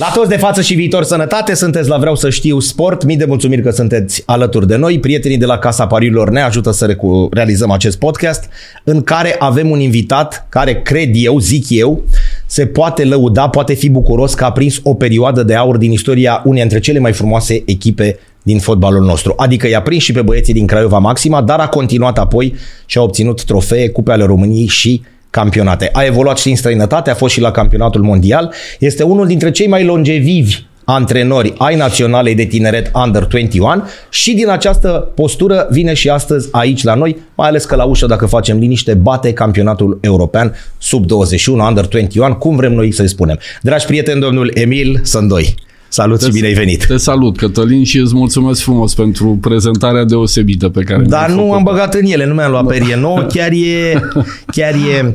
La toți de față și viitor sănătate, sunteți la Vreau să știu sport. Mii de mulțumiri că sunteți alături de noi. Prietenii de la Casa Pariurilor ne ajută să recu- realizăm acest podcast în care avem un invitat care, cred eu, zic eu, se poate lăuda, poate fi bucuros că a prins o perioadă de aur din istoria unei dintre cele mai frumoase echipe din fotbalul nostru. Adică i-a prins și pe băieții din Craiova Maxima, dar a continuat apoi și a obținut trofee, cupe ale României și campionate. A evoluat și în străinătate, a fost și la campionatul mondial. Este unul dintre cei mai longevivi antrenori ai naționalei de tineret Under 21 și din această postură vine și astăzi aici la noi, mai ales că la ușă, dacă facem liniște, bate campionatul european sub 21, Under 21, cum vrem noi să-i spunem. Dragi prieteni, domnul Emil Sândoi. Salut și bine ai venit! Te salut, Cătălin, și îți mulțumesc frumos pentru prezentarea deosebită pe care Dar nu am băgat în ele, nu mi-am luat perie nouă, chiar e... Chiar e...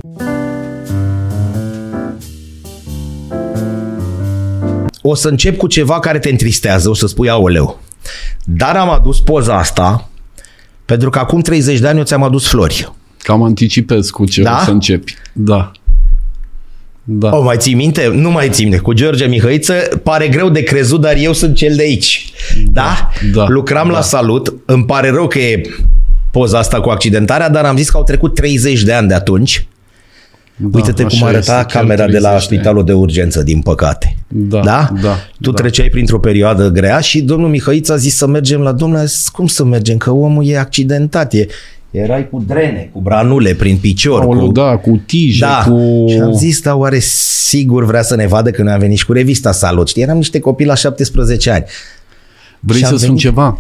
O să încep cu ceva care te întristează, o să spui aoleu. Dar am adus poza asta pentru că acum 30 de ani eu ți-am adus flori. Cam anticipez cu ce Da? o să începi. Da. Da. O mai ții minte? Nu mai ții minte. Cu George Mihăiță pare greu de crezut, dar eu sunt cel de aici. Da? da, Lucram da. la salut. Îmi pare rău că e poza asta cu accidentarea, dar am zis că au trecut 30 de ani de atunci. da, Uite-te cum așa arăta este, chiar camera de la 30 ani. spitalul de urgență, din păcate. Da, da? da, Tu da. treceai printr-o perioadă grea și domnul Mihăiță a zis să mergem la domnul, a zis, cum să mergem, că omul e accidentat, e, erai cu drene, cu branule prin picior. Aoleu, cu... da, cu tije, Da, cu... și am zis, da, oare sigur vrea să ne vadă că noi am venit și cu revista Salut. Știi, eram niște copii la 17 ani. Vrei și să am spun venit- ceva?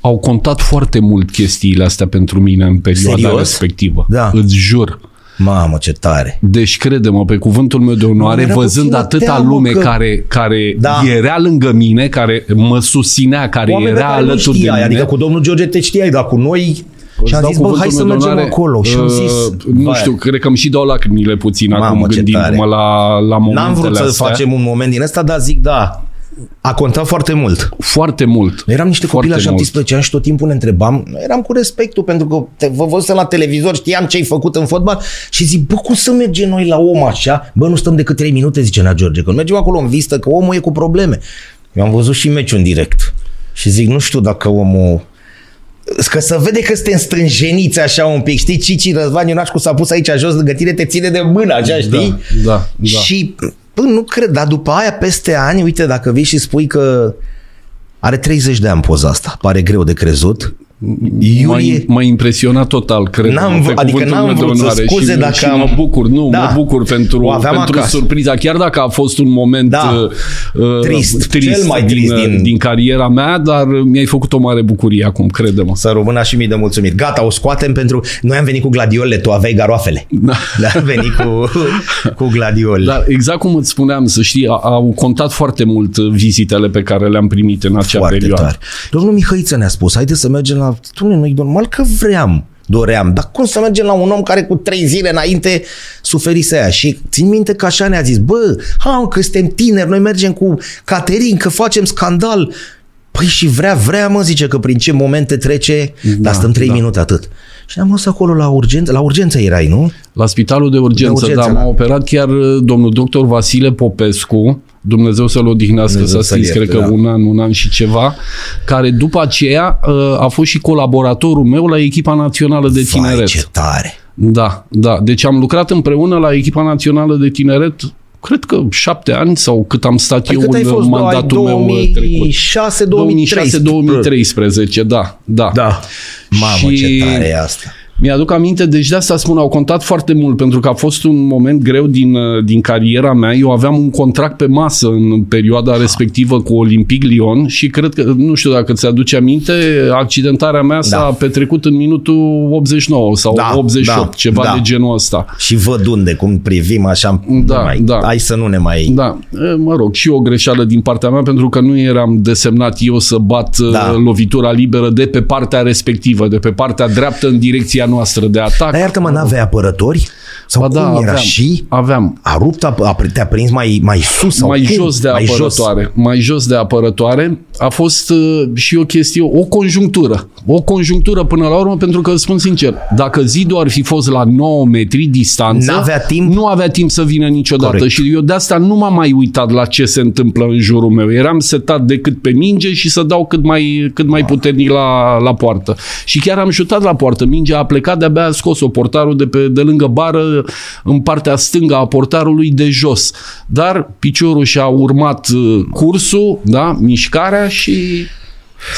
Au contat foarte mult chestiile astea pentru mine în perioada Serios? respectivă. Da. Îți jur. Mamă, ce tare! Deci crede-mă, pe cuvântul meu de onoare, era văzând puțină atâta teamă lume că- care, care Da. era lângă mine, care mă susținea, care Oameni pe era care nu alături de știai, mine. adică cu domnul George te știai, dar cu noi... Și am Îți zis, dau bă, hai cuvântul să meu de mergem onoare, acolo. Și am uh, zis, Nu vai, știu, cred că îmi și dau lacrimile puțin Mamă, acum ce gândindu-mă tare. la, la momentele N-am vrut să astea. facem un moment din ăsta, dar zic, da, a contat foarte mult. Foarte mult. Noi eram niște copii la Foarte mult. 17 ani și tot timpul ne întrebam, noi eram cu respectul pentru că te, vă văzusem la televizor, știam ce ai făcut în fotbal și zic, bă, cum să mergem noi la om așa? Bă, nu stăm decât 3 minute, zice Nea George, când mergem acolo în vistă, că omul e cu probleme. Eu am văzut și meciul în direct și zic, nu știu dacă omul că să vede că suntem strânjeniți așa un pic, știi, Cici Răzvan Ionașcu s-a pus aici jos lângă tine, te ține de mână, așa, știi? da, da. Și, bă, nu cred, dar după aia, peste ani, uite, dacă vii și spui că are 30 de ani poza asta, pare greu de crezut. Iulie, M-a, m-a impresionat total, cred. N-am v- adică n-am vrut să scuze și, dacă și am- mă bucur, nu, Da. mă bucur pentru, O aveam pentru acasă. surpriza, chiar dacă a fost un moment Da. uh, Trist, trist cel mai din, trist din- din cariera mea, dar mi-ai făcut o mare bucurie acum, crede-mă. să rămână și mii de mulțumiri. Gata, o scoatem pentru... Noi am venit cu gladiolele, tu aveai garoafele. Da. Da, am venit cu, cu gladiolele. Dar exact cum îți spuneam, să știi, a- au contat foarte mult uh, vizitele pe care le-am primit în acea Foarte perioadă. tare. Domnul Mihăiță ne-a spus, haide să mergem la... Dom'le, noi normal că vreau, doream, dar cum să mergem la un om care cu trei zile înainte suferise aia? Și țin minte că așa ne-a zis, bă, ha, că suntem tineri, noi mergem cu Caterin, că facem scandal. Păi și vrea, vrea, mă, zice că prin ce momente trece, da, dar stăm trei da. minute atât. Și am mers acolo la urgență, la urgență erai, nu? La spitalul de urgență, De urgență, da, da. m-a operat chiar uh, domnul doctor Vasile Popescu, Dumnezeu să-l odihnească, Dumnezeu s-a să-l stins, cred ierte, că da. un an, un an și ceva, care după aceea uh, a fost și colaboratorul meu la echipa națională de tineret. Vai, ce tare! Da, da. Deci am lucrat împreună la echipa națională de tineret cred că șapte ani sau cât am stat Adică eu ai în fost mandatul meu trecut. 2006 2013 2006-2013, da, da. Da. Mamă, Și- ce tare e asta. Mi-aduc aminte, deci de asta spun, au contat foarte mult, pentru că a fost un moment greu din, uh, din cariera mea. Eu aveam un contract pe masă în perioada respectivă cu Olympic Lyon și cred că, nu știu dacă ți-aduce aminte, accidentarea mea s-a Da. petrecut în minutul 89 sau Da, 88, da, ceva da. de genul ăsta. Și văd unde, cum privim așa, nu Da, mai, da. hai să nu ne mai... Da, e, mă rog, și o greșeală din partea mea, pentru că nu eram desemnat eu să bat Da. da. lovitura liberă de pe partea respectivă, de pe partea dreaptă în direcția noastră de atac. Dar iartă-mă, n-aveai apărători? Sau Ba cum da, era? aveam, Și aveam. a rupt, a, a, te-a prins mai, mai sus sau mai cum? jos de mai apărătoare. Jos. Mai jos de apărătoare. A fost uh, și o chestie, o conjunctură. O conjunctură până la urmă, pentru că spun sincer, dacă zidul ar fi fost la 9 metri distanță, N-avea timp? nu avea timp să vină niciodată. Corect. Și eu de asta nu m-am mai uitat la ce se întâmplă în jurul meu. Eram setat decât pe minge și să dau cât mai, cât mai puternic la, la poartă. Și chiar am șutat la poartă. Mingea a plecat, de-abia a scos-o portarul de, pe, de lângă bară în partea stângă a portarului de jos. Dar piciorul și-a urmat uh, cursul, da, mișcarea și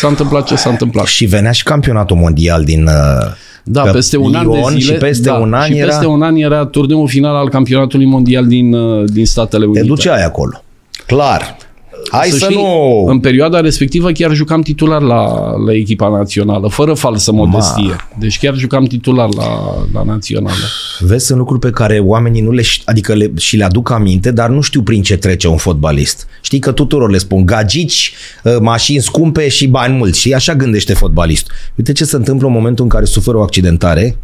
s-a întâmplat ce s-a întâmplat. Și venea și campionatul mondial din uh, Da, pe peste un an de Lyon zile. și peste da, un an și era... peste un an era turneul final al campionatului mondial din, uh, din Statele Unite. Te duceai acolo. Clar. Hai să, știi, nu... În perioada respectivă chiar jucam titular la, la echipa națională, fără falsă modestie. Deci chiar jucam titular la, la națională. Vezi, sunt lucruri pe care oamenii nu le, ș- adică le, și le aduc aminte, dar nu știu prin ce trece un fotbalist. Știi că tuturor le spun gagici, uh, mașini scumpe și bani mulți. Și așa gândește fotbalistul. Uite ce se întâmplă în momentul în care suferă o accidentare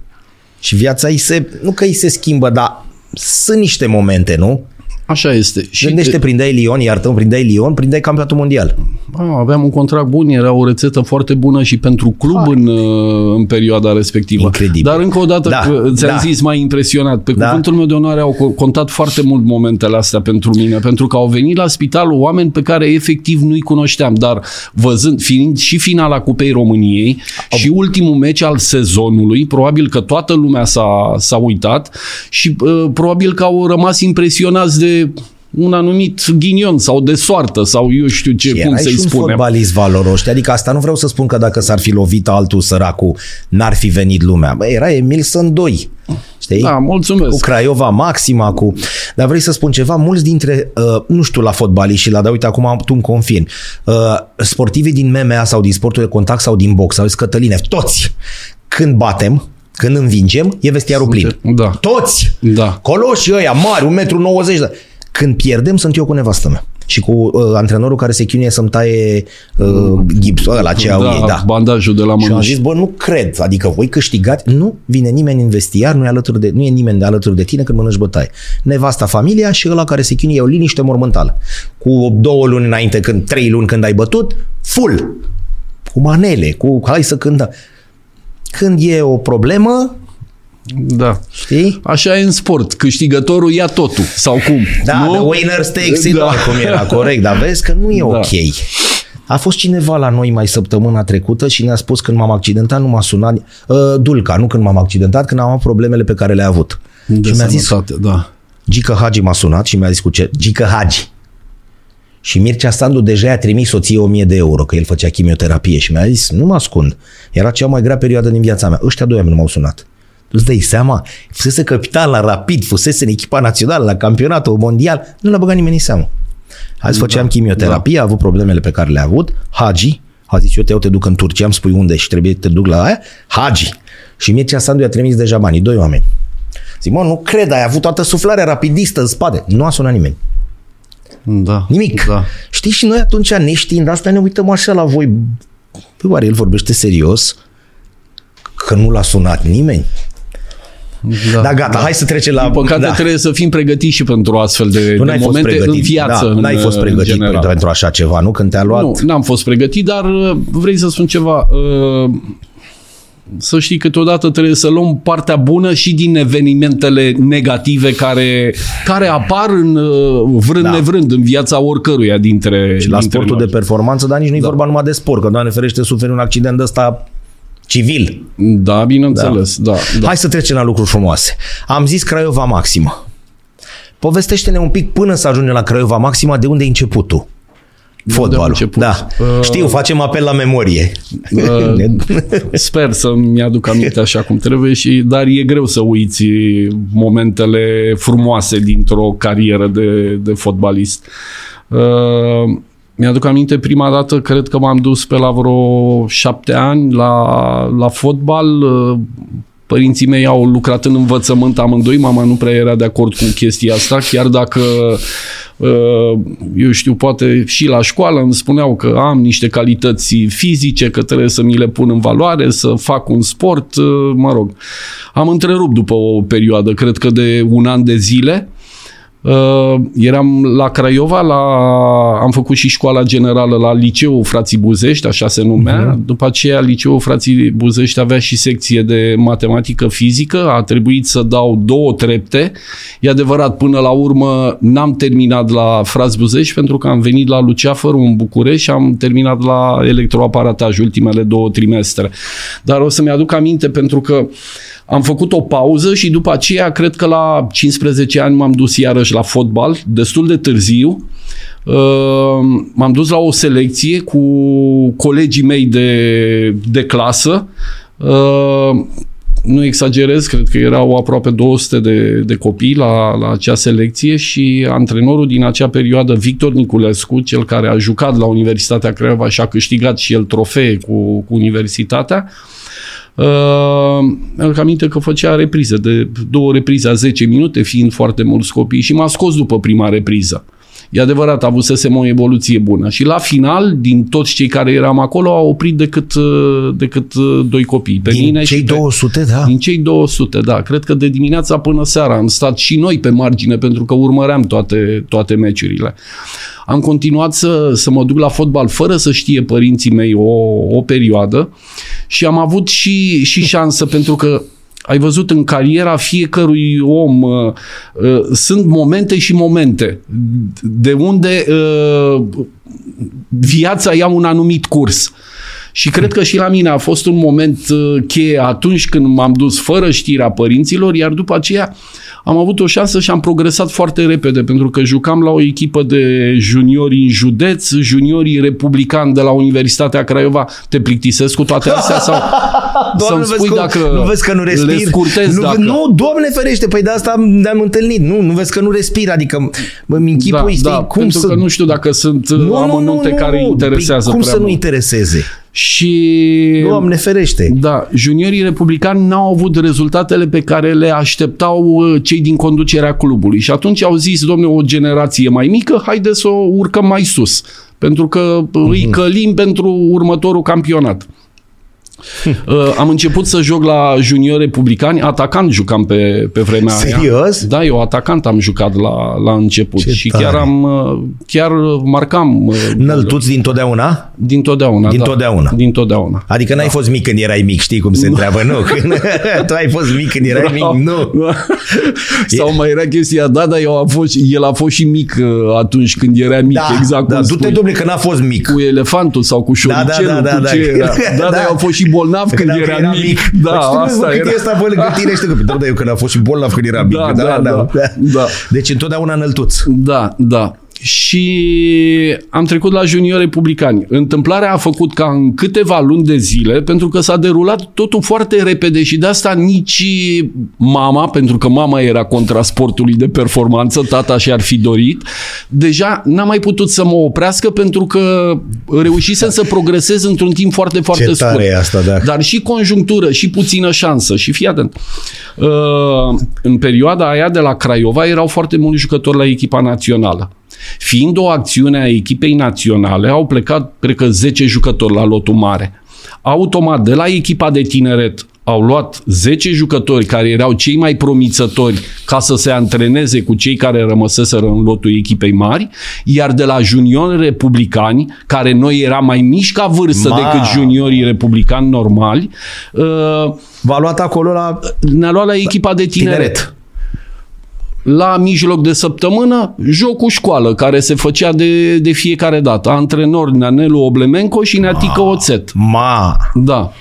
și viața îi se, nu că îi se schimbă, dar sunt niște momente, nu? Așa este. Și Gândește, prindeai Lyon, iartă prindeai Lyon, prindeai campionatul mondial. A, aveam un contract bun, era o rețetă foarte bună și pentru club în, uh, în perioada respectivă. Incredibil. Dar încă o dată, Da, că ți-am da. zis, m-a impresionat. Pe Da. cuvântul meu de onoare au co- contat foarte mult momentele astea pentru mine, pentru că au venit la spital oameni pe care efectiv nu-i cunoșteam, dar văzând, fiind și finala Cupei României și ultimul meci al sezonului, probabil că toată lumea s-a, s-a uitat și uh, probabil că au rămas impresionați de un anumit ghinion sau de soartă sau eu știu ce, cum Erai să-i și un spunem. fotbalist valoros. știi? Adică asta nu vreau să spun că dacă s-ar fi lovit altul săracul, n-ar fi venit lumea. Bă, era Emil Sândoi. Știi? Da, mulțumesc. Cu Craiova Maxima, cu... Dar vrei să spun ceva? Mulți dintre, uh, nu știu la fotbaliști și la, dar uite, acum tu îmi confirmi, uh, sportivii din MMA sau din sportul de contact sau din box, sau zis Cătăline, toți, când batem, când învingem, e vestiarul plin. Da. Toți! Da. Coloșii ăia mari, 1,90 m. Când pierdem, sunt eu cu nevastă mea. Și cu uh, antrenorul care se chinuie să-mi taie uh, gipsul ăla ce au da, ei. Da. bandajul de la Și am mânuși. zis, bă, nu cred. Adică voi câștigați, nu vine nimeni în vestiar, nu e, alături de, nu e nimeni de alături de tine când mănânci bătaie. Nevasta, familia și ăla care se chinuie e o liniște mormântală. Cu două luni înainte, când trei luni când ai bătut, full. Cu manele, cu hai să cântăm. Când e o problemă, Da. știi? Așa e în sport. Câștigătorul ia totul. Sau cum? Da, nu? the winner takes it Da. all, cum era corect, dar vezi că nu e Da. ok. A fost cineva la noi mai săptămâna trecută și ne-a spus când m-am accidentat, nu m-a sunat, uh, Dulca, nu când m-am accidentat, când am avut problemele pe care le-a avut. De și mi-a zis, sănătate, da. Gică Hagi m-a sunat și mi-a zis cu ce? Gică Hagi. Și Mircea Sandu deja i-a trimis soție 1000 de euro, că el făcea chimioterapie și mi-a zis, nu mă ascund, era cea mai grea perioadă din viața mea. Ăștia doi oameni nu m-au sunat. Tu îți dai seama? Fusese capitan la Rapid, fusese în echipa națională, la campionatul mondial, nu l-a băgat nimeni în seamă. Azi făceam chimioterapie, a avut problemele pe care le-a avut. Hagi, a zis, eu te, eu te duc în Turcia, îmi spui unde și trebuie să te duc la aia. Hagi. Și Mircea Sandu i-a trimis deja banii, doi oameni. Zic, mă, nu cred, ai avut toată suflarea rapidistă în spate. Nu a sunat nimeni. Da. Nimic. Da. Știi, și noi atunci, neștiind asta, ne uităm așa la voi. Păi oare el vorbește serios? Că nu l-a sunat nimeni? Da. Da, gata, hai să trecem la... Din păcate da. trebuie să fim pregătiți și pentru astfel de, Tu de n-ai fost momente pregătit. în viață. da, în, n-ai fost în pregătit general. pentru așa ceva, nu? Când te-a luat... Nu, n-am fost pregătit, dar uh, vrei să spun ceva. Uh, Să știi, câteodată trebuie să luăm partea bună și din evenimentele negative care, care apar în uh, vrând Da. nevrând în viața oricăruia dintre Și la dintre sportul noi. de performanță, dar nici nu-i vorba numai de sport, că, Doamne ferește, suferi un accident de ăsta civil. Da, bineînțeles, da. da, Hai să trecem la lucruri frumoase. Am zis Craiova Maximă. Povestește-ne un pic până să ajungem la Craiova Maxima, de unde ai început tu? Fotbalul. început? Da. Uh, Știu, facem apel la memorie. Uh, Sper să-mi aduc aminte așa cum trebuie, și dar e greu să uiți momentele frumoase dintr-o carieră de, de fotbalist. Uh, mi-aduc aminte prima dată, cred că m-am dus pe la vreo șapte ani la, la fotbal. Uh, Părinții mei au lucrat în învățământ amândoi, mama nu prea era de acord cu chestia asta, chiar dacă uh, eu știu, poate și la școală îmi spuneau că am niște calități fizice, că trebuie să mi le pun în valoare, să fac un sport, uh, mă rog. Am întrerupt după o perioadă, cred că de un an de zile, Uh, eram la Craiova, la, am făcut și școala generală la Liceul Frații Buzești, așa se numea. Uh-huh. După aceea, Liceul Frații Buzești avea și secție de matematică fizică. A trebuit să dau două trepte. E adevărat, până la urmă n-am terminat la Frați Buzești pentru că am venit la Luceafăr în București și am terminat la electroaparataj ultimele două trimestre. Dar o să-mi aduc aminte pentru că am făcut o pauză și după aceea, cred că la 15 ani m-am dus iarăși la fotbal, destul de târziu. Uh, m-am dus la o selecție cu colegii mei de, de clasă. Uh, nu exagerez, cred că erau aproape 200 de, de copii la, la acea selecție și antrenorul din acea perioadă, Victor Niculescu, cel care a jucat la Universitatea Craiova și a câștigat și el trofee cu, cu Universitatea, uh, Uh, îmi aminte că făcea reprize de două reprize a 10 minute, fiind foarte mulți copii și m-a scos după prima repriză. E adevărat, avusesem o evoluție bună. Și la final, din toți cei care eram acolo, au oprit decât, uh, decât uh, doi copii. Pe din mine cei și pe, 200, da? Din cei 200, da. Cred că de dimineața până seara am stat și noi pe margine pentru că urmăream toate, toate meciurile. Am continuat să, să mă duc la fotbal fără să știe părinții mei o, o perioadă și am avut și, și șansă pentru că ai văzut în cariera fiecărui om uh, uh, sunt momente și momente de unde uh, viața ia un anumit curs. Și cred că și la mine a fost un moment uh, cheie atunci când m-am dus fără știrea părinților, iar după aceea am avut o șansă și am progresat foarte repede, pentru că jucam la o echipă de juniori în județ, juniorii republicani de la Universitatea Craiova. Te plictisesc cu toate astea sau să-mi spui dacă nu vezi că nu respiri? Le scurtez nu, dacă... nu, doamne ferește, păi de asta ne-am întâlnit. Nu, nu vezi că nu respiri, adică îmi închipui, da, da, cum pentru să... că nu știu dacă sunt nu, amănunte nu, nu, care nu, interesează păi cum prea să nu intereseze? Și... Doamne ferește! Da, juniorii republicani n-au avut rezultatele pe care le așteptau uh, cei din conducerea clubului. Și atunci au zis, domne, o generație mai mică, haide să o urcăm mai sus. Pentru că mm-hmm. îi călim pentru următorul campionat. Uh, am început să joc la junior republicani, atacant jucam pe, pe vremea Serios? aia. Da, eu atacant am jucat la, la început Ce și tare. chiar am uh, chiar marcam. Uh, Năltuți din totdeauna? Din totdeauna, Din da. totdeauna? Din totdeauna. Adică n-ai da. fost mic când erai mic, știi cum se întreabă, nu? Când tu ai fost mic când erai mic, nu. Sau mai era chestia, da, dar eu a fost, el a fost și mic atunci când era mic, Da, exact da, cum du-te, spui. domnule, că n-a fost mic. Cu elefantul sau cu șoricelul, da, da, cu da. ce era. Da, Da. dar eu a fost și bolnav când Când era, mic. Da, Păi știi, asta mă, cât era. e ăsta, bă, lângă tine, știi că, da, da, eu când am fost și bolnav când eram mic. Da, da, da, da. Deci întotdeauna înăltuț. Da, da. Și am trecut la junior republicani. Întâmplarea a făcut ca în câteva luni de zile, pentru că s-a derulat totul foarte repede și de asta nici mama, pentru că mama era contra sportului de performanță, tata și-ar fi dorit, deja n-a mai putut să mă oprească pentru că reușisem să progresez într-un timp foarte, foarte Ce scurt. tare e asta, da. Dar și conjunctură, și puțină șansă. Și fii atent. Uh, în perioada aia de la Craiova erau foarte mulți jucători la echipa națională. Fiind o acțiune a echipei naționale, au plecat, cred că, 10 jucători la lotul mare. Automat, de la echipa de tineret, au luat 10 jucători care erau cei mai promițători ca să se antreneze cu cei care rămăseseră în lotul echipei mari, iar de la juniori republicani, care noi eram mai mici ca vârstă Ma. decât juniorii republicani normali, uh, V-a luat acolo la ne-a luat la echipa de tineret. tineret. La mijloc de săptămână, jocul școală, care se făcea de, de fiecare dată. Antrenor Neanelu Oblemenco și Neatică Oțet. Ma. Da.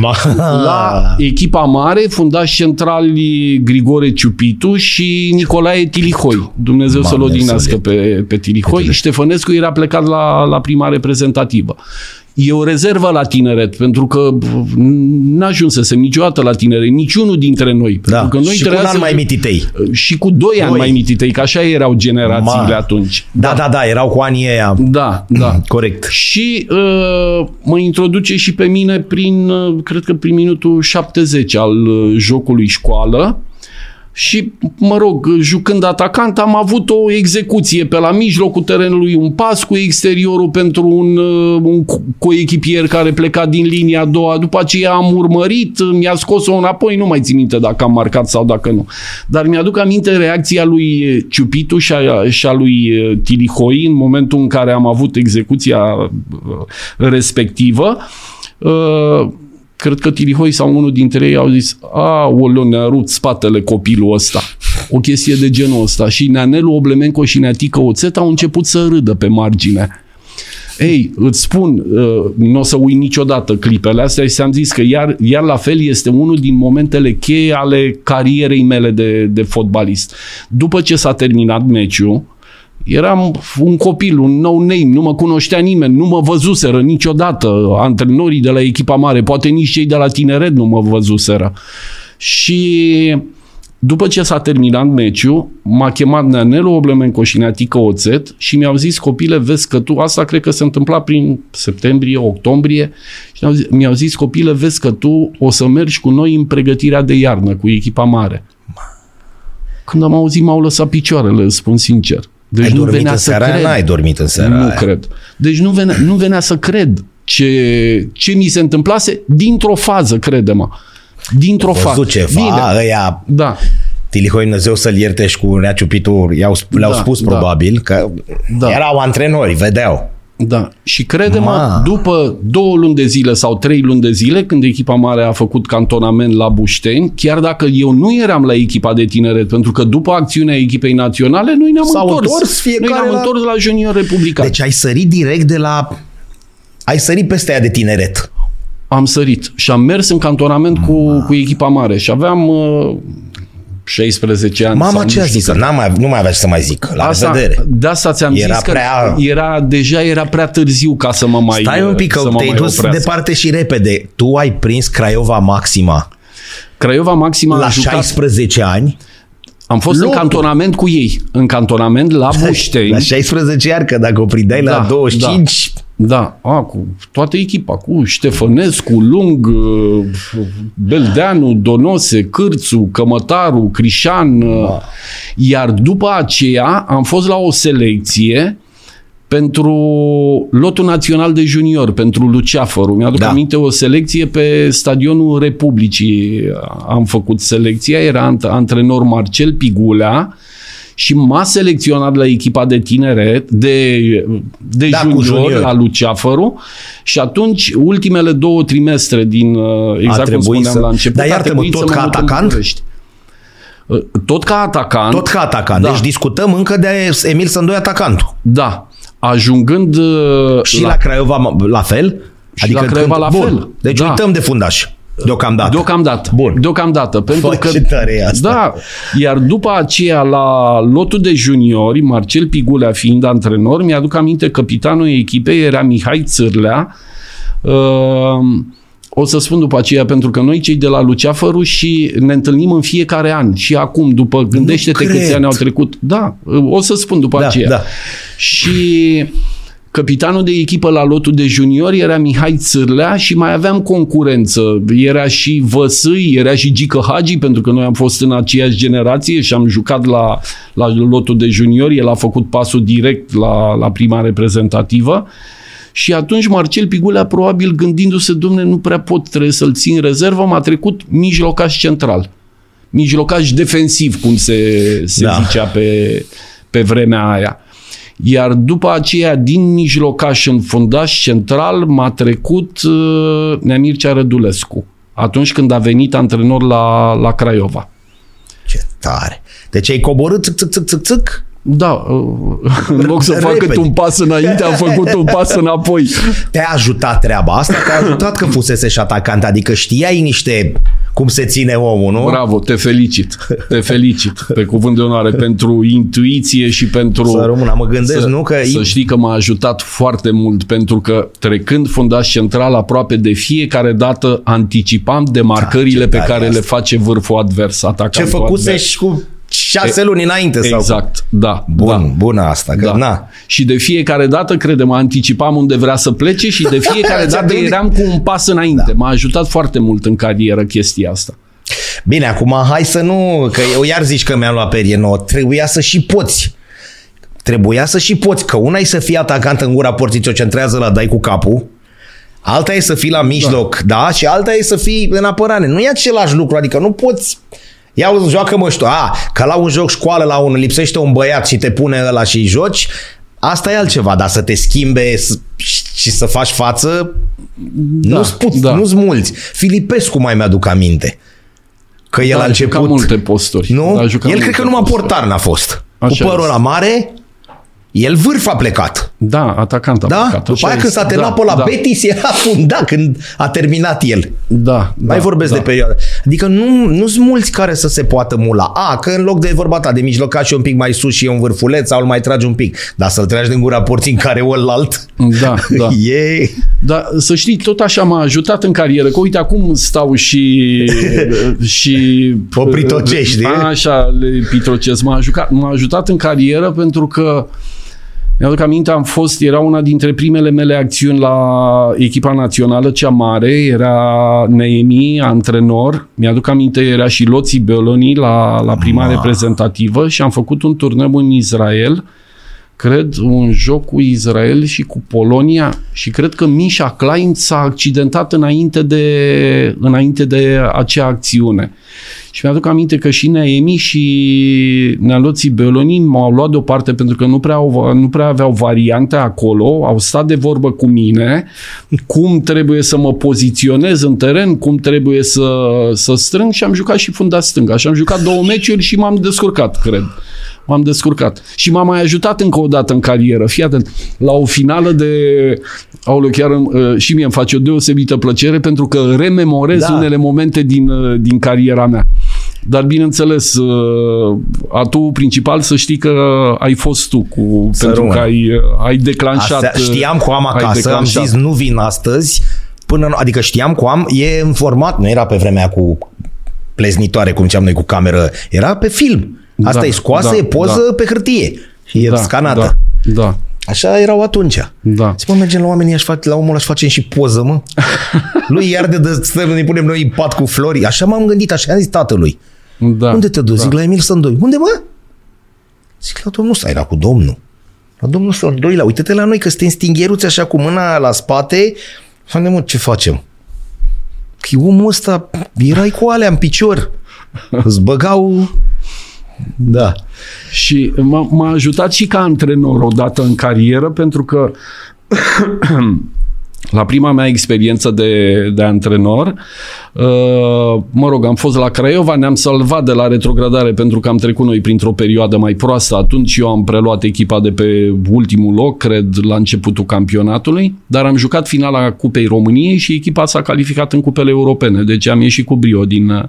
Ma. La echipa mare, fundași centrali Grigore Ciupitu și Nicolae Tilihoi. Dumnezeu să-l Doamne, odihnească să pe, pe Tilihoi. Ștefănescu era plecat la, la prima reprezentativă. E o rezervă la tineret, pentru că n-ajunsesem niciodată la tineret, niciunul dintre noi. Da. Pentru că noi și cu un an mai mititei. Și cu doi, doi ani mai mititei, că așa erau generațiile Ma. atunci. Da, da, da, erau cu anii ăia. Da, da. Corect. Și uh, mă introduce și pe mine prin, uh, cred că prin minutul 70 al uh, jocului școală. Și, mă rog, jucând atacant, am avut o execuție pe la mijlocul terenului, un pas cu exteriorul pentru un, uh, un coechipier care pleca din linia a doua. După aceea am urmărit, mi-a scos-o înapoi, nu mai țin minte dacă am marcat sau dacă nu. Dar mi-aduc aminte reacția lui Ciupitu și a, și a lui Tilihoi în momentul în care am avut execuția uh, respectivă. Uh, cred că Tilihoi sau unul dintre ei au zis a, oleu, ne-a rupt spatele copilul ăsta. O chestie de genul ăsta. Și Neanelu Oblemenco și Neatică Oțet au început să râdă pe margine. Ei, îți spun, nu o să uit niciodată clipele astea și ți-am zis că iar, iar la fel este unul din momentele cheie ale carierei mele de, de fotbalist. După ce s-a terminat meciul, Eram un copil, un no-name, nu mă cunoștea nimeni, nu mă văzuseră niciodată antrenorii de la echipa mare, poate nici cei de la tineret nu mă văzuseră. Și după ce s-a terminat meciul, m-a chemat Neanelu Oblemenco și Neatică Oțet și mi-au zis, copile, vezi că tu, asta cred că se întâmpla prin septembrie, octombrie, și mi-au zis, copile, vezi că tu o să mergi cu noi în pregătirea de iarnă, cu echipa mare. Când am auzit, m-au lăsat picioarele, spun sincer. Deci Ai nu dormit venea în seara să cred. N-ai dormit în seara Nu aia. cred. Deci nu venea, nu venea să cred ce, ce mi se întâmplase dintr-o fază, crede-mă. Dintr-o fază. ceva, Bine. ăia... Da. Tilihoi Dumnezeu să-l ierte și cu Nea Ciupitu, i-au, le-au da, spus da. probabil că da. erau antrenori, vedeau. Da. Și crede-mă, după două luni de zile sau trei luni de zile, când echipa mare a făcut cantonament la Bușteni, chiar dacă eu nu eram la echipa de tineret, pentru că după acțiunea echipei naționale, noi ne-am S-au întors. întors fiecare noi ne-am la... întors la Junior Republican. Deci ai sărit direct de la... Ai sărit peste aia de tineret. Am sărit și am mers în cantonament cu, cu echipa mare și aveam uh, 16 ani. Mama ce a zis? N-am mai, nu mai avea ce să mai zic. La asta, revedere. De asta ți-am Era zis că prea- era, deja era prea târziu ca să mă mai Stai un pic să că mă te-ai mai dus oprească. departe și repede. Tu ai prins Craiova Maxima Craiova Maxima la a jucat, 16 ani. am fost Lotul. în cantonament cu ei. În cantonament la Bușteni. La 16 ani, că dacă o prindeai la Da, 25... Da, a, cu toată echipa, cu Ștefănescu, Lung, uh, Beldeanu, Donose, Cârțu, Cămătaru, Crișan. uh, Iar după aceea am fost la o selecție pentru lotul național de junior, pentru Luceafărul. Mi-aduc Da. da. aminte o selecție pe stadionul Republicii. Am făcut selecția, era ant- antrenor Marcel Pigulea și m-a selecționat la echipa de tineret, de, de Da, cu junior, junior. la Luceafăru și atunci ultimele două trimestre din, uh, exact cum trebuit spuneam să- la început, Dar a iartă-mă, trebuit tot să mă ca mut în atacant? București. Uh, Tot ca atacant. Tot ca atacant. Da. Deci discutăm încă de Emil Sândoi atacantul. Da. Ajungând uh, Și la, la Craiova la fel? Și la Craiova la Bun. fel. Deci Da. uităm de fundaș. Deocamdată. Deocamdată. Bun. Deocamdată. Pentru Fă, că, ce tare e asta. Da. Iar după aceea, la lotul de juniori, Marcel Pigulea fiind antrenor, mi-aduc aminte, capitanul echipei era Mihai Țârlea. Uh, o să spun după aceea, pentru că noi cei de la Luceafăru și ne întâlnim în fiecare an. Și acum, după, gândește-te cred. câți ani au trecut. Da, o să spun după Da, aceea. da. Și capitanul de echipă la lotul de juniori era Mihai Țârlea și mai aveam concurență. Era și Văsâi, era și Gică Hagi, pentru că noi am fost în aceeași generație și am jucat la, la lotul de juniori. El a făcut pasul direct la, la prima reprezentativă. Și atunci Marcel Pigulea, probabil gândindu-se, domne, nu prea pot, trebuie să-l țin rezervă, m-a trecut mijlocaș central. Mijlocaș defensiv, cum se, se Da. da. zicea pe, pe vremea aia. Iar după aceea, din mijlocaș în fundaș central, m-a trecut uh, Neamircea Rădulescu. Atunci când a venit antrenor la, la Craiova. Ce tare. Deci ai coborât țâc, țâc, țâc, țâc, țâc. Da, uh, în loc să fac Repede. cât un pas înainte, am făcut un pas înapoi. Te-a ajutat treaba asta? Te-a ajutat că fusese și atacant? Adică știai niște cum se ține omul, nu? Bravo, te felicit. Te felicit pe cuvânt de onoare pentru intuiție și pentru... Să rămână, mă gândesc, să, nu? Că să știi că m-a ajutat foarte mult pentru că trecând fundaș central aproape de fiecare dată anticipam demarcările Da, ce pe tare care asta. le face vârful advers, atacantul ce făcuse advers. și cu șase luni înainte. Sau... Exact, da. Bun, da. bună asta, că Da. na. Și de fiecare dată, credem, anticipam unde vrea să plece și de fiecare Ți-a dată gândit? eram cu un pas înainte. Da. M-a ajutat foarte mult în carieră chestia asta. Bine, acum hai să nu, că eu iar zici că mi-am luat perie nouă, trebuia să și poți. Trebuia să și poți, că una e să fii atacant în gura porții, ți-o centrează la dai cu capul, alta e să fii la mijloc, da, da și alta e să fii în apărare. Nu e același lucru, adică nu poți Ia uzi, joacă mă știu, a, că la un joc școală la unul lipsește un băiat și te pune ăla și joci, asta e altceva, dar să te schimbe s- și să faci față, da, nu-s, puț, da. da. nu-s mulți. Filipescu mai mi-aduc aminte. Că el Da, a a jucat început... multe posturi. Nu? A jucat El cred multe că numai posturi. portar n-a fost. Așa Cu părul este. ăla mare, el vârf a plecat. Da, atacant a Da? plecat, După așa aia când este. s-a terminat pe la da, Betis, era fundat când a terminat el. Da, Mai da, vorbesc da. de perioadă. Adică nu, nu sunt mulți care să se poată mula. A, că în loc de vorba ta de mijlocaș și un pic mai sus și e un vârfuleț sau îl mai tragi un pic. Dar să-l tragi din gura porții în care alt. Da, da. e... Dar să știi, tot așa m-a ajutat în carieră, că uite acum stau și... și Popritocești, de? Așa, le pitrocesc. M-a, ajutat, m-a ajutat în carieră pentru că mi-aduc aminte, am fost, era una dintre primele mele acțiuni la echipa națională, cea mare, era Neemi, antrenor, mi-aduc aminte, era și Loții Beloni la, la prima Ma. reprezentativă și am făcut un turneu în Israel, cred, un joc cu Israel și cu Polonia și cred că Misha Klein s-a accidentat înainte de, înainte de acea acțiune. Și mi-aduc aminte că și Neemi și Nealoții Beloni m-au luat deoparte pentru că nu prea, au, nu prea aveau variante acolo, au stat de vorbă cu mine, cum trebuie să mă poziționez în teren, cum trebuie să, să strâng și am jucat și funda stânga. Și am jucat două meciuri și m-am descurcat, cred. M-am descurcat. Și m-a mai ajutat încă o dată în carieră. Fii atent, la o finală de... Aoleu, chiar îmi- și mie îmi face o deosebită plăcere pentru că rememorez Da. da. unele momente din, uh, din cariera mea. Dar bineînțeles, uh, atu principal să știi că ai fost tu cu, Să pentru rămână. că ai, uh, ai declanșat. Astea, știam că o am ai acasă, am declanșat. zis nu vin astăzi, până, nu- adică știam că o am, e în format, nu era pe vremea cu pleznitoare, cum ziceam noi cu cameră, era pe film. Asta Da, e scoasă, da, e poză da. pe hârtie și e da, scanată. Da, da, Așa erau atunci. da. Zic, mă, mergem la oamenii, aș face, la omul aș facem și poză, mă. Lui iar de stăm, ne punem noi în pat cu flori. Așa m-am gândit, așa am zis tatălui. da Unde te duci? Da. Zic, la Emil Sândoi. Unde, mă? Zic, la domnul ăsta, era cu domnul. La domnul Sândoi, la uite-te la noi că suntem stingheruți așa cu mâna la spate. Unde, mă, ce facem? Că omul ăsta, erai cu alea în picior. Îți băgau... Da. Și m-a, m-a ajutat și ca antrenor odată în carieră pentru că la prima mea experiență de, de antrenor, uh, mă rog, am fost la Craiova, ne-am salvat de la retrogradare pentru că am trecut noi printr-o perioadă mai proastă. Atunci eu am preluat echipa de pe ultimul loc, cred, la începutul campionatului, dar am jucat finala Cupei României și echipa s-a calificat în cupele europene. Deci am ieșit cu brio din, uh,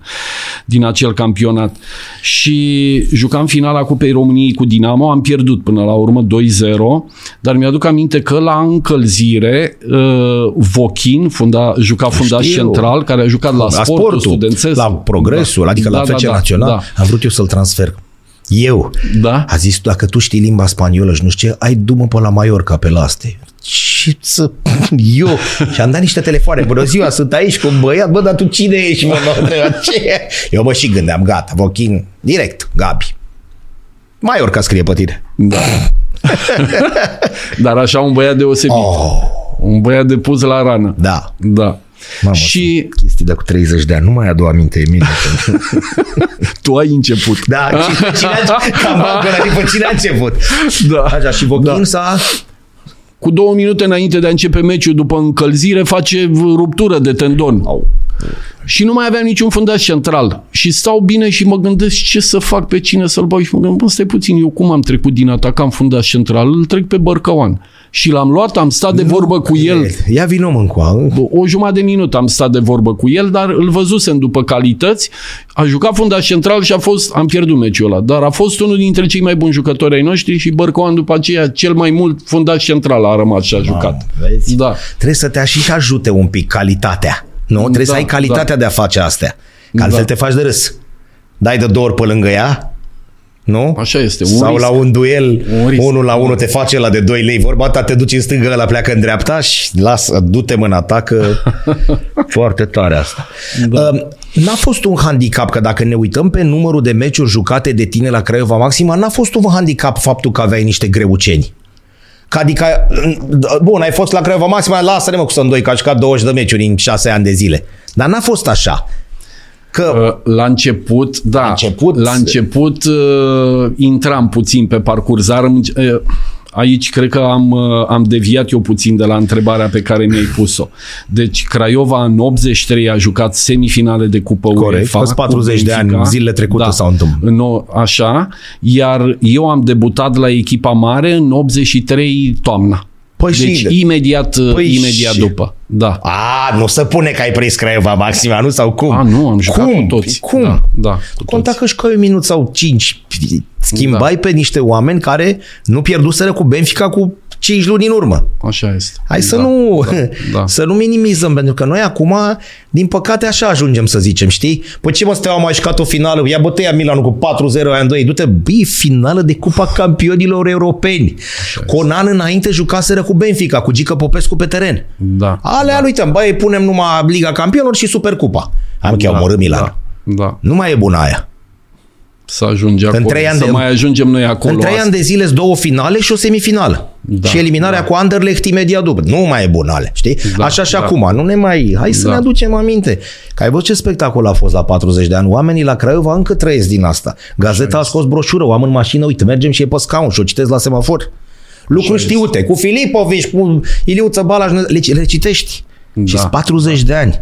din acel campionat. Și jucam finala Cupei României cu Dinamo, am pierdut până la urmă 2-0, dar mi-aduc aminte că la încălzire uh, Vochin, funda, juca fundaș Știu. central, care a jucat la, La sportul, sportul, studențesc. la progresul, Da. adică la Da, FC da, da, Național. Da, Am vrut eu să-l transfer. Eu. da. A zis, dacă tu știi limba spaniolă și nu știu ce, ai du-mă pe la Mallorca pe laste. Ce să... Eu. Și am dat niște telefoane. Bună ziua, sunt aici cu un băiat. Bă, dar tu cine ești, mă? mă întreba, ce? Eu mă și gândeam, gata, Vochin, direct, Gabi. Mallorca scrie pe tine. da. Dar așa un băiat deosebit. Oh, Un băiat de pus la rană. da. Da. Mamă, și chestii de cu 30 de ani. Nu mai adu aminte, Emil. tu ai început. Da, cine, cine a, cam bancă, pe cine a început? Da. Așa, și Vochin Da. s-a... Cu două minute înainte de a începe meciul, după încălzire, face v- ruptură de tendon. Au. Și nu mai aveam niciun fundaș central. Și stau bine și mă gândesc ce să fac, pe cine să-l bag. Și mă gândesc, bă, stai puțin, eu cum am trecut din atacant fundaș central? Îl trec pe Bărcăoan. Și l-am luat, am stat de vorbă cu el. Ia vină mă încoa. O jumătate de minut am stat de vorbă cu el, dar îl văzusem după calități. A jucat fundaș central și a fost, am pierdut meciul ăla, dar a fost unul dintre cei mai buni jucători ai noștri și Bărcoan după aceea cel mai mult fundaș central a rămas și a jucat. Vezi? Da. Trebuie să te și ajute un pic calitatea. Nu? Trebuie Da, să ai calitatea de a face astea. Că altfel Da. te faci de râs. Dai de două ori pe lângă ea, nu? Așa este. Un Sau risc. la un duel, Un risc. unul la unul te face la de 2 lei. Vorba ta, te duci în stânga, la pleacă în dreapta și lasă, du-te mâna ta că foarte tare asta. Da. N-a fost un handicap, că dacă ne uităm pe numărul de meciuri jucate de tine la Craiova Maxima, n-a fost un handicap faptul că aveai niște greuceni. Că adică, bun, ai fost la Craiova Maxima, lasă-ne mă cu Sândoi, că a jucat 20 de meciuri în 6 ani de zile. Dar n-a fost așa. Că Uh, La început, da. La început? La început uh, intram puțin pe parcurs, dar uh, aici cred că am, uh, am deviat eu puțin de la întrebarea pe care mi-ai pus-o. Deci Craiova în 83 a jucat semifinale de cupă Corect, UEFA. fost cu 40 de Benfica. ani, zilele trecute s-au întâmplat. În o, așa, iar eu am debutat la echipa mare în 83 toamna. Păi și- deci imediat, Păi imediat și- după. Da. A, nu se pune că ai prins Craiova Maxima, nu? Sau cum? A, nu, am jucat cum? cu toți. Cum? Da, da, cu Conta toți. că și un minut sau cinci schimbai da. pe niște oameni care nu pierduseră cu Benfica cu 5 luni în urmă. Așa este. Hai să Da, nu da, da. să nu minimizăm, pentru că noi acum, din păcate, așa ajungem să zicem, știi? Păi ce mă, Steaua a mai jucat o finală, ia bătăia Milanul cu 4-0 aia în 2, du-te, băi, finală de Cupa Campionilor Europeni. Cu un an înainte jucaseră cu Benfica, cu Gică Popescu pe teren. Da. Alea, da. uităm, băi, punem numai Liga Campionilor și Supercupa. Am că da, omorât Milan. Da, da. Nu mai e bună aia. Să ajunge acolo. trei ani să de- mai ajungem noi acolo. În trei asta. ani de zile sunt două finale și o semifinală. Da, și eliminarea da. cu Anderlecht imediat după. Nu mai e bună ale, știi? Da, Așa și da. acum. Nu ne mai... Hai să Da. ne aducem aminte. Că ai văzut ce spectacol a fost la 40 de ani. Oamenii la Craiova încă trăiesc din asta. Gazeta a scos broșură, o am în mașină, uite, mergem și e pe scaun și o citesc la semafor. Lucruri știute, cu Filipovici, cu Iliuță Balaș, le, le citești. Da, Și 40 de ani.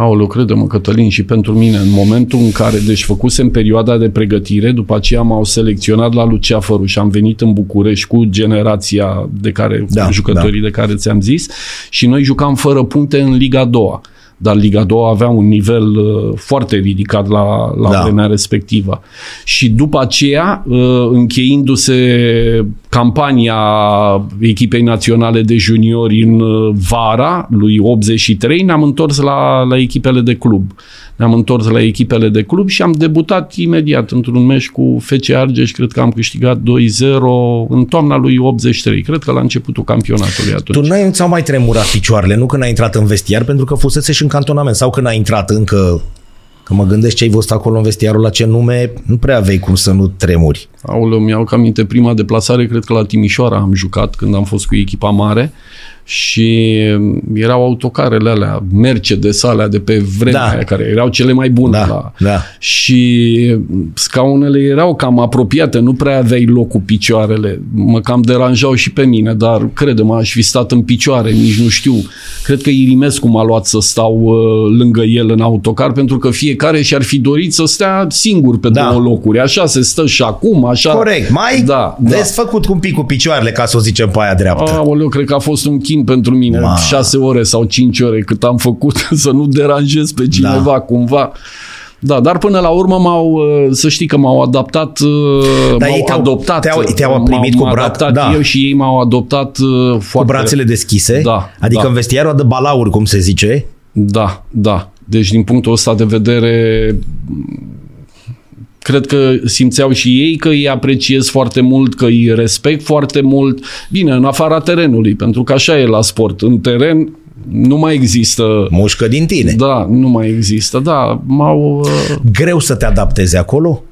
Aoleu, crede-mă, Cătălin, și pentru mine, în momentul în care, deci făcusem perioada de pregătire, după aceea m-au selecționat la Luceafăru și am venit în București cu generația de care, Da, da, jucătorii da. de care ți-am zis și noi jucam fără puncte în Liga 2 dar Liga 2 avea un nivel uh, foarte ridicat la, la Da. da. vremea respectivă. Și după aceea, uh, încheindu-se campania echipei naționale de juniori în uh, vara lui 83, ne-am întors la, la echipele de club. Ne-am întors la echipele de club și am debutat imediat într-un meci cu FC Argeș, cred că am câștigat 2-0 în toamna lui 83, cred că la începutul campionatului atunci. Tu nu ți-au mai tremurat picioarele, nu când ai intrat în vestiar, pentru că fusese și în cantonament, sau când ai intrat încă Că mă gândesc ce ai văzut acolo în vestiarul la ce nume, nu prea aveai cum să nu tremuri. Aoleu, mi-au cam aminte prima deplasare, cred că la Timișoara am jucat când am fost cu echipa mare și erau autocarele alea, Mercedes alea de pe vremea Da. da. aia, care erau cele mai bune. Da, la... da. Și scaunele erau cam apropiate, nu prea aveai loc cu picioarele. Mă cam deranjau și pe mine, dar crede-mă, aș fi stat în picioare, nici nu știu. Cred că Irimescu m-a luat să stau uh, lângă el în autocar, pentru că fiecare și-ar fi dorit să stea singur pe Da. două locuri. Așa se stă și acum, așa... Corect. Mai da, da. desfăcut cu un pic cu picioarele, ca să o zicem pe aia dreaptă. Aoleu, cred că a fost un chin pentru mine. Ma. Șase ore sau cinci ore cât am făcut să nu deranjez pe cineva Da. cumva. Da, dar până la urmă m-au, uh, să știi că m-au adaptat, uh, Dar m-au ei te-au- adoptat. te-au- te-au M-au- primit cu m-au bra- adaptat da. eu și ei m-au adoptat uh, Cu foarte... brațele deschise. Da, Adică da. în vestiarul de balauri, cum se zice. Da, da. Deci din punctul ăsta de vedere cred că simțeau și ei că îi apreciez foarte mult, că îi respect foarte mult. Bine, în afara terenului, pentru că așa e la sport. În teren nu mai există... Mușcă din tine. Da, nu mai există. Da, m-au... uh, Greu să te adaptezi acolo?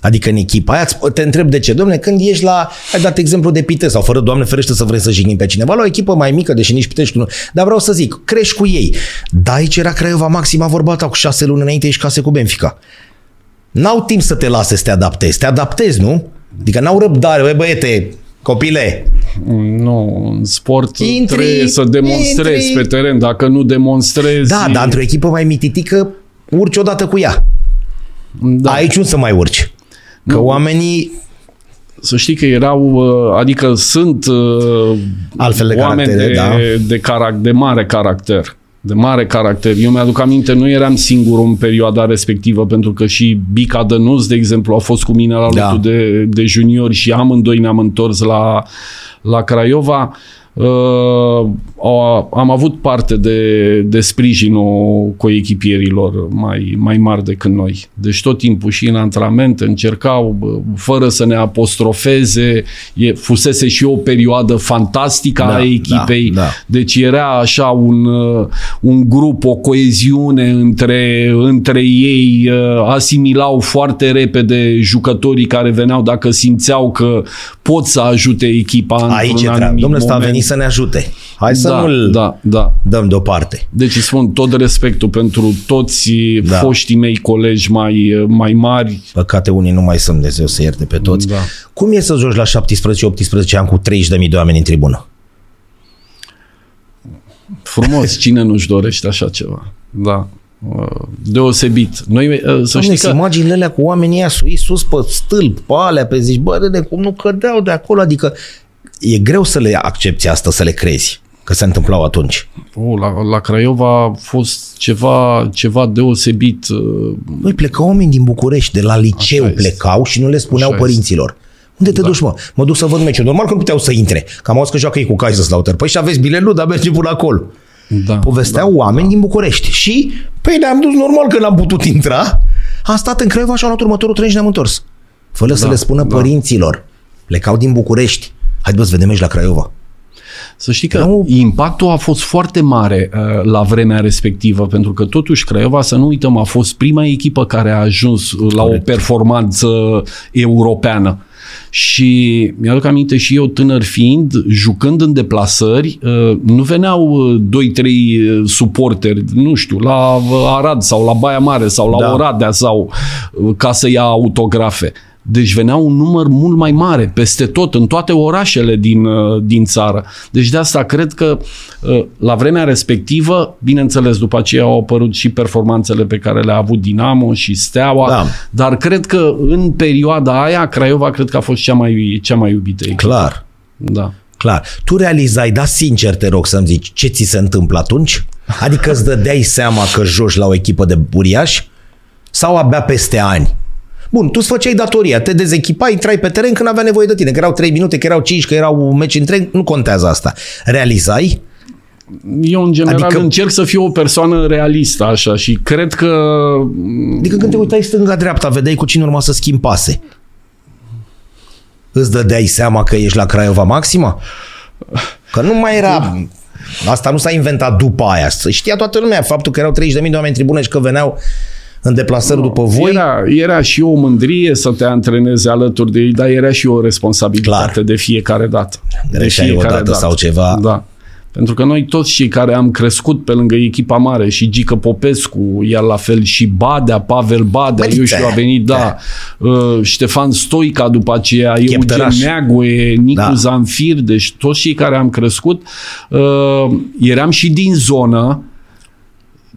Adică în echipa aia, îți- te întreb de ce. Domne, când ești la, ai dat exemplu de Pite sau fără, Doamne ferește să vrei să jignim pe cineva, la o echipă mai mică, deși nici Pitești nu, dar vreau să zic, crești cu ei. Da, aici era Craiova Maxima vorba ta cu șase luni înainte ești case cu Benfica. N-au timp să te lase să te adaptezi. Te adaptezi, nu? Adică n-au răbdare, băi băiete, copile, Nu, în sport Intri, trebuie să demonstrezi intri. pe teren. Dacă nu demonstrezi... Da, dar într-o echipă mai mititică, urci odată cu ea. da. Aici nu să mai urci. Că Nu. oamenii Să știi că erau, uh, adică sunt uh, Altfel de oameni caractere, de, da. de, carac- de mare caracter. De mare caracter. Eu mi-aduc aminte, nu eram singur în perioada respectivă, pentru că și Bica Dănuț, de exemplu, a fost cu mine la Da. lotul de, de juniori și amândoi ne-am întors la, la Craiova. Uh, au- am avut parte de, de sprijinul coechipierilor mai, mai mari decât noi. Deci tot timpul și în antrenament încercau, bă, fără să ne apostrofeze, e, fusese și o perioadă fantastică Da, a echipei. da, da. Deci era așa un, uh, un grup, o coeziune între, între ei, uh, asimilau foarte repede jucătorii care veneau dacă simțeau că pot să ajute echipa Aici e într-un treaba. anumit Domnule, ăsta a moment. venit să ne ajute. Hai să da, nu-l da, da. dăm deoparte. Deci îți spun tot respectul pentru toți Da. da. foștii mei colegi mai, mai mari. Păcate unii nu mai sunt, Dumnezeu să ierte pe toți. Da. Cum e să joci la 17-18 ani cu 30.000 de oameni în tribună? Frumos, cine nu-și dorește așa ceva? Da. Uh, Deosebit. Noi, uh, să Doamne, știi că... imaginile alea cu oamenii ăia sus, sus pe stâlp, pe alea, pe zici, bă, de cum nu cădeau de acolo, adică e greu să le accepti asta, să le crezi că se întâmplau atunci. Oh, la, la Craiova a fost ceva, ceva deosebit. uh, Băi, plecau oameni din București, de la liceu Așa este. plecau și nu le spuneau Așa părinților. Unde te Da. duci, mă? Mă duc să văd meciul. Normal că nu puteau să intre. Că am auzit că joacă ei cu Kaiserslautern. Păi și aveți bilet? Nu, dar mergem până acolo. Da, Povesteau da, oameni da. din București. Și, păi ne-am dus normal că n-am putut intra. Am stat în Craiova și am luat următorul tren și ne-am întors. Fără da, să Da, le spună da. părinților. Plecau din București. Haide bă să vedem aici la Craiova. Să știi că Nu- impactul a fost foarte mare uh, la vremea respectivă, pentru că totuși Craiova, să nu uităm, a fost prima echipă care a ajuns uh, la Corect. o performanță europeană. Și mi-aduc aminte și eu tânăr fiind, jucând în deplasări, uh, nu veneau uh, doi, trei uh, suporteri, nu știu, la uh, Arad sau la Baia Mare sau la Da. Oradea sau uh, ca să ia autografe. Deci venea un număr mult mai mare, peste tot, în toate orașele din, uh, din țară. Deci de asta cred că uh, la vremea respectivă, bineînțeles, după aceea au apărut și performanțele pe care le-a avut Dinamo și Steaua, Da. dar cred că în perioada aia Craiova cred că a fost cea mai, cea mai iubită echipă. Clar. Da. Clar. Tu realizai, da sincer te rog să-mi zici, ce ți se întâmplă atunci? Adică îți dădeai seama că joci la o echipă de buriași? Sau abia peste ani? Bun, tu îți făceai datoria, te dezechipai, intrai pe teren când avea nevoie de tine, că erau 3 minute, că erau 5, că erau meci întreg, nu contează asta. Realizai? Eu, în general, Adică- adică... încerc să fiu o persoană realistă, așa, și cred că Adică când te uitai stânga-dreapta, vedeai cu cine urma să schimbi pase. Îți dădeai seama că ești la Craiova Maxima? Că nu mai era... Asta nu s-a inventat după aia. Știa toată lumea faptul că erau 30.000 de oameni în tribune și că veneau în deplasări după voi. Era, era și o mândrie să te antrenezi alături de ei, dar era și o responsabilitate Clar. de fiecare dată. Greșeai o dată sau ceva. Da. Pentru că noi toți cei care am crescut pe lângă echipa mare și Gică Popescu, iar la fel și Badea, Pavel Badea, Băi, eu știu, a venit, da, uh, Ștefan Stoica după aceea, Eugen Cheptăraș. Neagoe, Nicu Da. da. Zanfir, deci toți cei care am crescut, uh, eram și din zonă,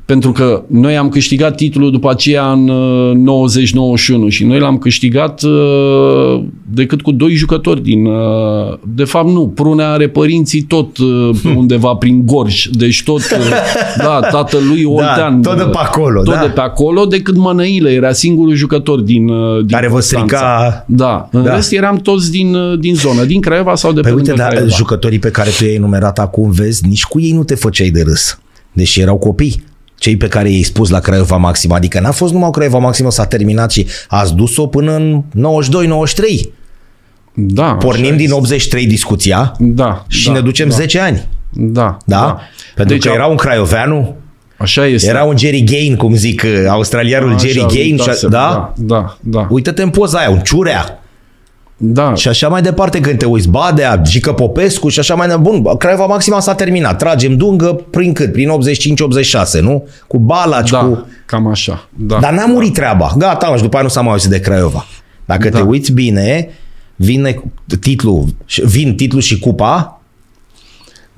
pentru că noi am câștigat titlul după aceea în uh, 90-91 și noi l-am câștigat uh, decât cu doi jucători din... uh, De fapt nu, Prunea are părinții tot uh, undeva prin Gorj, deci tot, uh, da, tatălui Oltean. tot de pe acolo, Tot da. de pe acolo, decât Mănăile, era singurul jucător din, uh, din Care vă Constanța. strica- Da, în Da. rest eram toți din, uh, din zonă, din Craiova sau de Păi pe uite, lângă dar Craiova. jucătorii pe care tu i-ai enumerat acum, vezi, nici cu ei nu te făceai de râs. Deși erau copii. Cei pe care i-ai spus la Craiova Maxima. Adică n-a fost numai o Craiova Maxima s-a terminat și ați dus-o până în 92-93. Da, Pornim așa din este. 83 discuția Da, și da, ne ducem da. 10 ani. Da, Da? Pentru Deci că au- era un craioveanu, Așa este. era un Jerry Gain, cum zic, uh, australiarul Așa, Jerry Gain. Și, uitasem, da? Da, da, da. Uite-te în poza aia, un ciurea. Da. Și așa mai departe când te uiți, Badea, Gică Popescu și așa mai departe. Bun, Craiova Maxima s-a terminat. Tragem dungă prin cât? Prin 85-86, nu? Cu Balaci, da, cu... cam așa. Da. Dar n-a murit treaba. Gata, mă, și după aia nu s-a mai auzit de Craiova. Dacă Da. te uiți bine, vine titlul, vin titlul și cupa,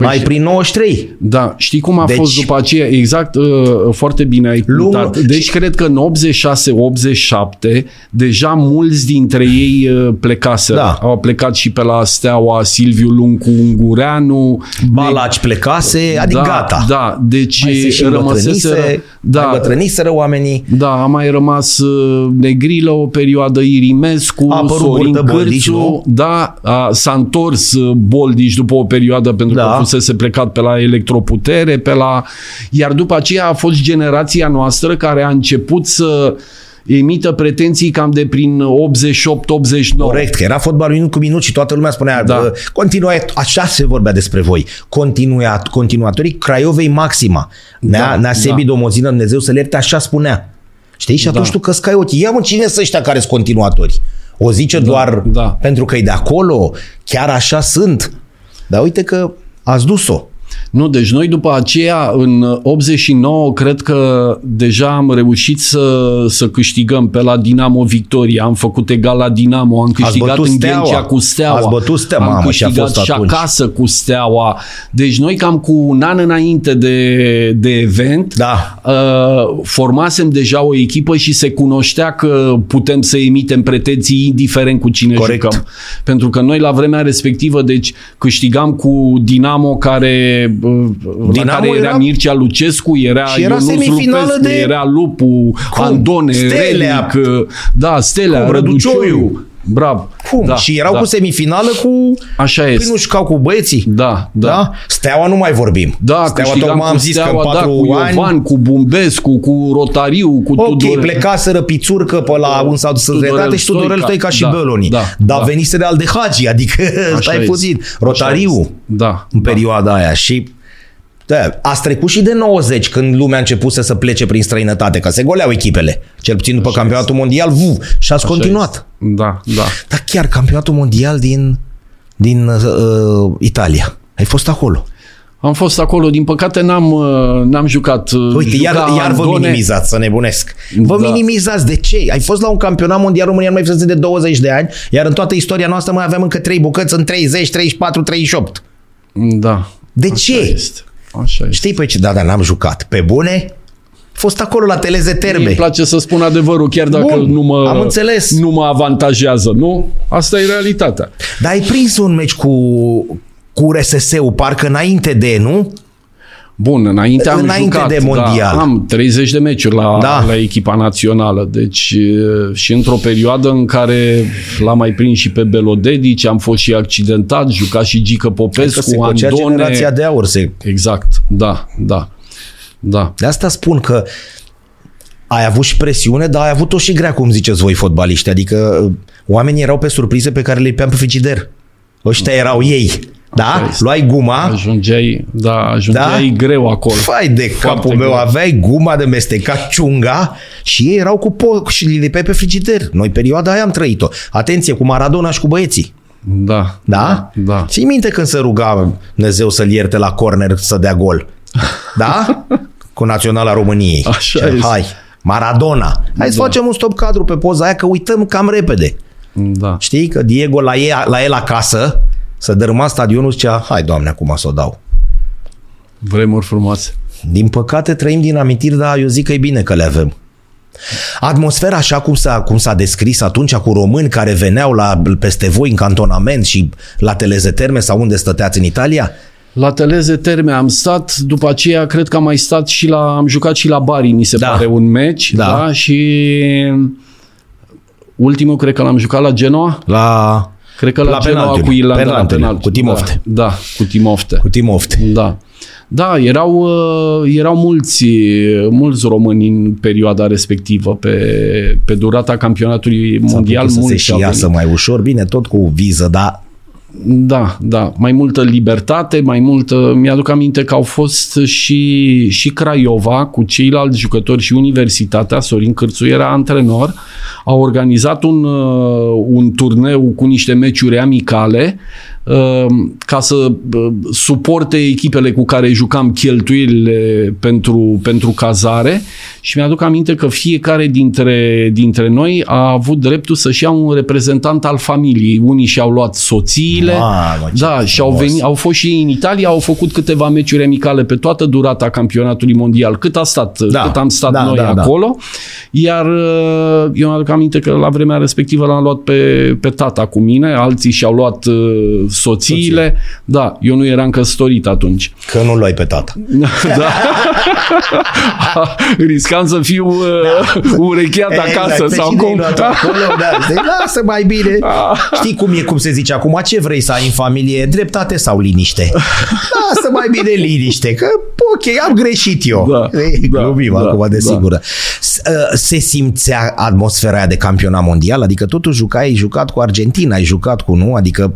Păi Ai prin 93. Da, știi cum a deci, fost după aceea? Exact, uh, foarte bine ai punctat. Deci și... cred că în 86-87 deja mulți dintre ei uh, plecase. Da. Au plecat și pe la Steaua Silviu Luncu Ungureanu. Balaci plecase, adică da, gata. Da, deci rămăseseră... Da, mai bătrâniseră oamenii. Da, a mai rămas uh, Negrilă o perioadă, Irimescu, a Sorin Cârțu. Da, a, s-a întors Boldiș după o perioadă pentru da. că a fost fusese plecat pe la electroputere, pe la... Iar după aceea a fost generația noastră care a început să emită pretenții cam de prin 88-89. Corect, că era fotbal minut cu minut și toată lumea spunea da. continua, așa se vorbea despre voi. Continua, continuatorii Craiovei Maxima. Nea, da, Nea Sebi da. Domozină, Dumnezeu să le ierte, așa spunea. Știi? Și atunci da. tu căscai ochii. Ia mă, cine sunt ăștia care sunt continuatori? O zice da, doar da. pentru că e de acolo? Chiar așa sunt? Dar uite că Ați dus-o. Nu, deci noi după aceea, în 89, cred că deja am reușit să, să câștigăm pe la Dinamo Victoria, am făcut egal la Dinamo, am câștigat în Ghencea cu Steaua, Ați bătut steaua, am mamă, câștigat a fost și atunci. acasă cu Steaua. Deci noi cam cu un an înainte de, de event da. uh, formasem deja o echipă și se cunoștea că putem să emitem pretenții indiferent cu cine Corect. jucăm. Pentru că noi la vremea respectivă, deci câștigam cu Dinamo care Dinamo care era, era Mircea Lucescu, era, și era Ionuț Lupescu, de... era Lupu, Cum? Andone, Stelea. Relic, da, Stelea, Cum? Răducioiu. Răducioiu. Bravo. Cum? Da, și erau da. cu semifinală cu... Așa este. Păi nu jucau cu băieții? Da, da. da? Steaua nu mai vorbim. Da, Steaua tocmai am zis Steaua, că în da, patru cu ani... Iovan, cu Bumbescu, cu Rotariu, cu Ok, Tudor. plecaseră pițurcă pe la un sau să Tudorel și Tudorel Stoica. Stoica și Da, Beloni. da, Dar da. venise de Aldehagi, adică stai este. puțin. Rotariu Așa este. Da, în da. perioada aia și da, ați trecut și de 90 când lumea a început să plece prin străinătate, că se goleau echipele, cel puțin după Așa campionatul mondial, vu, și ați Așa continuat. este. Da, da. Dar chiar campionatul mondial din, din uh, Italia, ai fost acolo. Am fost acolo, din păcate n-am, uh, n-am jucat. uh, Uite, iar, Juca iar vă Andone. minimizați, să nebunesc. Vă Da. minimizați. De ce? Ai fost la un campionat mondial, România nu mai fusese de 20 de ani, iar în toată istoria noastră mai aveam încă 3 bucăți în 30, 34, 38. Da. De Așa ce? Este. Așa este. Știi pe ce? Da, dar n-am jucat. Pe bune? Fost acolo la Teleze Terme. Îmi place să spun adevărul, chiar dacă Bun, nu, mă, am înțeles. nu mă avantajează, nu? Asta e realitatea. Dar ai prins un meci cu, cu RSS-ul, parcă înainte de, nu? Bun, înainte am Înainte jucat, de mondial. Da, am 30 de meciuri la, Da. la echipa națională, deci e, și într-o perioadă în care l-am mai prins și pe Belodedici, am fost și accidentat, jucat și Gică Că se Popescu, făcea Andone. generația de aur. Se... Exact, da, da, da. De asta spun că ai avut și presiune, dar ai avut-o și grea, cum ziceți voi, fotbaliști. Adică uh, oamenii erau pe surprize pe care le ipeam pe frigider. Ăștia erau ei. Da? este. Luai guma, Ajungeai, da, ajungeai Da? greu acolo. Fai de capul Foarte meu, greu. aveai guma de mestecat ciunga și ei erau cu po- și le lipeai pe frigider. Noi perioada aia am trăit-o. Atenție, cu Maradona și cu băieții. Da. Da? Da. Ții minte când se ruga Dumnezeu să-l ierte la corner să dea gol. Da? Cu Naționala României. Așa Ce- este. Hai, Maradona. Hai să Da. facem un stop cadru pe poza aia că uităm cam repede. Da. Știi că Diego la, ei, la el acasă să dărâma stadionul zicea, hai doamne, acum să o dau. Vremuri frumoase. Din păcate trăim din amintiri, dar eu zic că e bine că le avem. Atmosfera așa cum s-a, cum s-a descris atunci cu români care veneau la, peste voi în cantonament și la Teleze Terme sau unde stăteați în Italia, La Teleze Terme am stat, după aceea cred că am mai stat și la, am jucat și la Bari, mi se Da. pare, un meci, Da. da. și ultimul cred că l-am jucat la Genoa, la, cred că la, La Genoa penaltiuri, cu Irlanda la penaltiuri, penalti. cu Timofte. Da, da, cu Timofte. cu Timofte. Da. Da, erau, uh, erau mulți, mulți români în perioada respectivă, pe, pe durata campionatului mondial. să se mulți și au iasă venit. mai ușor, bine, tot cu viză, dar Da, da. Mai multă libertate, mai multă... Mi-aduc aminte că au fost și, și Craiova cu ceilalți jucători și Universitatea, Sorin Cârțu era antrenor, au organizat un, uh, un turneu cu niște meciuri amicale uh, ca să uh, suporte echipele cu care jucam cheltuielile pentru, pentru cazare și mi-aduc aminte că fiecare dintre, dintre noi a avut dreptul să-și ia un reprezentant al familiei. Unii și-au luat soțiile, Mamă, ce da, și au, frumos. venit, au fost și ei în Italia, au făcut câteva meciuri amicale pe toată durata campionatului mondial, cât a stat, Da, cât am stat da, noi da, da. acolo. Iar uh, eu mi-aduc aminte că la vremea respectivă l-am luat pe, pe tata cu mine, alții și-au luat uh, soțiile. Da, eu nu eram căsătorit atunci. Că nu luai pe tata. da. Riscam să fiu uh, urecheat acasă pe sau cine ai cum. luat acolo, da. Zici, Lasă mai bine. Știi cum e, cum se zice acum, ce vrei să ai în familie, dreptate sau liniște? Lasă mai bine liniște, că ok, am greșit eu. Da, E, da, glumim da, acum, da. desigur. S- uh, Se simțea atmosfera aia de campionat mondial? Adică totul jucai, ai jucat cu Argentina, ai jucat cu, nu? Adică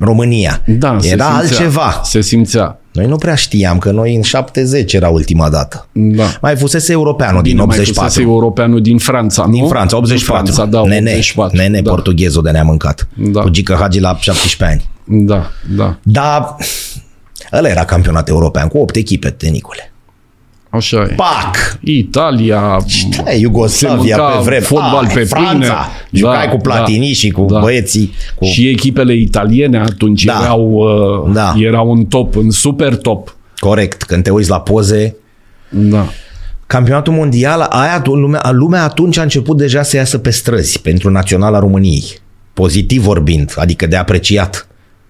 România. Da, se Era simțea, altceva. Se simțea. Noi nu prea știam că noi în 70 era ultima dată. Da. Mai fusese europeanul Bine, din mai 84. fusese europeanul din Franța, nu? Din Franța, 84. Din Franța, da, nene, 84. nene da. portughezul de ne-a mâncat. Da. Cu Gică Hagi la 17 ani. Da, da. Dar ăla era campionat european cu 8 echipe, tenicule. Așa e. Pac! Italia, E, Iugoslavia Se mânca pe vreme. fotbal Ah, pe Franța. pâine. Jucai Da, cu Platini da, și cu da. băieții. Cu... și echipele italiene atunci Da. erau, uh, Da. erau în top, în super top. Corect. Când te uiți la poze, Da. Campionatul mondial, aia, lumea, lumea atunci a început deja să iasă pe străzi pentru Naționala României. Pozitiv vorbind, adică de apreciat.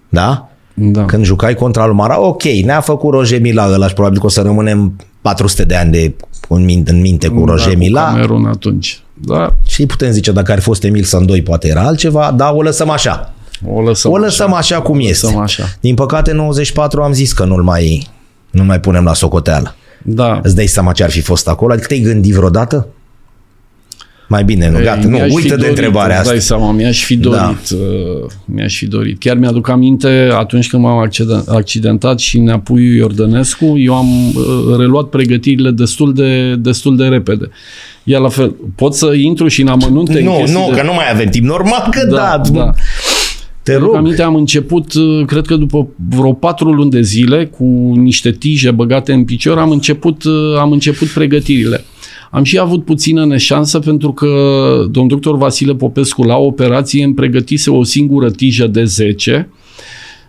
Da? Da. Când jucai contra lui Mara, ok, ne-a făcut Roger Mila ăla și probabil că o să rămânem 400 de ani de, în, minte, în minte cu Roger da, Mila. Cu Camerun atunci. Da, Și putem zice, dacă ar fi fost Emil Sandoi, poate era altceva, dar o lăsăm așa. o lăsăm, o lăsăm așa, așa cum o este. lăsăm așa. Din păcate, 94 am zis că nu-l mai, nu mai punem la socoteală. Da. Îți dai seama ce ar fi fost acolo? Adică te-ai gândit vreodată? Mai bine, nu, gata, Ei, nu, mi-aș fi uită de dorit, întrebarea îți asta. dai seama, mi-aș fi dorit. Da. Mi-aș fi dorit. Chiar mi-aduc aminte atunci când m-am acciden- accidentat și Neapuiu Iordănescu, eu am uh, reluat pregătirile destul de, destul de repede. Iar la fel, pot să intru și în amănunte? în Nu, chestii nu, de... că nu mai avem timp. Normal că da. da, da. Te Mi-aduc rog. aminte, am început, uh, cred că după vreo patru luni de zile, cu niște tije băgate în picior, am început, uh, am început pregătirile. Am și avut puțină neșansă pentru că domn doctor Vasile Popescu la operație îmi pregătise o singură tijă de 10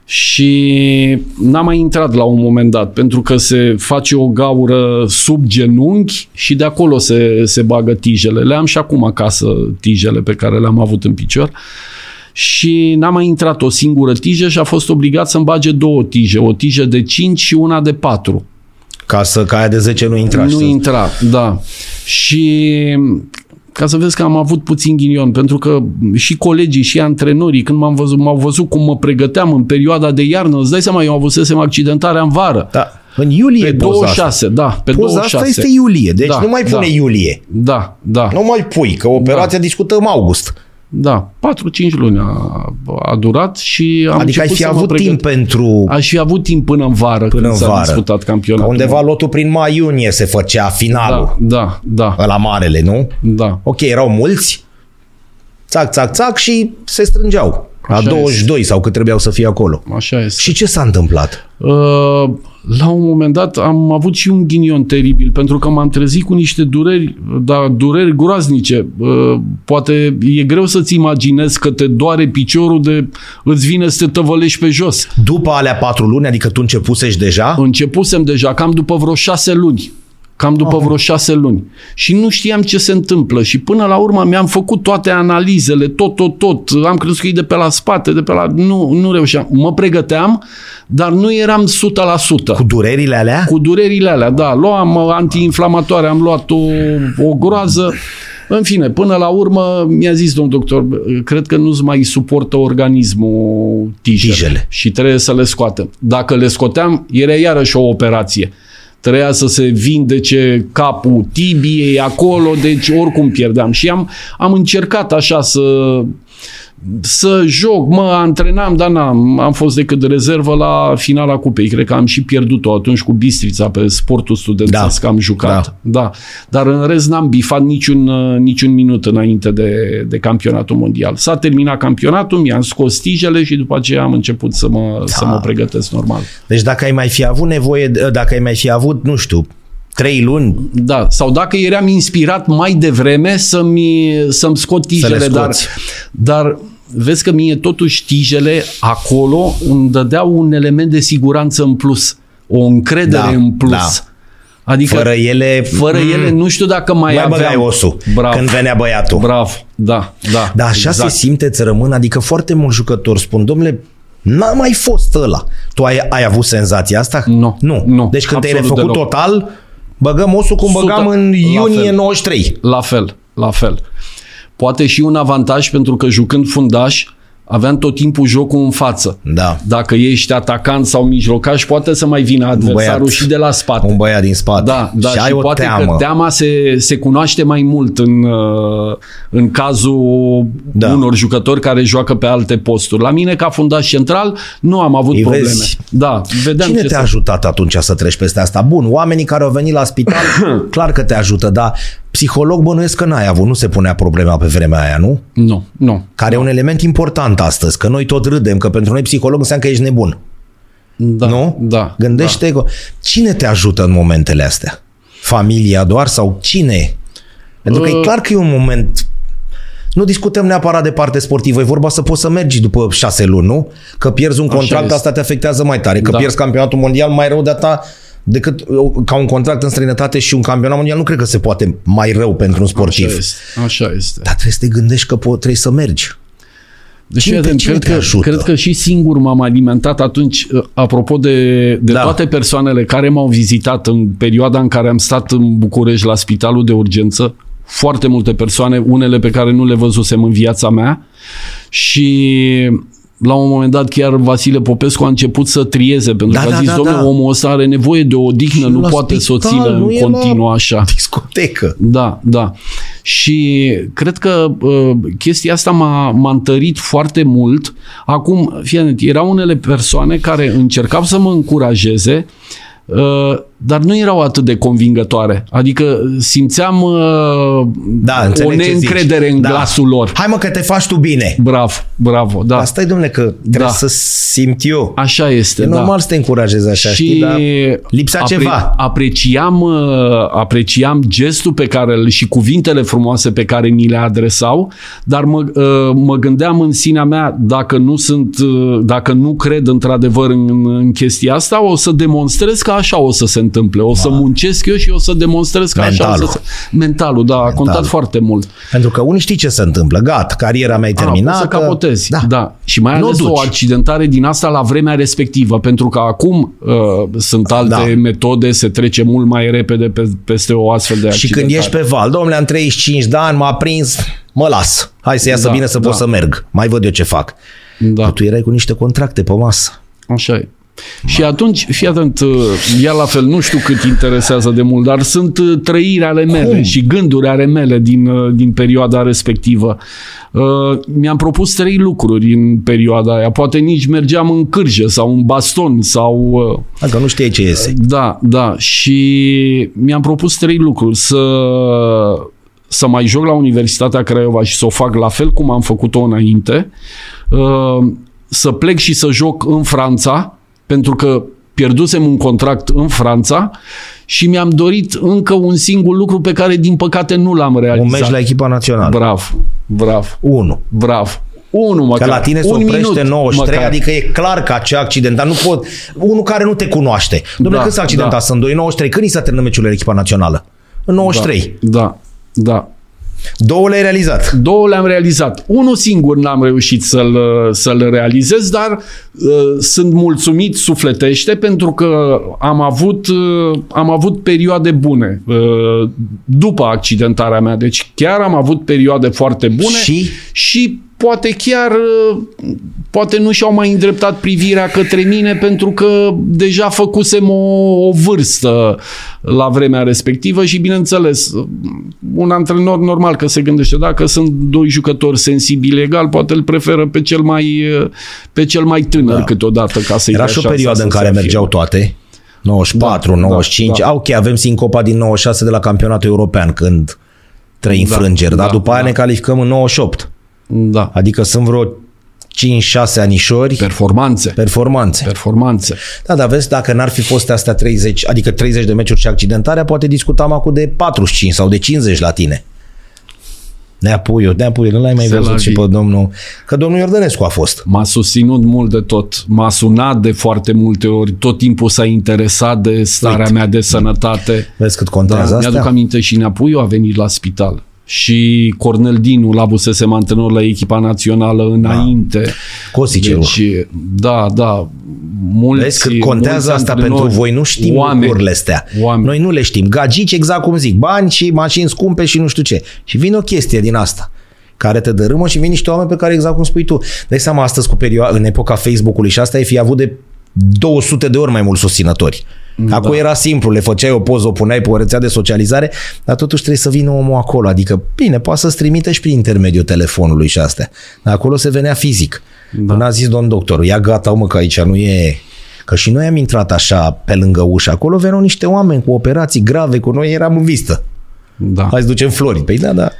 și n-am mai intrat la un moment dat pentru că se face o gaură sub genunchi și de acolo se, se bagă tijele. Le am și acum acasă tijele pe care le-am avut în picior și n-am mai intrat o singură tijă și a fost obligat să-mi bage două tije, o tijă de 5 și una de 4. Ca să ca aia de 10 nu intra. Nu știi? intra, da. Și ca să vezi că am avut puțin ghinion, pentru că și colegii și antrenorii, când m-am văzut, m-au văzut cum mă pregăteam în perioada de iarnă, îți dai seama, eu avusesem accidentarea în vară. Da. În iulie Pe poza 26, da, pe Poza 26. asta este iulie, deci Da, nu mai pune da. iulie. Da, da. Nu mai pui, că operația discutăm august. Da, 4-5 luni a, a durat și am Adică ai început fi să mă avut pregăt- timp pentru Aș fi avut timp până în vară până când în s-a vară. disputat Că campionatul. undeva lotul prin mai-iunie se făcea finalul. Da, da, da, La marele, nu? da. Ok, erau mulți, țac, țac, țac și se strângeau. La Așa 22 sau cât trebuiau să fie acolo. Așa este. Și ce s-a întâmplat? Uh, la un moment dat am avut și un ghinion teribil pentru că m-am trezit cu niște dureri, dar dureri groaznice. Uh, poate e greu să-ți imaginezi că te doare piciorul de îți vine să te tăvălești pe jos. După alea patru luni, adică tu începusești deja? Începusem deja cam după vreo șase luni. Cam după vreo șase luni. Și nu știam ce se întâmplă. Și până la urmă mi-am făcut toate analizele, tot, tot, tot. Am crezut că e de pe la spate, de pe la... Nu, nu reușeam. Mă pregăteam, dar nu eram 100%. Cu durerile alea? Cu durerile alea, da. Luam uh, antiinflamatoare, am luat o, o groază. În fine, până la urmă mi-a zis domn doctor, "Bă, cred că nu-ți mai suportă organismul tijele, Tijele. și trebuie să le scoatem. Dacă le scoteam, era iarăși o operație. Trebuia să se vindece capul tibiei acolo, deci oricum pierdeam. Și am, am încercat așa să să joc, mă antrenam, dar n-am, am fost decât de rezervă la finala cupei. Cred că am și pierdut-o atunci cu Bistrița pe sportul studențesc, Da. am jucat. Da. da. Dar în rest n-am bifat niciun, uh, niciun minut înainte de, de campionatul mondial. S-a terminat campionatul, mi-am scos tijele și după aceea am început să mă, da. să mă pregătesc normal. Deci dacă ai mai fi avut nevoie, de- dacă ai mai fi avut, nu știu, trei luni, Da, sau dacă eram inspirat mai devreme să-mi, să-mi scot tijele, le dar, scoți. dar vezi că mie totuși tijele acolo îmi dădeau un element de siguranță în plus, o încredere Da, în plus. da. Adică fără ele... fără ele nu știu dacă mai, mai aveam... băgai osul Bravo. când venea băiatul. Bravo, da, da. Dar așa exact. se simte să rămân, adică foarte mulți jucători spun, domnule, n-a mai fost ăla. Tu ai, ai avut senzația asta? Nu, Nu. nu, Deci când te-ai absolut refăcut deloc. total, băgăm osul cum Sută- băgam în la iunie fel. 93. La fel, la fel. Poate și un avantaj pentru că jucând fundaș aveam tot timpul jocul în față. Da. Dacă ești atacant sau mijlocaș, poate să mai vină adversarul băiat. și de la spate. Un băiat din spate. Da, da, și, și, ai o poate teamă. că teama se, se cunoaște mai mult în, uh, în cazul Da. da. unor jucători care joacă pe alte posturi. La mine, ca fundaș central, nu am avut Îi probleme. vezi? Da, vedeam Cine ce te-a să... ajutat atunci să treci peste asta? Bun, oamenii care au venit la spital, clar că te ajută, dar psiholog bănuiesc că n-ai avut, nu se punea problema pe vremea aia, nu? Nu, nu. Care e un element important astăzi, că noi tot râdem, că pentru noi psiholog înseamnă că ești nebun. Da, nu? Da. Gândește că cine te ajută în momentele astea? Familia doar sau cine? Pentru că e Uh. clar că e un moment nu discutăm neapărat de parte sportivă, e vorba să poți să mergi după șase luni, nu? Că pierzi un Așa contract, este. asta te afectează mai tare. Că Da. pierzi campionatul mondial mai rău de ta decât ca un contract în străinătate și un campionat mondial nu cred că se poate mai rău pentru un sportiv. Așa este. Așa este. Dar trebuie să te gândești că po- trebuie să mergi. Deci, Cine cine, te- atent, cine cred, te că, ajută? cred că și singur m-am alimentat atunci, uh, apropo de, de Da. da. toate persoanele care m-au vizitat în perioada în care am stat în București la spitalul de urgență, foarte multe persoane, unele pe care nu le văzusem în viața mea și la un moment dat chiar Vasile Popescu a început să trieze pentru Da, că a da, zis, da, domnule, da. omul ăsta are nevoie de o odihnă, Și nu la poate să o spital, țină nu în e la- continuu așa. Discotecă. Da, da. Și cred că uh, chestia asta m-a, m-a întărit foarte mult. Acum, fii atent, erau unele persoane care încercau să mă încurajeze, uh, dar nu erau atât de convingătoare. Adică simțeam uh, Da, o înțeleg ce zici. neîncredere în Da. glasul lor. Hai mă că te faci tu bine. Bravo, bravo, da. Asta e, domnule, că trebuie Da. să simt eu. Așa este, E da. normal să te încurajezi așa, și știi, dar lipsea ceva. Apreciam, uh, apreciam gestul pe care îl- și cuvintele frumoase pe care mi le adresau, dar mă, uh, mă gândeam în sinea mea dacă nu sunt, uh, dacă nu cred într-adevăr în, în chestia asta, o să demonstrez că așa o să se întâmple. O să muncesc eu și o să demonstrez că așa Mentalul. o să se... Mentalul, da, a contat foarte mult. Pentru că unii știi ce se întâmplă. Gata, cariera mea e Ah, terminată. poți să capotezi. Da. da. Și mai Nu o ales o duci. accidentare din asta la vremea respectivă, pentru că acum uh, sunt alte Da. metode, se trece mult mai repede pe, peste o astfel de Și accidentare. când ești pe val, domnule, am 35 de ani, m-a prins, mă las. Hai să iasă Da, bine să pot da. să merg. Mai văd eu ce fac. Da, Tu erai cu niște contracte pe masă. așa e. Și atunci, fii atent, uh, ea la fel, nu știu cât interesează de mult, dar sunt uh, trăiri ale mele Cum? și gânduri ale mele din, uh, din perioada respectivă. Uh, Mi-am propus trei lucruri în perioada aia. Poate nici mergeam în cârjă sau în baston sau uh, Dacă nu știai ce iese. Da, da. Și mi-am propus trei lucruri. Să, să mai joc la Universitatea Craiova și să o fac la fel cum am făcut-o înainte. Uh, Să plec și să joc în Franța, pentru că pierdusem un contract în Franța și mi-am dorit încă un singur lucru pe care, din păcate, nu l-am Un realizat. meci la echipa națională. Bravo, bravo, Unu. bravo. Unul măcar. Că la tine se un oprește minut 93, măcar. adică e clar că acea accidentat nu pot... Unul care nu te cunoaște. Domnule, Da, când s-a accidentat? da. Sunt 2, 93. Când i s-a terminat meciul la echipa națională? În 93. Da, da. Două le-ai realizat. Două le-am realizat. Unul singur n-am reușit să-l, să-l realizez, dar uh, sunt mulțumit sufletește pentru că am avut, uh, am avut perioade bune uh, după accidentarea mea. Deci chiar am avut perioade foarte bune Și? și poate chiar poate nu și-au mai îndreptat privirea către mine pentru că deja făcusem o, o vârstă la vremea respectivă și bineînțeles un antrenor normal că se gândește dacă sunt doi jucători sensibili egal poate îl preferă pe cel mai pe cel mai tânăr da. câteodată ca să Era și o perioadă în care mergeau toate 94, da, 95, da, da. ok, avem sincopa din 96 de la campionatul european când trei da, înfrângeri, da, dar după da. aia ne calificăm în 98. Da. Adică sunt vreo 5-6 anișori. Performanțe. Performanțe. Performanțe. Da, dar vezi, dacă n-ar fi fost astea 30, adică 30 de meciuri și accidentarea, poate discutam acum de 45 sau de 50 la tine. Nea Puiu, Nea Puiu, nu l-ai mai Se văzut și pe domnul... Că domnul Iordănescu a fost. M-a susținut mult de tot. M-a sunat de foarte multe ori. Tot timpul s-a interesat de starea Uite. mea de sănătate. Vezi cât contează da, asta? Mi-aduc aminte și Nea Puiu a venit la spital și Cornel Dinu la busese antrenor la echipa națională înainte. Da. Cosice. Deci, da, da. Mulți, Vezi cât contează asta pentru voi, nu știm oameni, lucrurile astea. Oameni. Noi nu le știm. Gagici, exact cum zic, bani și mașini scumpe și nu știu ce. Și vine o chestie din asta care te dărâmă și vin niște oameni pe care, exact cum spui tu, dai seama astăzi cu perioada, în epoca Facebook-ului și asta ai fi avut de 200 de ori mai mulți susținători. Da. Acum era simplu, le făceai o poză, o puneai pe o rețea de socializare, dar totuși trebuie să vină omul acolo. Adică, bine, poate să-ți trimite și prin intermediul telefonului și astea. Dar acolo se venea fizic. Da. Până a zis domn doctor, ia gata, mă, că aici nu e... Că și noi am intrat așa pe lângă ușă. Acolo veneau niște oameni cu operații grave, cu noi eram în vistă. Da. Hai să ducem flori. Păi da, da.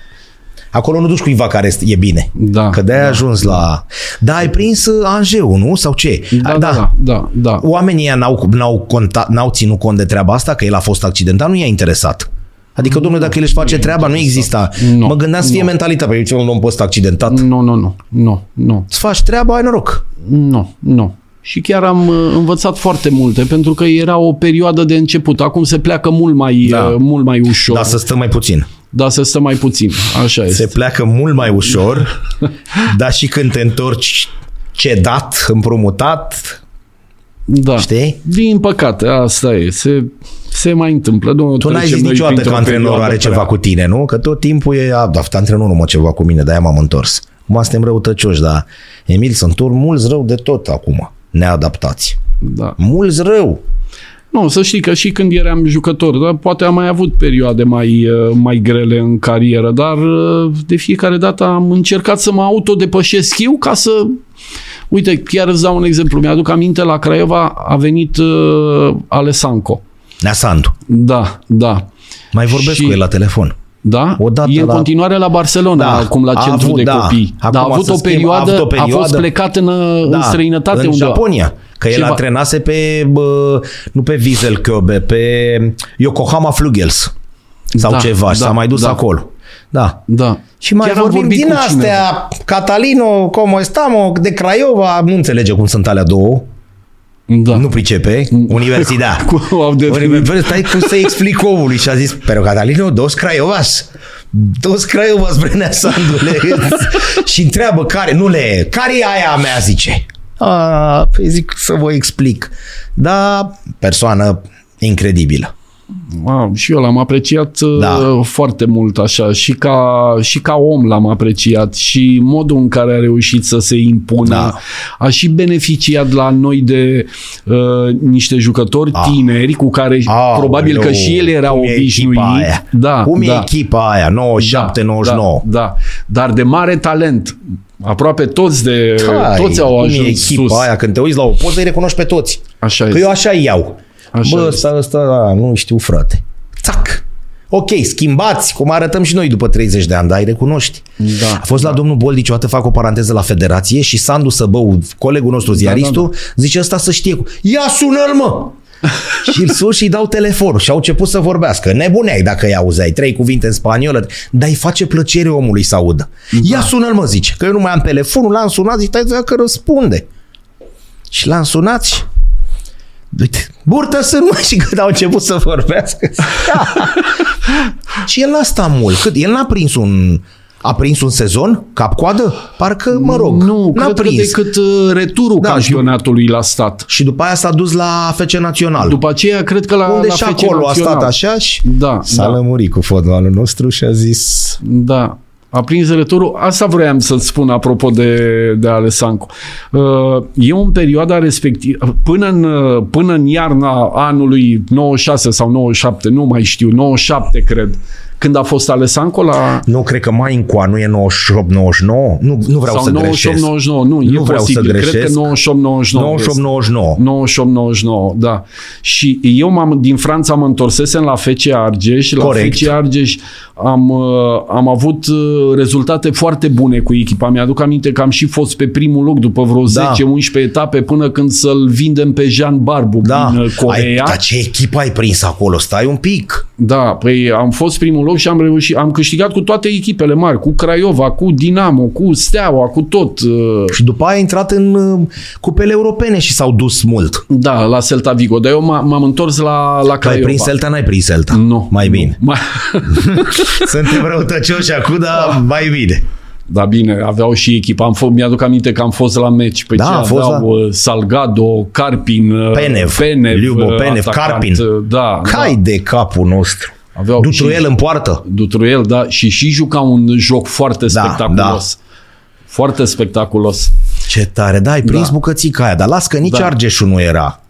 Acolo nu duci cuiva care e bine. Da, că de-aia da, ajuns da. la... Da, ai prins uh, Angeu, nu? Sau ce? Da, da, da. da, da. Oamenii n-au, n-au, conta, n-au ținut cont de treaba asta, că el a fost accidentat, nu i-a interesat. Adică, domnule, dacă el își face treaba, nu exista. No, mă gândeam să fie no. mentalitatea. Păi, ce un om post accidentat? Nu, nu, nu. Nu, nu. Îți faci treaba, ai noroc. Nu, nu. Și chiar am uh, învățat foarte multe, pentru că era o perioadă de început. Acum se pleacă mult mai, da. Uh, mult mai ușor. Da, să stăm mai puțin dar să stă mai puțin. Așa este. Se pleacă mult mai ușor, dar și când te întorci cedat, împrumutat, da. Știi? Din păcate, asta e. Se, se mai întâmplă. Nu tu n-ai zis niciodată că antrenorul are ceva cu tine, nu? Că tot timpul e, a, da, antrenorul mă ceva cu mine, de-aia m-am întors. Acum suntem răutăcioși, dar Emil, sunt mulți rău de tot acum, neadaptați. Da. Mulți rău. Nu, să știi că și când eram jucător, da, poate am mai avut perioade mai, uh, mai grele în carieră, dar uh, de fiecare dată am încercat să mă autodepășesc eu ca să... Uite, chiar îți dau un exemplu. Mi-aduc aminte, la Craiova a venit uh, Alessanco. Neasandu. Da, da. Mai vorbesc și... cu el la telefon. Da? Odată e în la... continuare la Barcelona, da. acum la centru avut, de da. copii. Acum Dar a avut, o perioadă, a avut o perioadă, a fost plecat în, da. în străinătate. În undeva. Japonia. Că el Ceva... antrenase pe, bă, nu pe Wiesel Kobe, pe Yokohama Flugels sau da, ceva da, și s-a mai dus da. acolo. Da. Da. Și mai Chiar vorbim din astea, cineva. Catalino, como estamos, de Craiova, nu înțelege cum sunt alea două. Da. Nu pricepe. Universidad. Universidad. Stai cum să explic omului și a zis, pero Catalino, dos Craiovas. Dos Craiovas, Brenea Sandule. și întreabă care, nu le, care e aia mea, zice. A, păi zic să vă explic. Da, persoană incredibilă. Wow, și eu l-am apreciat da. Uh, foarte mult așa și ca, și ca om l-am apreciat și modul în care a reușit să se impună. Da. A și beneficiat la noi de uh, niște jucători ah. tineri cu care ah, probabil că și el era obișnuit. Da, Cum da. e echipa aia? 97, da, 99. Da, da, dar de mare talent. Aproape toți de Hai, toți au ajuns e echipa sus. aia? Când te uiți la o poză, îi recunoști pe toți. Așa că este. eu așa iau. Așa Bă, ăsta, ăsta, a, nu știu, frate. Țac! Ok, schimbați, cum arătăm și noi după 30 de ani, dar îi recunoști. Da, a fost da. la domnul Boldici, o dată fac o paranteză la federație și Sandu Săbău, colegul nostru ziaristul, da, da, da. zice ăsta să știe. Ia sună-l, mă! și îl sun și îi dau telefonul și au început să vorbească. Nebuneai dacă îi auzeai, trei cuvinte în spaniolă, dar îi face plăcere omului să audă. Da. Ia sună-l, mă, zice, că eu nu mai am telefonul, l-am sunat, zic, stai că răspunde. Și l-am sunat și Uite, burtă sunt mă și când au început să vorbească. și el n-a stat mult. Cât? El n-a prins un, a prins un sezon cap-coadă? Parcă, mă rog, Nu, n-a cred prins. că decât uh, returul da, campionatului la stat. Și după aia s-a dus la FC Național. După aceea, cred că la, Unde la și FC acolo Național. a stat așa și da, s-a da. lămurit cu fotbalul nostru și a zis... Da. A prins returul. Asta vroiam să-ți spun apropo de, de Alessanco. Uh, Eu în perioada respectivă, până în, uh, până în iarna anului 96 sau 97, nu mai știu, 97 cred, când a fost Alessanco la... Nu, cred că mai încoa, nu e 98, 99? Nu, nu vreau sau să 98, greșesc. 99, nu, Nu e vreau să posibil. Cred greșesc. că 98, 99. 98, 99. 98, 99, da. Și eu m-am, din Franța mă întorsesem la FC Argeș. La Corect. FC Argeș am, uh, am avut uh, rezultate foarte bune cu echipa. Mi-aduc aminte că am și fost pe primul loc după vreo Da. 10-11 etape până când să-l vindem pe Jean Barbu Da, din uh, ai, Coreea. dar ce echipă ai prins acolo? Stai un pic. Da, păi am fost primul loc și am reușit, am câștigat cu toate echipele mari, cu Craiova, cu Dinamo, cu Steaua, cu tot. uh, Și după aia ai intrat în uh, cupele europene și s-au dus mult. Da, la Celta Vigo, dar eu m- m-am întors la, la Că ai Craiova. prins Celta, n-ai prins Celta. Nu. Mai nu. bine. Mai... Suntem răutăcioși acum, dar mai bine. Da, bine, aveau și echipa. Am fost, mi-aduc aminte că am fost la meci. Pe Da, ce a fost aveau uh, Salgado, Carpin, uh, Penev, Penev Liubo uh, Penev, atacant, Carpin. uh, Da, Cai de capul nostru. Aveau Dutruel și- în poartă. Dutruel, da, și și juca un joc foarte Da, spectaculos. Foarte spectaculos. Ce tare, da, ai prins Da. bucățica aia, dar las că nici Da. Argeșul nu era.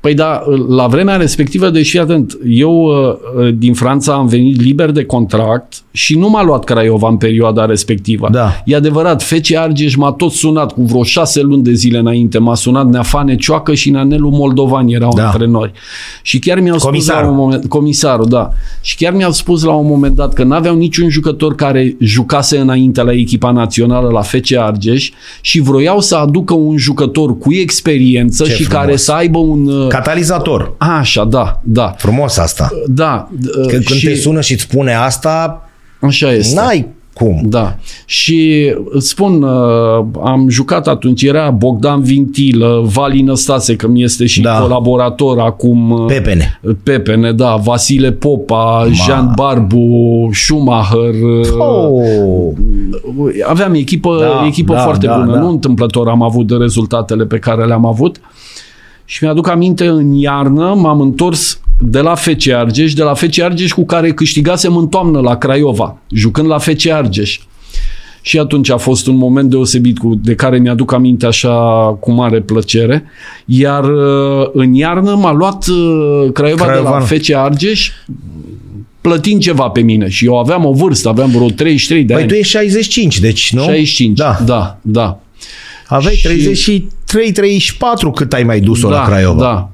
Păi da, la vremea respectivă, deși atent, eu uh, uh, din Franța am venit liber de contract și nu m-a luat Craiova în perioada respectivă. Da. E adevărat, FC Argeș m-a tot sunat cu vreo șase luni de zile înainte. M-a sunat Neafane Cioacă și Nanelu Moldovan erau Da. antrenori. Și chiar mi-au spus Comisarul. la un moment, comisarul, da. Și chiar mi-au spus la un moment dat că n-aveau niciun jucător care jucase înainte la echipa națională la FC Argeș și vroiau să aducă un jucător cu experiență Ce și frumos. care să aibă un uh, Catalizator. Așa, da, da. Frumos asta. Da. Că când și te sună și îți spune asta, așa este. n-ai cum. Da. Și îți spun, uh, am jucat atunci, era Bogdan Vintilă, Vali Năstase, că mi este și Da. colaborator acum. uh, Pepene. Pepene, da, Vasile Popa, Jean Barbu, Schumacher. uh, Oh. Aveam echipă, Da, echipă da, foarte da, bună. da. Nu întâmplător am avut de rezultatele pe care le-am avut. Și mi-aduc aminte, în iarnă m-am întors de la FC Argeș, de la FC Argeș cu care câștigasem în toamnă la Craiova, jucând la FC Argeș. Și atunci a fost un moment deosebit cu, de care mi-aduc aminte așa cu mare plăcere. Iar uh, în iarnă m-a luat uh, Craiova, Craiova. de la FC Argeș plătind ceva pe mine și eu aveam o vârstă, aveam vreo 33 de Păi ani. tu ești 65, deci nu? 65, Da. da, da. Aveai Și- 33, 34 cât ai mai dus-o da, la Craiova. Da.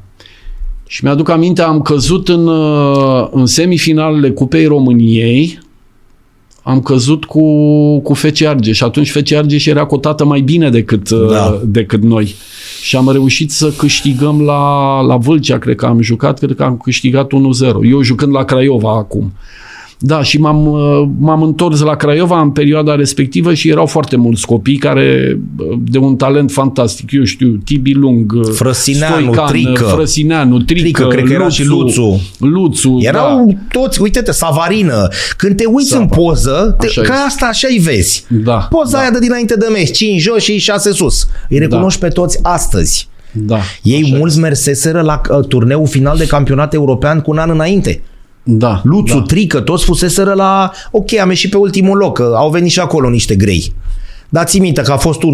Și mi-aduc aminte, am căzut în, uh, în semifinalele Cupei României, am căzut cu, cu FC Argeș și atunci FC Argeș era cotată mai bine decât, uh, Da. decât noi. Și am reușit să câștigăm la, la Vâlcea, cred că am jucat, cred că am câștigat 1-0. Eu jucând la Craiova acum. Da, și m-am, uh, m-am întors la Craiova în perioada respectivă și erau foarte mulți copii care, uh, de un talent fantastic, eu știu, Tibi Lung, uh, Frăsineanu, Stoican, Trică. Frăsineanu, Trică, Trică, cred că era și Luțu. Luțu, Erau da. toți, uite-te, Savarină. Când te uiți Sava. în poză, te, Așa ca este. asta așa îi vezi. Da, Poza da. aia de dinainte de meci, 5 jos și 6 sus. Îi recunoști pe toți astăzi. Da. Ei așa mulți merseseră la uh, turneul final de campionat european cu un an înainte. Da. Luțu, da. Trică, toți fuseseră la... Ok, am ieșit pe ultimul loc, că au venit și acolo niște grei. Dați minte că a fost 1-0,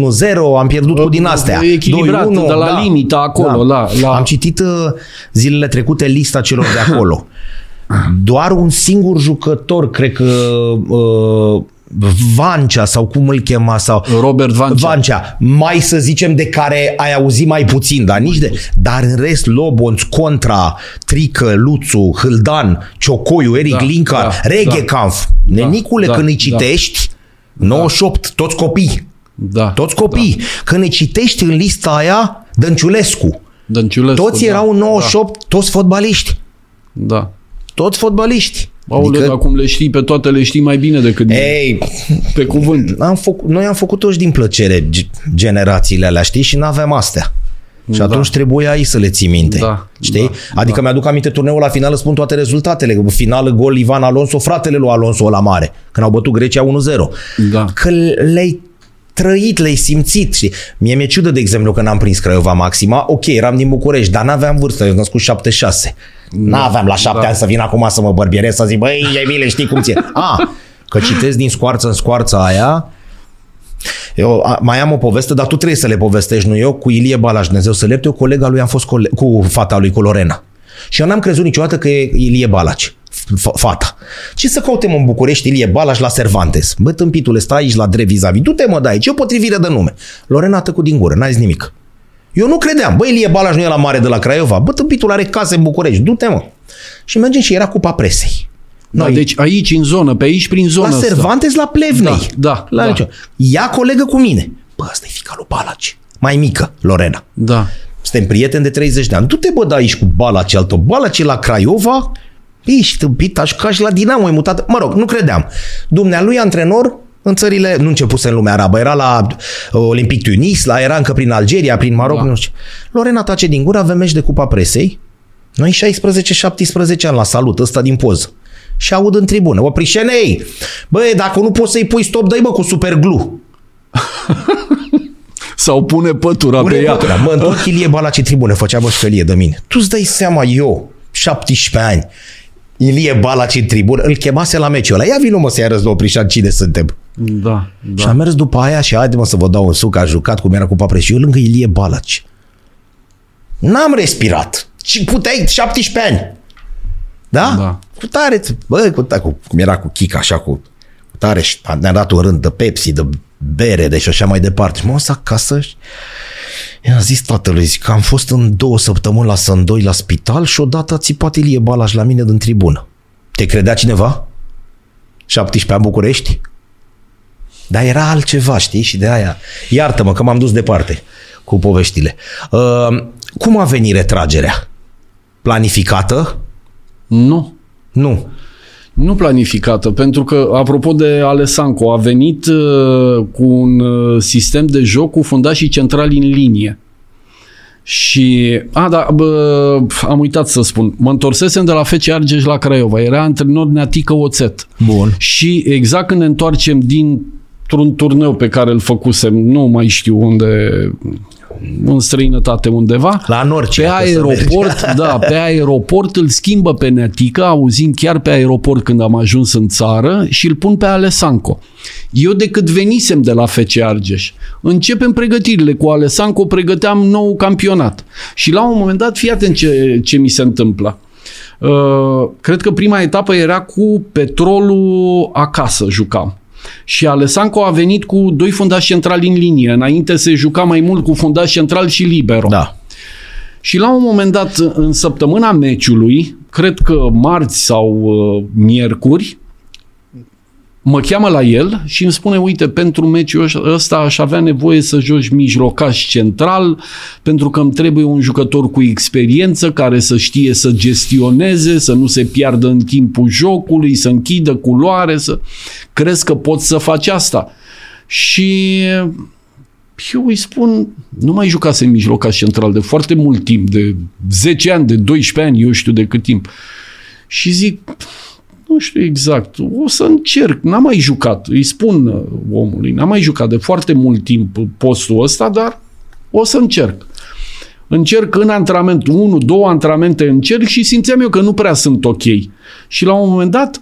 am pierdut cu din astea. Echilibrat, 2-1, de la limita acolo, la- la- Am citit uh, zilele trecute lista celor de acolo. Doar un singur jucător, cred că uh, Vancea sau cum îl chema sau Robert Vancea. Vancea, mai să zicem de care ai auzit mai puțin, dar nici de... Dar în rest, Lobonț, Contra, Trică, Luțu, Hâldan, Ciocoiu, Eric Da, Linkar, da, Reghecampf. Nenicule, da, când îi da. citești, 98, toți copii. Da. Toți copii. Când îi citești în lista aia, Dănciulescu. Dănciulescu. Toți da, erau în 98, toți fotbaliști. Da. da. Toți fotbaliști. Aoleu, adică... dar cum le știi pe toate, le știi mai bine decât mine. Ei, Pe cuvânt. am făcut, noi am făcut toți din plăcere ge- generațiile alea, știi? Și n-aveam astea. Și Da. atunci trebuia aici să le ții minte. Da, Știi? da, adică mi-aduc aminte turneul la final, îți spun toate rezultatele. Finală, gol Ivan Alonso, fratele lui Alonso la mare, când au bătut Grecia 1-0. Da. Că le-ai trăit, le-ai simțit. Și mie mi-e ciudă, de exemplu, că n-am prins Craiova Maxima. Ok, eram din București, dar n-aveam vârstă, eu am născut 76. N-aveam la șapte Da. ani să vin acum să mă bărbierez, să zic, băi, e bine, știi cum ție. A, Că citesc din scoarță în scoarța aia. Eu a, mai am o poveste, dar tu trebuie să le povestești, nu eu, cu Ilie Balaș, Dumnezeu să lepte, eu colega lui am fost cole- cu fata lui, cu Lorena. Și eu n-am crezut niciodată că e Ilie Balaci, f- fata. Ce să cautem în București Ilie Balaș la Cervantes? Bă, tâmpitule, stai aici la drept vis-a-vis. Du-te mă, dai, ce potrivire de nume? Lorena a tăcut din gură, n-a zis nimic. Eu nu credeam. Bă, Ilie Balaș nu e la mare de la Craiova. Bă, tâmpitul are case în București. Du-te, mă. Și mergem și era cupa presei. Da, Noi, deci aici, în zonă, pe aici, prin zonă la asta. Cervantes, la Plevnei. Da, da, La da. da. Ea colegă cu mine. Bă, asta e fica lui Balaci. Mai mică, Lorena. Da. Suntem prieteni de 30 de ani. Du-te, bă, da aici cu Balaci altă. Balaci e la Craiova. Ești tâmpit, aș ca și la Dinamo, e mutat. Mă rog, nu credeam. Dumnealui antrenor în țările, nu începuse în lumea arabă, era la uh, Olimpic Tunis, la, era încă prin Algeria, prin Maroc, Da. nu știu. Lorena tace din gură, avem meci de Cupa Presei. Noi 16-17 ani la salut, ăsta din poză. Și aud în tribună, oprișenei, băi, dacă nu poți să-i pui stop, dă bă cu superglu. Sau pune pătura Pune pe ea. pătura. Mă întorc Ilie Balaci în tribune, făcea bășcălie de mine. Tu îți dai seama, eu, 17 ani, Ilie Balaci în tribună, îl chemase la meciul ăla. Ia vină mă să-i arăți la Oprișan cine suntem. Da, Da. Și da. am mers după aia și haide mă să vă dau un suc, a jucat cum era cu papre și eu lângă Ilie Balaci. N-am respirat. Și puteai 17 ani. Da? Da. Cu tare, bă, cu tare, cu, cum era cu Chica, așa, cu, cu tare și ne-a dat un rând de Pepsi, de bere, de și așa mai departe. Și m-am dus acasă și i-am zis tatălui, zic că am fost în două săptămâni la Sândoi la spital și odată a țipat Ilie Balaș la mine din tribună. Te credea cineva? 17 ani București? Dar era altceva, știi? Și de aia, iartă-mă că m-am dus departe cu poveștile. Uh, cum a venit retragerea? Planificată? Nu. Nu. Nu planificată, pentru că, apropo de Alessanco, a venit uh, cu un uh, sistem de joc cu fundașii centrali în linie. Și, a, da, bă, am uitat să spun, mă întorsesem de la FC Argeș la Craiova, era antrenor Neatică Oțet. Bun. Și exact când ne întoarcem dintr-un turneu pe care îl făcusem, nu mai știu unde, în străinătate undeva, La Norcia. pe că să aeroport, mergi. da, pe aeroport îl schimbă pe Neatică, auzim chiar pe aeroport când am ajuns în țară și îl pun pe Alessanco. Eu decât venisem de la FC Argeș, începem pregătirile cu Alessanco, pregăteam nou campionat. Și la un moment dat, fii atent ce, ce mi se întâmplă. Uh, cred că prima etapă era cu petrolul acasă, jucam. Și Alessanco a venit cu doi fundași centrali în linie. Înainte se juca mai mult cu fundași central și libero. Da. Și la un moment dat, în săptămâna meciului, cred că marți sau uh, miercuri, mă cheamă la el și îmi spune, uite, pentru meciul ăsta aș avea nevoie să joci mijlocaș central, pentru că îmi trebuie un jucător cu experiență care să știe să gestioneze, să nu se piardă în timpul jocului, să închidă culoare, să... Crezi că poți să faci asta? Și eu îi spun, nu mai jucase în mijlocaș central de foarte mult timp, de 10 ani, de 12 ani, eu știu de cât timp. Și zic, nu știu exact, o să încerc, n-am mai jucat, îi spun uh, omului, n-am mai jucat de foarte mult timp postul ăsta, dar o să încerc. Încerc în antrenament, unul, două antrenamente încerc și simțeam eu că nu prea sunt ok. Și la un moment dat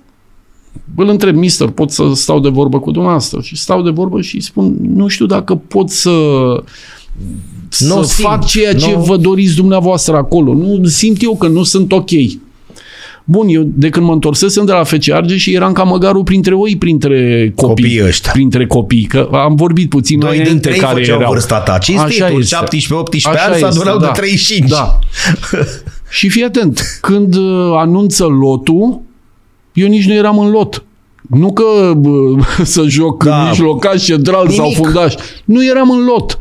îl întreb, mister, pot să stau de vorbă cu dumneavoastră? Și stau de vorbă și îi spun, nu știu dacă pot să să Nu simt, fac ceea ce nu- vă doriți dumneavoastră acolo. Nu simt eu că nu sunt ok. Bun, eu de când mă întorsesem de la FC Argeș și eram ca măgarul printre oi, printre copii. Copiii ăștia. Printre copii, că am vorbit puțin Doi mai din înainte trei care făceau erau. vârsta ta. Cinstit, Așa un este. 17-18 Așa ani se este, adunau de da. 35. Da. Și fii atent, când uh, anunță lotul, eu nici nu eram în lot. Nu că bă, să joc Da. da. mijlocaș, central sau Nimic. fundaș. Nu eram în lot.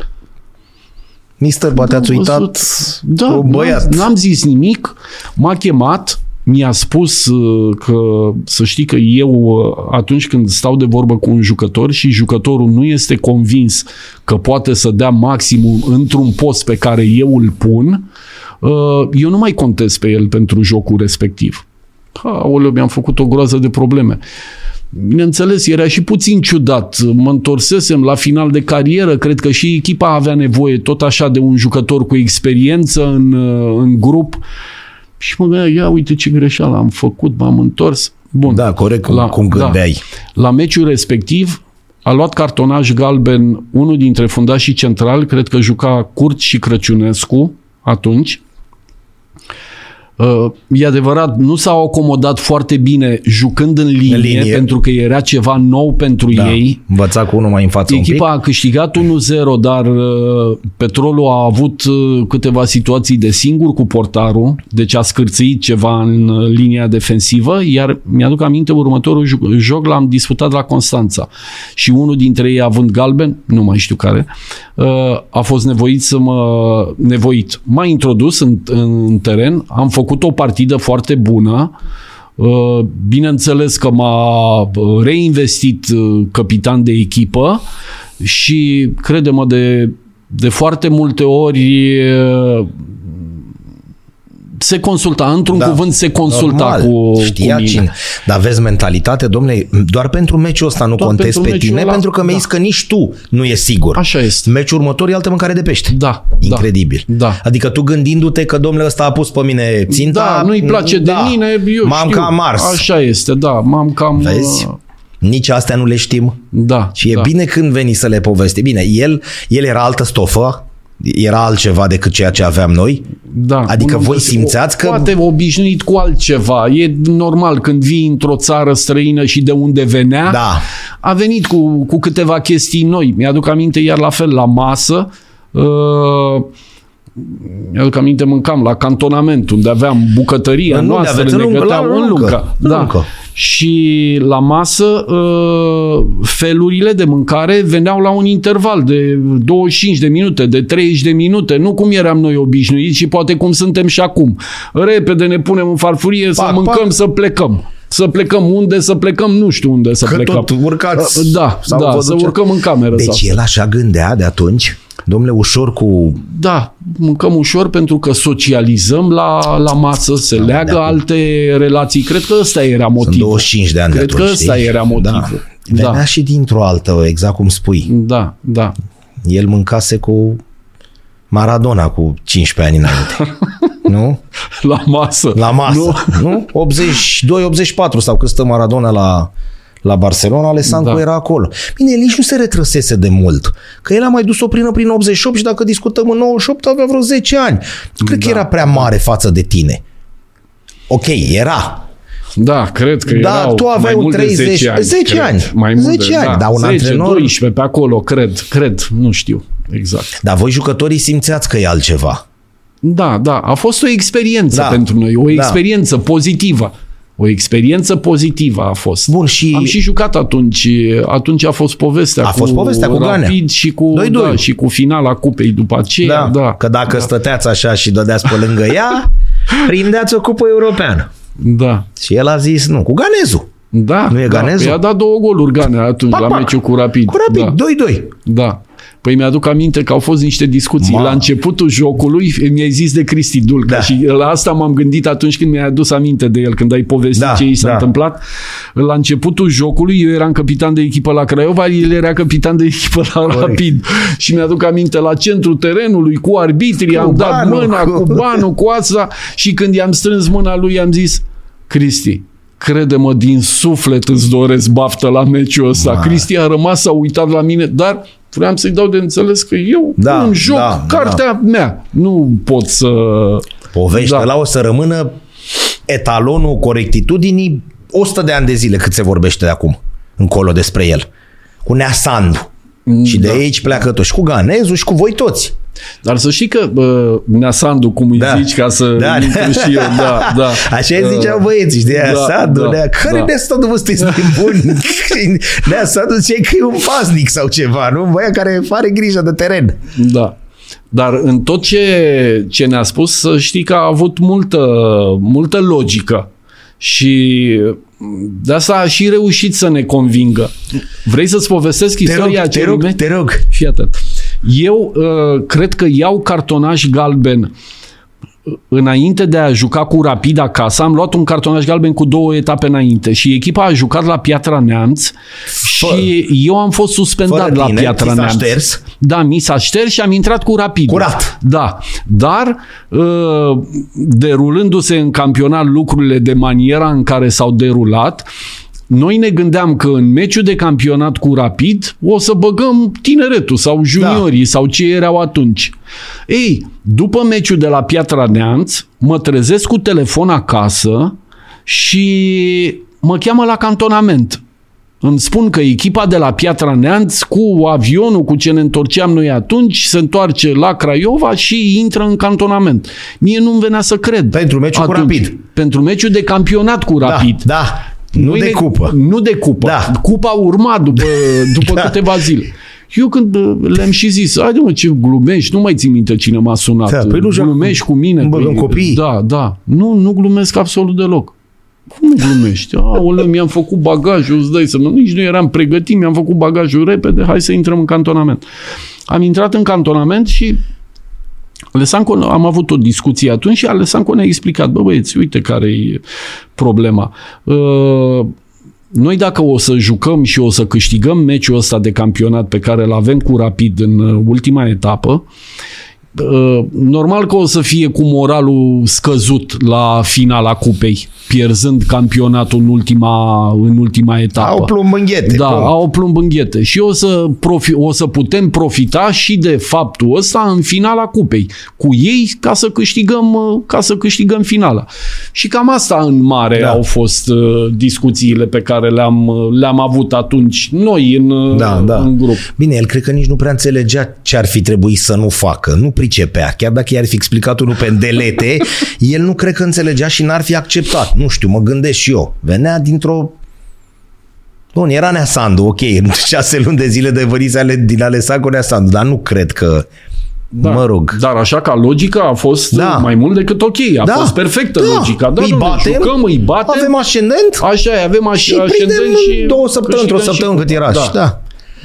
Mister, bă, te-ați Am uitat văzut- da, un băiat. N-am, n-am zis nimic. M-a chemat, mi-a spus uh, că să știi că eu uh, atunci când stau de vorbă cu un jucător și jucătorul nu este convins că poate să dea maximum într-un post pe care eu îl pun, uh, eu nu mai contez pe el pentru jocul respectiv. Aoleu, mi-am făcut o groază de probleme. Bineînțeles, era și puțin ciudat. Mă întorsesem la final de carieră, cred că și echipa avea nevoie tot așa de un jucător cu experiență în, în grup. Și mă gândeam, ia uite ce greșeală am făcut, m-am întors. Bun. Da, corect, cum, cum gândeai. Da. La meciul respectiv a luat cartonaj galben unul dintre fundașii centrali, cred că juca Curt și Crăciunescu atunci, Uh, e adevărat, nu s-au acomodat foarte bine jucând în linie, în linie. pentru că era ceva nou pentru da. ei. Învăța cu unul mai în față Echipa a câștigat 1-0, dar uh, Petrolul a avut uh, câteva situații de singur cu portarul, deci a scârțit ceva în uh, linia defensivă, iar mi-aduc aminte următorul joc l-am disputat la Constanța și unul dintre ei având galben, nu mai știu care, uh, a fost nevoit să mă... nevoit. M-a introdus în, în teren, am făcut făcut o partidă foarte bună. Uh, bineînțeles că m-a uh, reinvestit uh, capitan de echipă și, crede-mă, de, de foarte multe ori se consulta, într-un da, cuvânt se consulta normal, cu, știa cu mine. Cine. Dar vezi mentalitate, domnule, doar pentru meciul ăsta nu doar contezi pe tine, ăla, pentru că mi-ai da. că nici tu nu e sigur. Așa este. Meciul următor e altă mâncare de pește. Da. Incredibil. Da. Adică tu gândindu-te că domnule ăsta a pus pe mine ținta. Da, nu-i place da, de mine, eu M-am știu. cam mars. Așa este, da, m-am cam... Vezi? Uh, nici astea nu le știm. Da. Și e da. bine când veni să le povesti. Bine, el, el era altă stofă, era altceva decât ceea ce aveam noi? Da. Adică voi simțeați că... Poate obișnuit cu altceva. E normal când vii într-o țară străină și de unde venea, da. a venit cu, cu câteva chestii noi. Mi-aduc aminte iar la fel la masă, uh, mi-aduc aminte, mâncam la cantonament, unde aveam bucătăria în noastră, ne găteam în luncă. Da. Luncă. Și la masă, uh, felurile de mâncare veneau la un interval de 25 de minute, de 30 de minute, nu cum eram noi obișnuiți și poate cum suntem și acum. Repede ne punem în farfurie pac, să mâncăm, pac. să plecăm. Să plecăm unde, să plecăm, nu știu unde să că plecăm. tot urcați. Da, da, să urcăm în cameră. Deci sau. el așa gândea de atunci? Domnule, ușor cu... Da, mâncăm ușor pentru că socializăm la, la masă, se da, leagă alte relații. Cred că ăsta era motivul. Sunt 25 de ani Cred de atunci, că ăsta știi? era motivul. Da. Venea da. și dintr-o altă, exact cum spui. Da, da. El mâncase cu Maradona cu 15 ani înainte. nu? La masă. La masă. Nu? nu? 82-84 sau cât stă Maradona la la Barcelona, Alessandro da. era acolo. Bine, el nici nu se retrăsese de mult, că el a mai dus-o prin, prin 88 și dacă discutăm în 98 avea vreo 10 ani. Nu cred da. că era prea mare față de tine. Ok, era, da, cred că da, erau tu aveai mai un 30, 10 ani. 10 cred. ani. Mai mult 10 de, ani, da, dar un 10, antrenor... 12 pe acolo, cred, cred, nu știu exact. Dar voi jucătorii simțeați că e altceva. Da, da, a fost o experiență Da. pentru noi, o Da. experiență pozitivă. O experiență pozitivă a fost. Bun, și- Am și jucat atunci. Atunci a fost povestea A cu fost povestea cu Ganea. Rapid și cu, 2-2. da, și cu finala cupei după aceea. Da, Că dacă da, stăteați așa și dădeați pe lângă ea, prindeați o cupă europeană. da. Și el a zis nu, cu Ganezul. Da, Nu e da. Ganezul? Păi a dat două goluri Ganea atunci Pac, la pac. meciul cu Rapid. Cu rapid, Da. 2-2. Da. Păi mi-aduc aminte că au fost niște discuții. Ma. La începutul jocului mi-ai zis de Cristi Dulca Da. și la asta m-am gândit atunci când mi-ai adus aminte de el, când ai povestit Da, ce i s-a da. întâmplat. La începutul jocului eu eram capitan de echipă la Craiova, el era capitan de echipă la Corect. Rapid. Și mi-aduc aminte la centrul terenului cu arbitrii, Cu am dat banul, mâna cu- cu banul, cu asta și când i-am strâns mâna lui i-am zis Cristi, crede-mă, din suflet îți doresc baftă la meciul ăsta. Ma. Cristi a rămas, a uitat la mine, dar vreau să-i dau de înțeles că eu Da, în joc da, cartea mea. Nu pot să... Poveștea Da. la o să rămână etalonul corectitudinii 100 de ani de zile cât se vorbește de acum încolo despre el. Cu Nea Sandu. Și de Da. aici pleacă tot. Și cu Ganezu și cu voi toți. Dar să știi că bă, Nea Sandu, cum îi Da. zici, ca să Da. intru și eu, da, da. Așa îi Uh, ziceau băieții, știi? Nea da, Sandu, da, Nea... Care da. Nea Sandu, vă sunteți bun? Nea Sandu zice că e un pasnic sau ceva, nu? Băia care are grijă de teren. Da. Dar în tot ce, ce ne-a spus, să știi că a avut multă, multă logică. Și de asta a și reușit să ne convingă. Vrei să-ți povestesc Te rog, istoria te acelui rog, meci? te rog. Fii atent. Eu uh, cred că iau cartonaj galben uh, înainte de a juca cu Rapid acasă, am luat un cartonaj galben cu două etape înainte și echipa a jucat la Piatra Neamț și eu am fost suspendat Fără la tine, Piatra ți s-a Neamț. șters? Da, mi s-a șters și am intrat cu Rapid. Curat. Da, dar uh, derulându-se în campionat lucrurile de maniera în care s-au derulat, noi ne gândeam că în meciul de campionat cu Rapid o să băgăm tineretul sau juniorii da. sau ce erau atunci. Ei, după meciul de la Piatra Neamț, mă trezesc cu telefon acasă și mă cheamă la cantonament. Îmi spun că echipa de la Piatra Neamț cu avionul cu ce ne întorceam noi atunci se întoarce la Craiova și intră în cantonament. Mie nu-mi venea să cred. Pentru meciul cu Rapid. Pentru meciul de campionat cu Rapid. Da, da. Nu Noi de ne- cupă. Nu de cupă. Da. Cupa urma după, după Da. câteva zile. Eu când uh, le-am și zis, haide mă, ce glumești, nu mai țin minte cine m-a sunat. Da, păi nu joc- glumești cu mine. nu băgăm Păi, copiii. Da, da. Nu, nu glumesc absolut deloc. Cum nu glumești? Aoleu, mi-am făcut bagajul, îți dai seama, nici nu eram pregătit, mi-am făcut bagajul repede, hai să intrăm în cantonament. Am intrat în cantonament și Alessanco, am avut o discuție atunci și Alessanco ne-a explicat, bă băieți, uite care e problema. Uh, noi dacă o să jucăm și o să câștigăm meciul ăsta de campionat pe care îl avem cu Rapid în uh, ultima etapă, uh, normal că o să fie cu moralul scăzut la finala cupei, pierzând campionatul în ultima, în ultima etapă. Au plumb în ghete. Da, Bun. au plumb în ghete. Și o să, profi, o să putem profita și de faptul ăsta în finala cupei. Cu ei ca să câștigăm, uh, ca să câștigăm finala. Și cam asta în mare Da. da. au fost uh, discuțiile pe care le-am, uh, le-am avut atunci noi în, uh, Da, da. în grup. Bine, el cred că nici nu prea înțelegea ce ar fi trebuit să nu facă. Nu pricepea. Chiar dacă i-ar fi explicat unul pe îndelete, el nu cred că înțelegea și n-ar fi acceptat. Nu știu, mă gândesc și eu. Venea dintr-o Bun, era Nea Sandu, ok, în șase luni de zile de văriți ale, din Alessanco Nea Sandu, dar nu cred că, da. mă rog. Dar așa ca logica a fost Da. da. mai mult decât ok. A Da. fost perfectă Da. logica. Da, Îi domnule, batem, jucăm, îi batem. Avem ascendent Așa e, avem și așa prindem ascendent și în două săptămâni, într-o câștigăm și săptămână cât cupa. era. Da. Și da.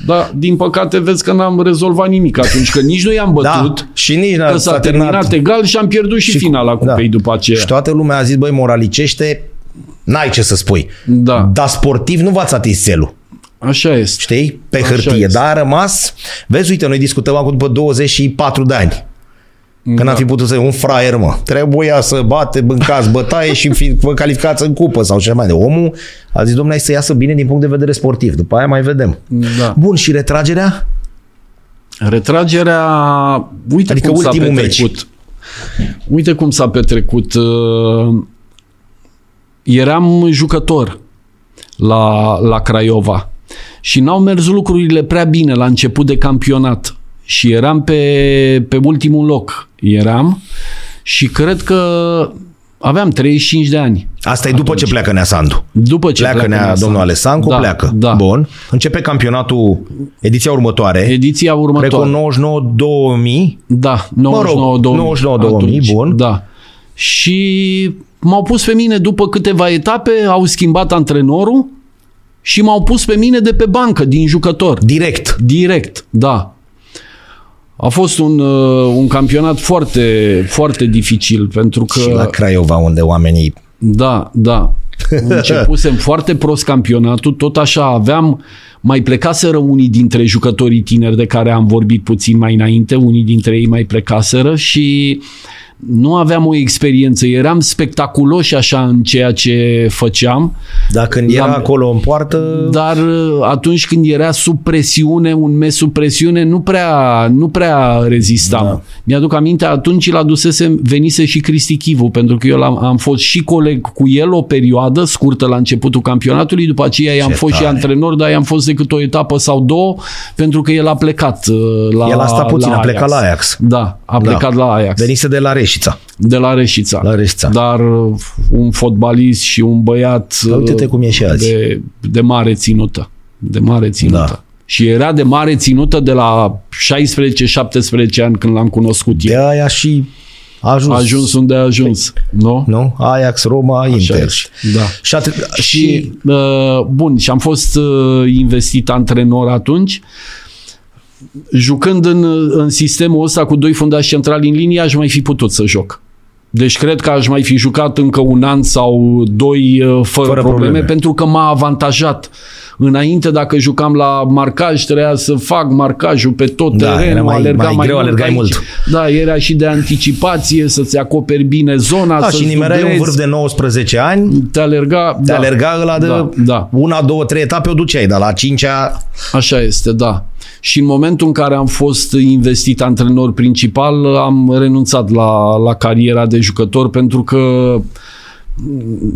Da, din păcate vezi că n-am rezolvat nimic atunci, că nici noi am bătut, Da, și nici n-a- că s-a, s-a terminat. terminat egal și am pierdut și, și finala cupei după aceea. Și toată lumea a zis, băi, moralicește, n-ai ce să spui. Da, Dar sportiv nu v-ați atins țelul. așa este. Știi? Pe Așa hârtie. este. Dar a rămas... Vezi, uite, noi discutăm acum după 24 de ani. Când Da. am fi putut să un fraier, mă. Trebuia să bate, bâncați bătaie și fi vă calificați în cupă sau ce mai de. Omul a zis, domnule, hai să iasă bine din punct de vedere sportiv. După aia mai vedem. Da. Bun, și retragerea? Retragerea, uite Adică cum s-a ultimul meci. petrecut. Uite cum s-a petrecut. Uh, Eram jucător la, la Craiova și n-au mers lucrurile prea bine la început de campionat și eram pe, pe ultimul loc. Eram și cred că aveam 35 de ani. Asta e după ce pleacă Nea Sandu. După ce Pleacă Nea, Nea domnul Alessancu, da, pleacă. Da. Bun. Începe campionatul, ediția următoare. Ediția Cred următoare. că 99-2000. Da, Mă rog, 99-2000. 99-2000, bun. Da. Și m-au pus pe mine după câteva etape, au schimbat antrenorul și m-au pus pe mine de pe bancă, din jucător. Direct. Direct, da. A fost un, uh, un campionat foarte, foarte dificil, pentru că... Și la Craiova, unde oamenii... Da, da. Începusem foarte prost campionatul, tot așa aveam, mai plecaseră unii dintre jucătorii tineri de care am vorbit puțin mai înainte, unii dintre ei mai plecaseră și nu aveam o experiență, eram spectaculoși așa în ceea ce făceam, Dar când era L-am- acolo în poartă... dar uh, atunci când era sub presiune, un mes sub presiune, nu prea, nu prea rezistam. Da. Da. Mi-aduc aminte, atunci îl adusese, venise și Cristi Chivu, pentru că eu am, am fost și coleg cu el o perioadă scurtă la începutul campionatului, după aceea i-am Ce fost și tare. antrenor, dar i-am fost decât o etapă sau două, pentru că el a plecat uh, la El a stat puțin, la a plecat la Ajax. Da, a plecat la Ajax, Venise de la Reșița. de la Reșița. La Reșița. Dar uh, un fotbalist și un băiat Dar uite-te uh, cum e și azi. de, de mare ținută. De mare ținută. Da. Și era de mare ținută de la 16-17 ani când l-am cunoscut De eu. aia și a ajuns. A ajuns unde a ajuns. Nu? Nu? Ajax, Roma, Așa Inter. este. Da. Și, at- Și, și uh, bun, și am fost uh, investit antrenor atunci. Jucând în, în sistemul ăsta cu doi fundași centrali în linie, aș mai fi putut să joc. Deci cred că aș mai fi jucat încă un an sau doi uh, fără, Fără probleme, probleme. pentru că m-a avantajat. Înainte, dacă jucam la marcaj, trebuia să fac marcajul pe tot Da, terenul, era mai- alergam mai mai greu, mult alergai aici. mult. Da, era și de anticipație, să-ți acoperi bine zona, Da, să și nimerai un vârf de 19 ani, te alerga, te da, alerga ăla de da, da. una, două, trei etape, o duceai, dar la cincea Așa este, da. Și în momentul în care am fost investit antrenor principal, am renunțat la, la cariera de jucător pentru că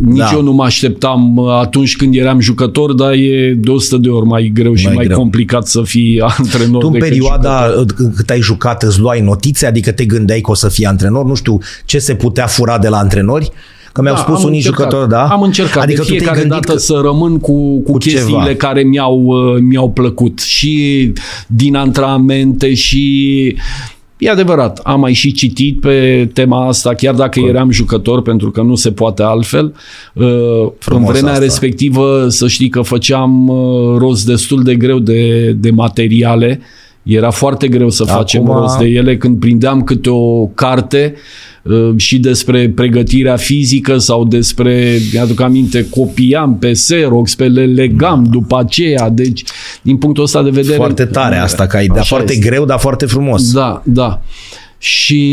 nici Da. eu nu mă așteptam atunci când eram jucător, dar e de 100 de ori mai greu și Mai mai, greu. complicat să fii antrenor Tu în decât perioada jucător. cât ai jucat îți luai notițe, adică te gândeai că o să fii antrenor, nu știu ce se putea fura de la antrenori, că mi-au Da, spus am unii încercat. jucători, da? Am încercat adică de tu te-ai fiecare gândit dată că... să rămân cu, cu, cu chestiile ceva. care mi-au, uh, mi-au plăcut și din antrenamente și E adevărat, am mai și citit pe tema asta, chiar dacă eram jucător, pentru că nu se poate altfel. Uh, În Frumos vremea asta. respectivă, să știi că făceam uh, rost destul de greu de, de materiale. Era foarte greu să facem Acum- rost de ele când prindeam câte o carte uh, și despre pregătirea fizică sau despre, mi-aduc aminte, copiam pe Xerox, pe le legam după aceea. Deci, din punctul ăsta de vedere... Foarte tare asta, că ai de Așa foarte este. greu, dar foarte frumos. Da, da. Și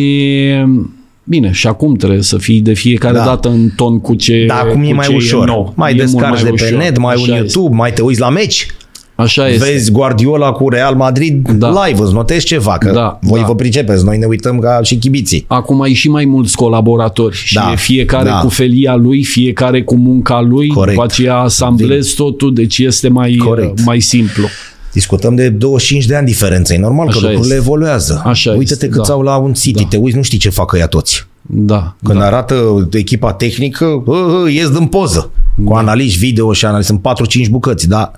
bine, și acum trebuie să fii de fiecare Da. dată în ton cu ce Dar acum cu e mai ce ușor. nou. mai E mult descarci de pe ușor. net, mai Așa un este. YouTube, mai te uiți la meci, Așa este. vezi Guardiola cu Real Madrid Da. live, îți notezi ceva, că Da, voi da. vă pricepeți, noi ne uităm ca și chibiții. Acum ai și mai mulți colaboratori și Da, e fiecare da. cu felia lui, fiecare cu munca lui, Corect. după aceea asamblezi totul, deci este mai, Corect. mai simplu. Discutăm de 25 de ani diferență. E normal că Așa lucrurile este. evoluează. Așa Uite-te este, câți da. au la un City, Da. te uiți, nu știi ce facă ea toți. Da. Când da. arată echipa tehnică, hă, hă, ies din poză. Cu Da. analiști video și analizi. Sunt 4-5 bucăți, dar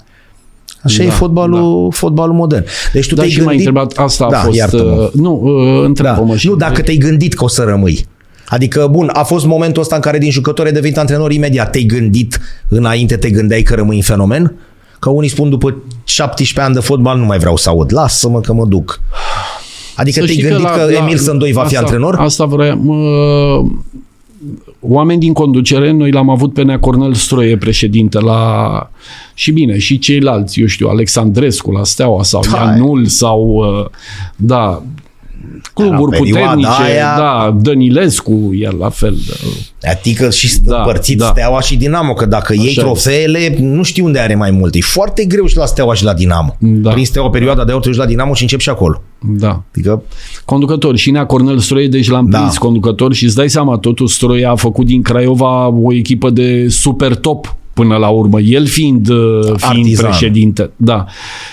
așa e Da, fotbalul, fotbalul modern. Deci tu Da, te-ai și m-ai gândit... întrebat, asta a Da, fost... iartă-mă. uh, nu, uh, întreabă-mă Da. și Nu, dacă te-ai gândit că o să rămâi. Adică, bun, a fost momentul ăsta în care din jucător ai devenit antrenor imediat. Te-ai gândit înainte, te gândeai că rămâi în fenomen? Că unii spun după 17 ani de fotbal nu mai vreau să aud. Lasă-mă că mă duc. Adică Să te-ai știi gândit că, Emil Sândoi va fi asta, antrenor? Asta vreau. Mă, oameni din conducere, noi l-am avut pe Nea Cornel Stroie președinte la... Și bine, și ceilalți, eu știu, Alexandrescu la Steaua sau Da. Ianul sau... uh, Da, cluburi Era perioada puternice, aia. da, Dănilescu, el la fel. Adică și Da, împărțiți da. Steaua și Dinamo, că dacă iei este. trofeele, nu știu unde are mai mult. E foarte greu și la Steaua și la Dinamo. Da. Prin Steaua perioada de aur te duci la Dinamo și începi și acolo. Da. Adică, Conducător. Și Nea Cornel Stroie, deci l-am Da. prins conducător și îți dai seama, totul Stroie a făcut din Craiova o echipă de super top până la urmă, el fiind, uh, fiind Artizan. președinte. Da.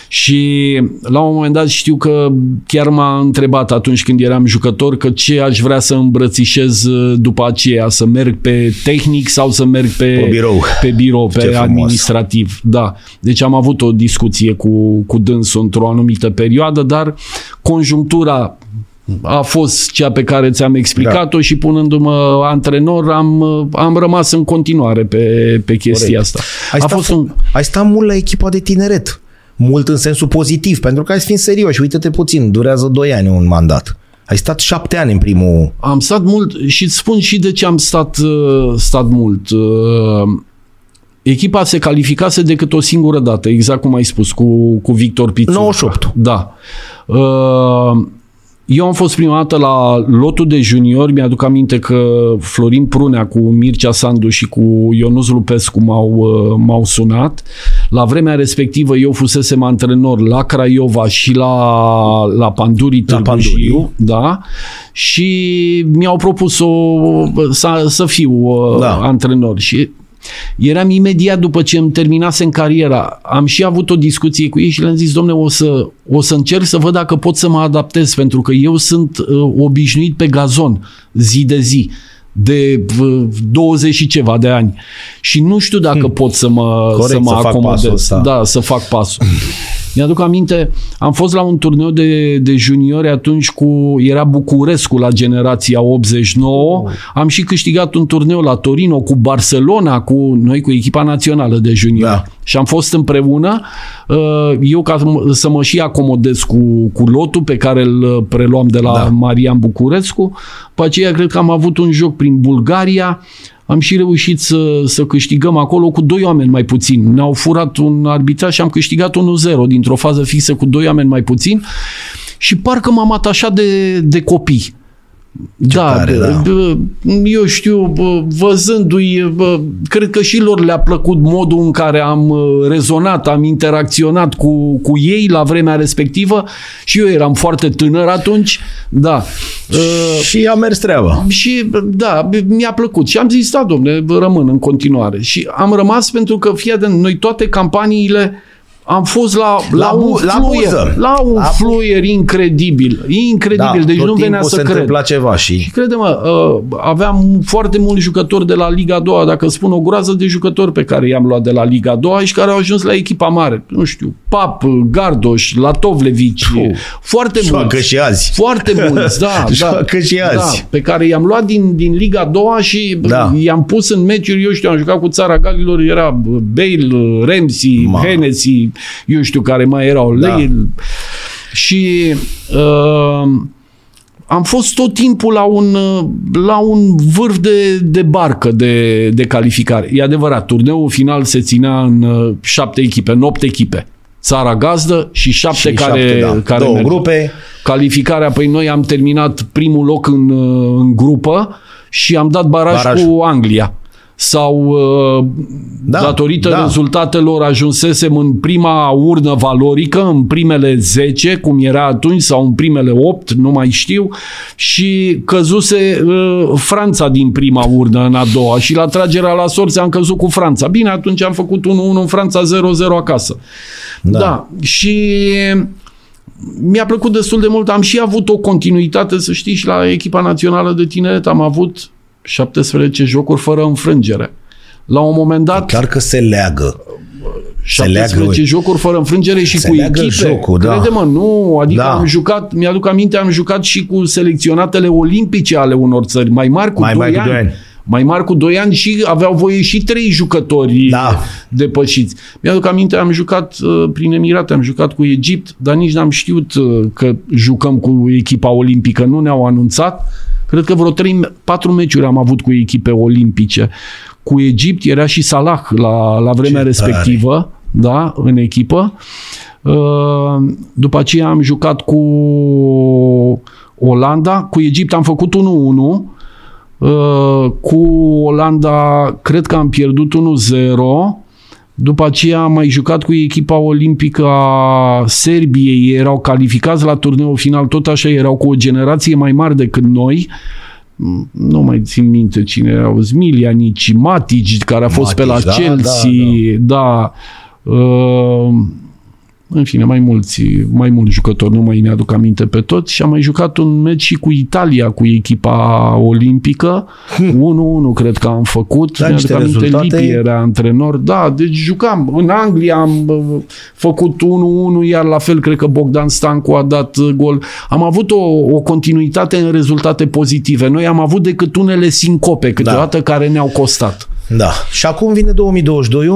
Și la un moment dat știu că chiar m-a întrebat atunci când eram jucător că ce aș vrea să îmbrățișez uh, după aceea, să merg pe tehnic sau să merg pe, Pe birou. pe, birou, pe frumos. administrativ. Da. Deci am avut o discuție cu, cu dânsul într-o anumită perioadă, dar conjunctura a fost cea pe care ți-am explicat-o și punându-mă antrenor am, am rămas în continuare pe, pe chestia Corect. asta. ai a stat, fost un... ai stat mult la echipa de tineret. Mult în sensul pozitiv, pentru că ai să fim serioși. Uite-te puțin, durează 2 ani un mandat. Ai stat 7 ani în primul... Am stat mult și îți spun și de ce am stat, uh, stat mult. Uh, Echipa se calificase decât o singură dată, exact cum ai spus, cu, cu Victor Pițu. 98. Da. Uh, Eu am fost prima dată la lotul de juniori, mi-aduc aminte că Florin Prunea cu Mircea Sandu și cu Ionuț Lupescu m-au, uh, m-au sunat. La vremea respectivă eu fusesem antrenor la Craiova și la, la Pandurii La Târgu Pandurii. Jiu, da, și mi-au propus o, să, să fiu uh, Da. antrenor și Eram imediat după ce îmi terminasem cariera. Am și avut o discuție cu ei și le-am zis, domne, o să, o să încerc să văd dacă pot să mă adaptez, pentru că eu sunt uh, obișnuit pe gazon zi de zi de uh, 20 și ceva de ani. Și nu știu dacă pot să mă, Corect, să mă să fac acomodez. pasul ăsta. Da, să fac pasul. Mi-aduc aminte, am fost la un turneu de, de juniori atunci cu, era Bucurescu la generația 89, oh. am și câștigat un turneu la Torino cu Barcelona, cu noi cu echipa națională de juniori. Da. Și am fost împreună, uh, eu ca să mă și acomodez cu, cu lotul pe care îl preluam de la da. Marian Bucurescu, pe aceea cred că am avut un joc prin Bulgaria, am și reușit să, să câștigăm acolo cu doi oameni mai puțin. Ne-au furat un arbitrat și am câștigat 1-0 dintr-o fază fixă cu doi oameni mai puțin și parcă m-am atașat de, de copii. Ce da, tare, da, eu știu, văzându-i, cred că și lor le-a plăcut modul în care am uh, rezonat, am interacționat cu, cu ei la vremea respectivă și eu eram foarte tânăr atunci, da. Și a mers treaba. Și, da, mi-a plăcut și am zis, da, domne, rămân în continuare. Și am rămas pentru că, fie de noi toate campaniile am fost la, la, la, un, la, fluier, buză. la un la fluier incredibil. Incredibil, da, deci nu venea să se cred. ceva și... și crede-mă, uh, aveam foarte mulți jucători de la Liga 2, dacă spun o groază de jucători pe care i-am luat de la Liga 2 și care au ajuns la echipa mare. Nu știu, Pap, Gardoș, Latovlevici, foarte Joacă mulți. și azi. Foarte mulți, da. da Joacă și azi. Da, pe care i-am luat din, din Liga 2 și da. i-am pus în meciuri, eu știu, am jucat cu țara Galilor, era Bale, Ramsey, Ma. Hennessy, eu știu care mai erau. Da. Și uh, am fost tot timpul la un, la un vârf de, de barcă de, de calificare. E adevărat, turneul final se ținea în uh, șapte echipe, în opt echipe. Țara gazdă și șapte și care, șapte, da. care Două merg. grupe. Calificarea, păi noi am terminat primul loc în, uh, în grupă și am dat baraj, baraj. cu Anglia sau uh, da, datorită da. rezultatelor ajunsesem în prima urnă valorică, în primele 10, cum era atunci, sau în primele 8, nu mai știu, și căzuse uh, Franța din prima urnă în a doua și la tragerea la sorți am căzut cu Franța. Bine, atunci am făcut 1-1 în Franța, 0-0 acasă. Da. da. Și mi-a plăcut destul de mult. Am și avut o continuitate, să știi, și la echipa națională de tineret. Am avut 17 jocuri fără înfrângere. La un moment dat... Clar că se leagă. 17 leagă, jocuri fără înfrângere și cu echipe. Jocul, da. Crede-mă, nu, adică da. am jucat, mi-aduc aminte, am jucat și cu selecționatele olimpice ale unor țări, mai mari cu mai 2 ani. Cu 2 ani. Mai mari cu 2 ani și aveau voie și trei jucători da. depășiți. Mi-aduc aminte, am jucat uh, prin Emirate, am jucat cu Egipt, dar nici n-am știut uh, că jucăm cu echipa olimpică. Nu ne-au anunțat Cred că vreo 3-4 meciuri am avut cu echipe olimpice. Cu Egipt era și Salah la, la vremea Ce respectivă, tare. da, în echipă. Uh, după aceea am jucat cu Olanda, cu Egipt am făcut 1-1, uh, cu Olanda cred că am pierdut 1-0 după aceea am mai jucat cu echipa olimpică a Serbiei, erau calificați la turneul final, tot așa erau cu o generație mai mare decât noi. Nu mai țin minte cine erau, Zmilianici, Matic, care a fost Matic, pe la da, Chelsea, da. da. Uh, în fine, mai mulți, mai mulți jucători, nu mai ne-aduc aminte pe toți și am mai jucat un meci și cu Italia, cu echipa olimpică. 1-1 hm. cred că am făcut. Da, mi-aduc aminte, rezultate... Lipi era antrenor. Da, deci jucam. În Anglia am făcut 1-1, iar la fel cred că Bogdan Stancu a dat gol. Am avut o, o continuitate în rezultate pozitive. Noi am avut decât unele sincope câteodată da. care ne-au costat. Da. Și acum vine 2022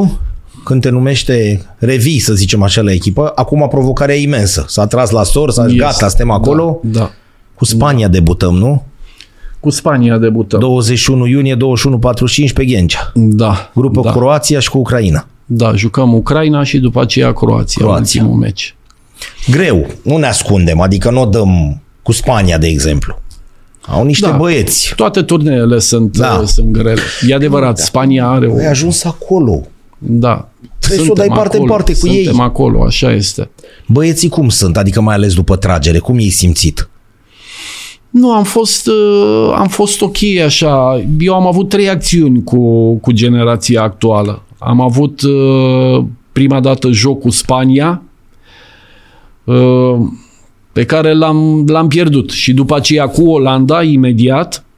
când te numește revii, să zicem așa, la echipă, acum provocarea e imensă. S-a tras la sor, s-a yes. gata, suntem acolo. Da, da. Cu Spania da. debutăm, nu? Cu Spania debutăm. 21 iunie, 21-45 pe Ghencea. Da. Grupă da. Croația și cu Ucraina. Da, jucăm Ucraina și după aceea Croația, Croația. ultimul meci. Greu, nu ne ascundem, adică nu o dăm cu Spania, de exemplu. Au niște da, băieți. Toate turneele sunt, da. sunt grele. E adevărat, Spania are o... Ai ajuns acolo. Da. Trebuie să o dai parte acolo, în parte cu suntem ei. Suntem acolo, așa este. Băieții cum sunt? Adică mai ales după tragere, cum ei simțit? Nu, am fost, uh, am fost ok așa. Eu am avut trei acțiuni cu, cu generația actuală. Am avut uh, prima dată joc cu Spania, uh, pe care l-am, l-am pierdut. Și după aceea cu Olanda, imediat, Uh,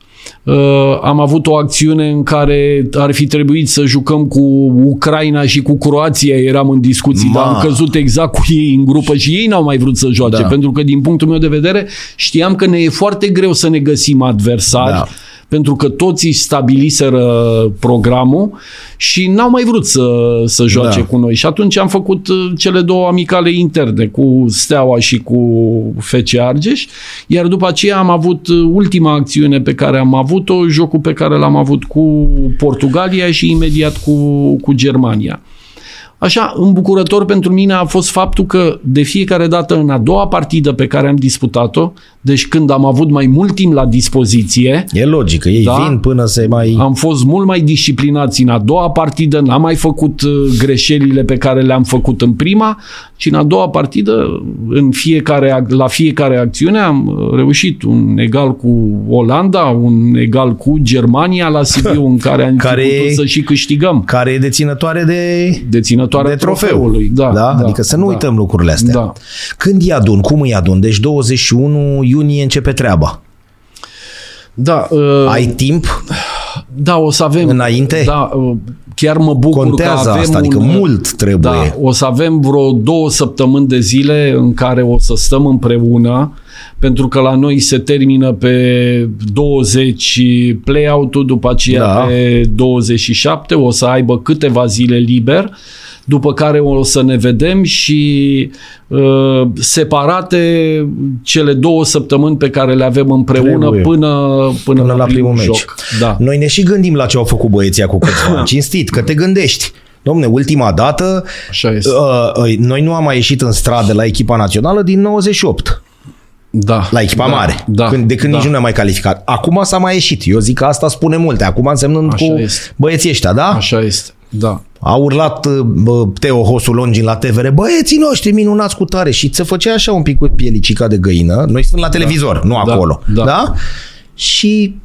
am avut o acțiune în care ar fi trebuit să jucăm cu Ucraina și cu Croația, eram în discuții, Ma. dar am căzut exact cu ei în grupă și ei n-au mai vrut să joace, Da. pentru că din punctul meu de vedere știam că ne e foarte greu să ne găsim adversari, Da. Pentru că toți își stabiliseră programul și n-au mai vrut să, să joace Da. cu noi. Și atunci am făcut uh, cele două amicale interne cu Steaua și cu FC Argeș, iar după aceea am avut uh, ultima acțiune pe care am avut-o, jocul pe care l-am avut cu Portugalia și imediat cu, cu Germania. Așa, îmbucurător pentru mine a fost faptul că de fiecare dată în a doua partidă pe care am disputat-o, deci când am avut mai mult timp la dispoziție, E logic, că ei Da. vin până se mai... am fost mult mai disciplinați în a doua partidă, n-am mai făcut uh, greșelile pe care le-am făcut în prima și în a doua partidă, în fiecare, ac- la fiecare acțiune am uh, reușit un egal cu Olanda, un egal cu Germania la Sibiu, în care am Care care... putut e- să și câștigăm. care e deținătoare de, Deținătoarea de trofeu. trofeului. Da, da? da, Adică să nu da. uităm lucrurile astea. Da. Când îi adun? Cum îi adun? Deci 21 iunie începe treaba. Da, uh, Ai timp? da, o să avem... Înainte? Da, uh, chiar mă bucur Contează că avem asta, adică un, mult trebuie. Da, o să avem vreo două săptămâni de zile în care o să stăm împreună, pentru că la noi se termină pe 20 play-out-ul, după aceea Da. pe 27, o să aibă câteva zile liber, după care o să ne vedem și uh, separate cele două săptămâni pe care le avem împreună Trebuie. până, până, Până la primul meci. joc. Da. Noi ne și gândim la ce au făcut băieții cu câțiva ani. Cinstit, că te gândești. Domne, ultima dată, Așa este. uh, uh, noi nu am mai ieșit în stradă la echipa națională din 98. Da. La echipa da, mare. Da. Când, de când da. nici nu ne-am mai calificat. Acum s-a mai ieșit. Eu zic că asta spune multe. Acum însemnând Așa cu este. băieții ăștia, da? Așa este. Da. A urlat uh, bă, Teo Hosu Longin la TVR, băieții noștri minunați cu tare și se făcea așa un pic cu pielicica de găină. Noi suntem la televizor, nu Da, acolo. da. da? Și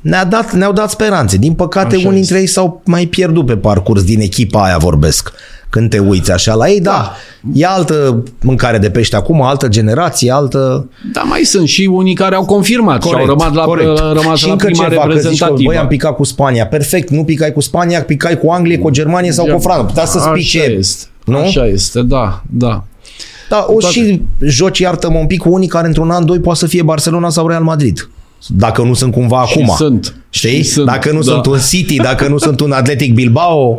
ne-a dat, ne-au dat speranțe. Din păcate, Așa unii este. dintre ei s-au mai pierdut pe parcurs din echipa aia vorbesc. Când te uiți așa la ei, da, e altă mâncare de pește acum, altă generație, altă... Dar mai sunt și unii care au confirmat și au rămas la, rămas și la încă prima ceva, că zici că, reprezentativă. băi, am picat cu Spania. Perfect, nu picai cu Spania, picai cu Anglia, cu Germania sau cu Franța. Putea să-ți Așa pice. este. Nu? Așa este, da, da. Da, o Toate. și joci, iartă-mă un pic, cu unii care într-un an, doi, poate să fie Barcelona sau Real Madrid. Dacă nu sunt cumva Și acum. sunt. Știi? Și sunt, dacă nu da. sunt un City, dacă nu sunt un Atletic Bilbao,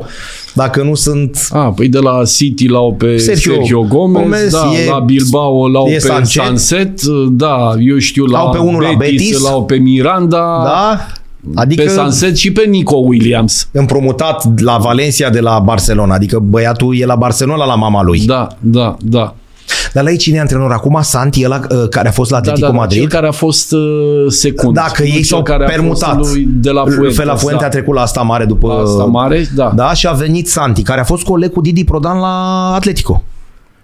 dacă nu sunt... A, păi de la City l-au pe Sergio Sergio, Gomez, Gomez, da, e- la Bilbao l-au e pe Sanchez. Sunset, da, eu știu la, Au pe unul la Betis, Betis. l-au pe Miranda, Da? pe Adică Sunset și pe Nico Williams. împrumutat la Valencia de la Barcelona. Adică băiatul e la Barcelona la mama lui. Da, da, da. Dar la ei cine e antrenor acum? Santi, ăla uh, care a fost la Da, Atletico da, da, Madrid? cel care a fost uh, secund. Dacă nu ei cel s-au care a fost permutat. lui de la Fuentes, Fe la Fuente da. a trecut la asta mare după... Asta mare, da. Da, și a venit Santi, care a fost coleg cu Didi Prodan la Atletico.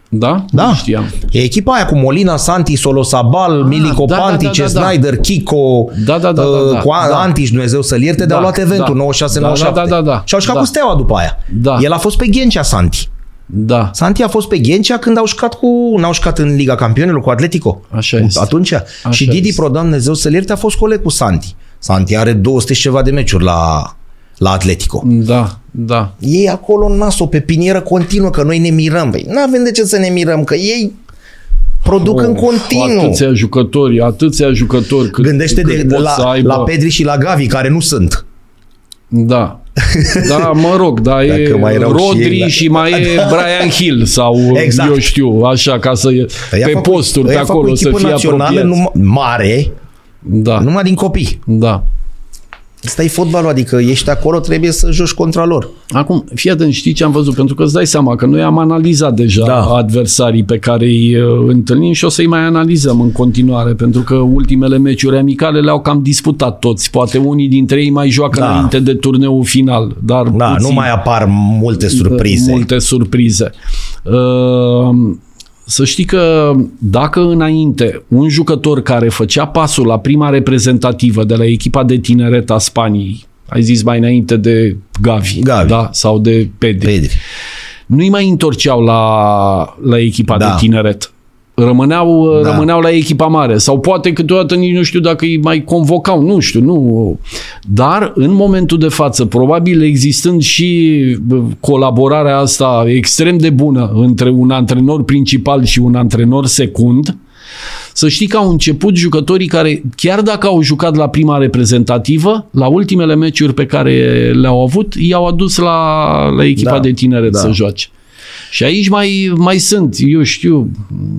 Da? Da. Nu știam. E echipa aia cu Molina, Santi, Solosabal, ah, Milico da, da, Pantice, da, da, da. Snyder, Kiko, Da, da, da, da, uh, da, cu da. Antici, Dumnezeu să-l ierte, Da, de-au luat eventul da. 96-97. Da, da, da, da, da. Și au jucat Da. cu Steaua după aia. Da. El a fost pe Ghencea, Santi. Da. Santi a fost pe Ghencea când au jucat cu, n-au jucat în Liga Campionilor cu Atletico. Așa este. Atunci. Așa și Didi este. Prodan, Dumnezeu să-l ierte, a fost coleg cu Santi. Santi are 200 și ceva de meciuri la, la Atletico. Da, da. Ei acolo nas-o pe pinieră continuă, că noi ne mirăm. Băi, nu avem de ce să ne mirăm, că ei produc în Of, continuu. Atâția jucători, atâția jucători. Cât, Gândește cât de, pot la, să aibă. la Pedri și la Gavi, care nu sunt. Da. Da, mă rog, da, Dacă e mai erau și Rodri ei, da. și mai e Brian Hill sau Exact. eu știu, așa, ca să e Ăia pe fac- posturi, pe ăia fac o acolo, să echipă fie națională apropiați. numai, mare, Da, numai din copii. da. Asta e fotbalul, adică ești acolo, trebuie să joci contra lor. Acum, fii atent, știi ce am văzut? Pentru că îți dai seama că noi am analizat deja Da. da. adversarii pe care îi uh, întâlnim și o să-i mai analizăm în continuare, pentru că ultimele meciuri amicale le-au cam disputat toți. Poate unii dintre ei mai joacă Da. înainte de turneul final, dar Da, puțin. nu mai apar multe surprize. Multe surprize. Uh, Să știi că dacă înainte un jucător care făcea pasul la prima reprezentativă de la echipa de tineret a Spaniei, ai zis mai înainte de Gavi, Gavi. Da? sau de Pedri, Pedri. nu-i mai întorceau la, la echipa Da. de tineret. Rămâneau, Da. da. rămâneau la echipa mare. Sau poate câteodată nici nu știu dacă îi mai convocau, nu știu, nu. Dar în momentul de față, probabil existând și bă, colaborarea asta extrem de bună între un antrenor principal și un antrenor secund, să știi că au început jucătorii care, chiar dacă au jucat la prima reprezentativă, la ultimele meciuri pe care le-au avut, i-au adus la, la echipa Da, de tineret da. să joace. Și aici mai, mai sunt, eu știu,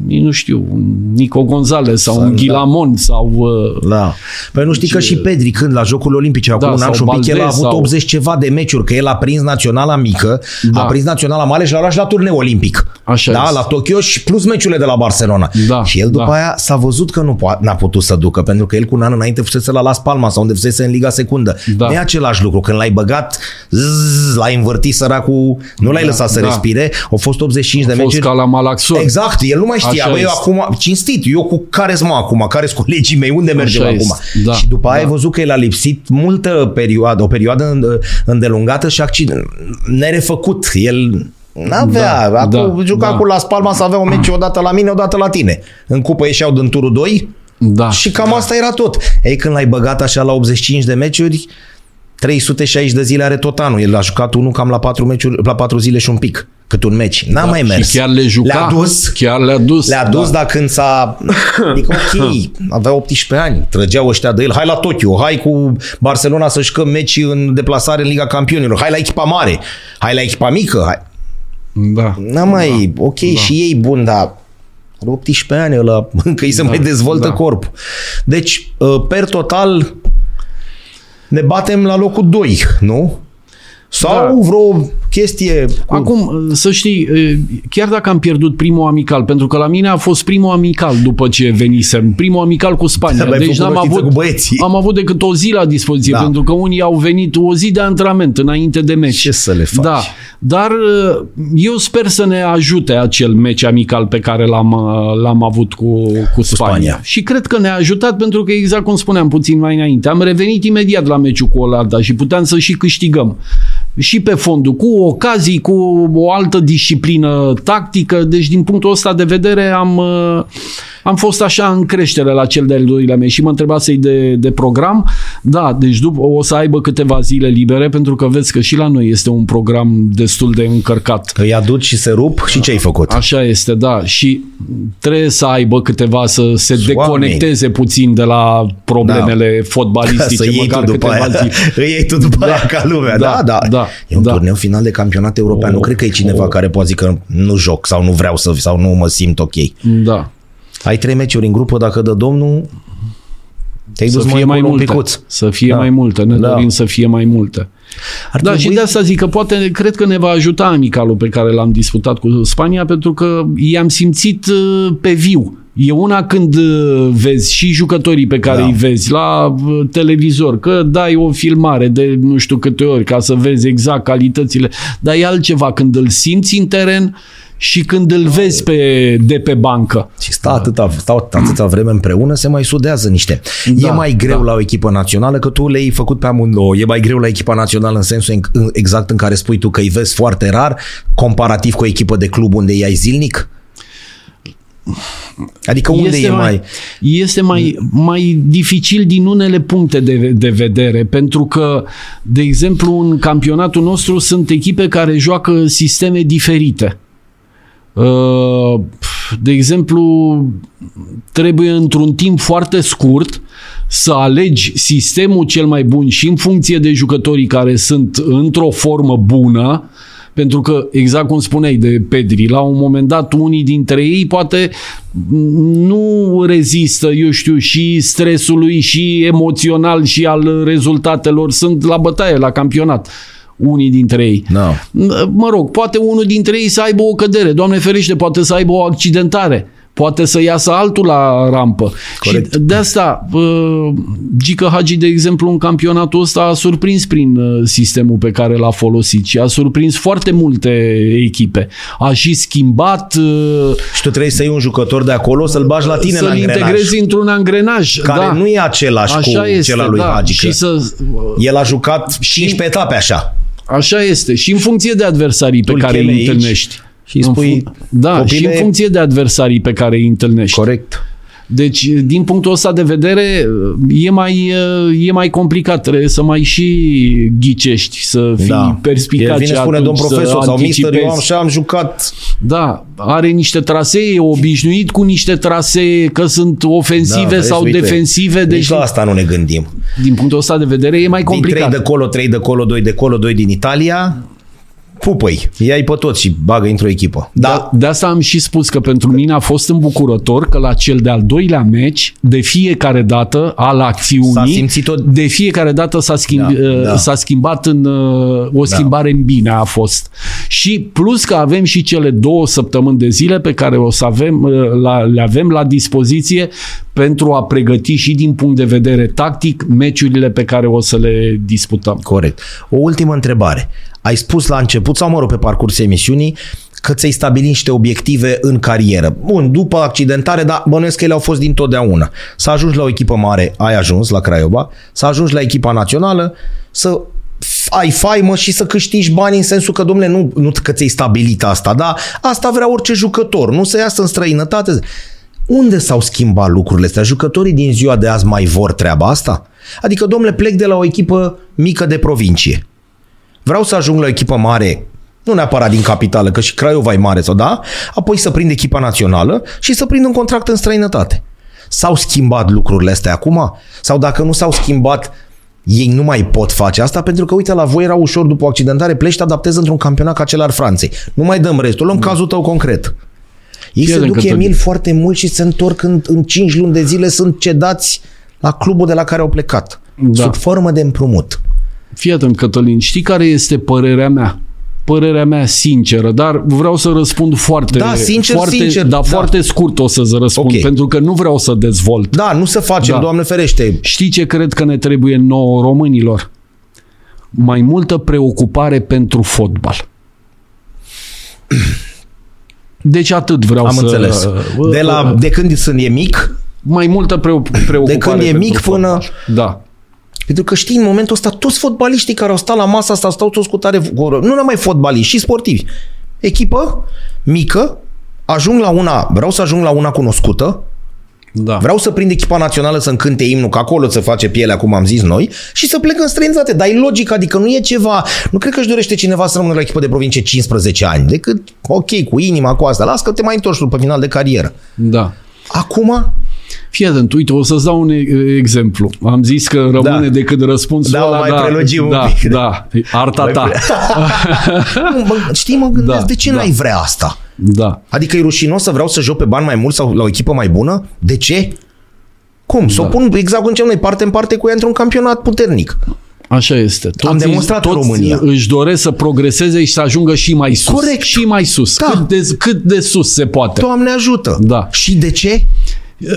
nu știu, un Nico Gonzalez sau Sunt, un da. Ghilamon sau... uh, Da. Păi nu știi că și Pedri când la Jocurile Olimpice acum Da, un an sau și un pic el a Valdez avut sau- 80 ceva de meciuri, că el a prins naționala mică, Da. a prins naționala mare și l-a luat și la turneu olimpic. Așa da, este. la Tokyo și plus meciurile de la Barcelona. Da, și el după da. aia s-a văzut că nu po- n-a putut să ducă, pentru că el cu un an înainte fusese la Las Palmas sau unde fusese în Liga Secundă. Da. Nu e același lucru. Când l-ai băgat, zzz, l-ai învârtit săracul, nu l-ai lăsat să da. respire, au fost 85 de A fost meciuri. ca la Malaxor. Exact, el nu mai știa. Așa Bă, eu este. acum, cinstit, eu cu care sunt mă acum, care sunt colegii mei, unde mergem Așa acum? este, da, și după aia da. ai văzut că el a lipsit multă perioadă, o perioadă în- îndelungată și accident, nerefăcut. El n-avea, Da, acum da, juca da. cu Las Palmas, avea un meci odată la mine, odată la tine. În cupă ieșeau din turul 2 Da. și cam asta era tot. Ei, când l-ai băgat așa la 85 de meciuri, 360 de zile are tot anul. El a jucat unul cam la 4 meciuri, la 4 zile și un pic, cât un meci. N-a mai mers. Da, Și chiar le juca. Le-a dus, Chiar le-a dus. le-a dus, da. dar când s-a... Adică, ok, avea 18 ani, trăgeau ăștia de el, hai la Tokyo, hai cu Barcelona să jucăm meci în deplasare în Liga Campionilor, hai la echipa mare, hai la echipa mică, hai. Da. N-a mai, ok, da. și ei bun, dar are 18 ani ăla, încă îi se da, mai dezvoltă da. da. corpul. Deci, uh, per total, ne batem la locul 2, nu? Sau da. Da. vreo chestie... Cu... Acum, să știi, chiar dacă am pierdut primul amical, pentru că la mine a fost primul amical după ce venisem, primul amical cu Spania. Mai Deci făcut n-am rochiță avut, cu băieții. am avut decât o zi la dispoziție, Da. pentru că unii au venit o zi de antrenament înainte de meci. Ce să le faci? Da, dar eu sper să ne ajute acel meci amical pe care l-am, l-am avut cu, cu, Spania. Spania. Și cred că ne-a ajutat pentru că, exact cum spuneam puțin mai înainte, am revenit imediat la meciul cu Olanda și puteam să și câștigăm. Și pe fondul, cu ocazii, cu o altă disciplină tactică. Deci, din punctul ăsta de vedere, am, uh, am fost așa în creștere la cel de-al doilea meci și mă întrebasei de, de program. Da, deci după, o să aibă câteva zile libere, pentru că vezi că și la noi este un program destul de încărcat. Îi aduci și se rup și ce ai făcut? Așa este, da. Și trebuie să aibă câteva să se Doamne. deconecteze puțin de la problemele Ca fotbalistice. să iei tu măcar după câteva aia, zile. îi iei tu după da, aia ca lumea. Da, da, da. da, e un da. turneu final de campionat european. Oh, nu cred că e cineva oh. care poate zic că nu joc sau nu vreau să sau nu mă simt ok. Da. Ai trei meciuri în grupă, dacă dă domnul, te-ai dus Să mai, fie mai încolo un multe. picuț. Să fie Da. mai multe. Ne Da. dorim să fie mai multe. Ar Da, trebui- și de asta zic că poate, cred că ne va ajuta amicalul pe care l-am disputat cu Spania, pentru că i-am simțit uh, pe viu. E una când uh, vezi și jucătorii pe care Da. îi vezi la uh, televizor, că dai o filmare de nu știu câte ori ca să vezi exact calitățile, dar e altceva când îl simți în teren și când îl vezi pe, de pe bancă. Și stă atâta, stau atâta vreme împreună, se mai sudează niște. Da, e mai greu da. la o echipă națională, că tu le-ai făcut pe amândouă. E mai greu la echipa națională în sensul în- în- exact în care spui tu că îi vezi foarte rar, comparativ cu o echipă de club unde îi ai zilnic? Adică unde este e mai... Este mai, mai dificil din unele puncte de, de vedere, pentru că, de exemplu, în campionatul nostru sunt echipe care joacă sisteme diferite. Uh, De exemplu, trebuie într-un timp foarte scurt să alegi sistemul cel mai bun și în funcție de jucătorii care sunt într-o formă bună, pentru că, exact cum spuneai de Pedri, la un moment dat unii dintre ei poate nu rezistă, eu știu, și stresului și emoțional și al rezultatelor. Sunt la bătaie, la campionat unii dintre ei. Da. Mă rog, poate unul dintre ei să aibă o cădere, Doamne ferește, poate să aibă o accidentare, poate să iasă altul la rampă. Corect. Și de asta, uh, Gică Hagi, de exemplu, în campionatul ăsta a surprins prin uh, sistemul pe care l-a folosit și a surprins foarte multe echipe. A și schimbat, uh, Și tu trebuie să iei un jucător de acolo, să-l bagi la tine în să-l angrenaj. integrezi într-un angrenaj. Care da. nu e același Așa cu este, cel al lui da. Hagică. Și să, El a jucat 15 etape așa. Așa este. Și în funcție de adversarii pe Tu îl care îi chemi aici întâlnești. și îi spui... În fu- da, copile, și în funcție de adversarii pe care îi întâlnești. Corect. Deci, din punctul ăsta de vedere, e mai, e mai complicat. Trebuie să mai și ghicești, să fii Da. perspicace El vine spune domn atunci, să profesor sau mister, eu am, anticipezi. și am jucat Da, are niște trasee, e obișnuit cu niște trasee, că sunt ofensive Da, sau vezi, uite, defensive, Nici deci la asta nu ne gândim. din punctul ăsta de vedere e mai Din complicat. 3 de colo, 3 de colo, 2 de colo, 2 din Italia, pupăi, ia-i pe toți și bagă într-o echipă. Da, De asta am și spus că pentru mine a fost îmbucurător că la cel de-al doilea meci, de fiecare dată, al acțiunii, S-a simțit o- de fiecare dată s-a, schimb, Da, uh, da. s-a schimbat în uh, o schimbare în bine a fost. Și plus că avem și cele două săptămâni de zile pe care o să avem, uh, la, le avem la dispoziție pentru a pregăti și din punct de vedere tactic meciurile pe care o să le disputăm. corect. O ultimă întrebare. Ai spus la început, sau mă rog, pe parcursul emisiunii, că ți-ai stabilit niște obiective în carieră. Bun, după accidentare, dar bănuiesc că ele au fost dintotdeauna. Să ajungi la o echipă mare, ai ajuns la Craiova, să ajungi la echipa națională, să f- ai faimă și să câștigi bani în sensul că, domnule, nu, nu că ți-ai stabilit asta, da? Asta vrea orice jucător, nu să iasă în străinătate. Unde s-au schimbat lucrurile astea? Jucătorii din ziua de azi mai vor treaba asta? Adică, domnule, plec de la o echipă mică de provincie. Vreau să ajung la o echipă mare, nu neapărat din capitală, că și Craiova e mare sau da, apoi să prind echipa națională și să prind un contract în străinătate. S-au schimbat lucrurile astea acum? Sau dacă nu s-au schimbat, ei nu mai pot face asta pentru că, uite, la voi era ușor după o accidentare, pleci, te adaptezi într-un campionat ca cel al Franței. Nu mai dăm restul, luăm cazul tău concret. Ei se Pierdem duc, că Emil, tot- foarte mult și se întorc în, în 5 luni de zile, sunt cedați la clubul de la care au plecat. Da. Sub formă de împrumut. Fii atent, Cătălin, știi care este părerea mea? Părerea mea sinceră, dar vreau să răspund foarte, Da, sincer, foarte, sincer, dar da. foarte scurt o să-ți răspund, Ok. pentru că nu vreau să dezvolt. Da, nu se face, Da. Doamne ferește. Știi ce cred că ne trebuie nouă românilor? Mai multă preocupare pentru fotbal. Deci atât vreau Am să... înțeles. De, la, de când sunt e mic, Mai multă preo- preocupare De când e pentru mic până- fotbal. Da. Pentru că știi, în momentul ăsta, toți fotbaliștii care au stat la masa asta stau toți cu tare gură. Nu numai fotbaliști, și sportivi. Echipă mică, ajung la una, vreau să ajung la una cunoscută, Da. vreau să prind echipa națională să încânte imnul, că acolo se face pielea, cum am zis noi, și să plec în străinătate. Dar e logic, adică nu e ceva, nu cred că își dorește cineva să rămână la echipă de provincie 15 ani, decât, ok, cu inima, cu asta, las că te mai întorci după final de carieră. Da. Acum, Fii atent, uite, o să-ți dau un e- exemplu. Am zis că rămâne Da. decât răspunsul Da, o ăla, mai da, prelungim un da, pic. Da, arta ta. nu, mă, știi, mă gândesc, Da, de ce da. n-ai vrea asta? Da. Adică e rușinos să vreau să joc pe bani mai mult sau la o echipă mai bună? De ce? Cum? Să o Da. pun exact cum noi, parte în parte cu ea într-un campionat puternic. Așa este. Toți, Am demonstrat în toți România. își doresc să progreseze și să ajungă și mai sus. Corect. Și mai sus. Da. Cât, de, cât de sus se poate. Doamne ajută! Da. Și de ce?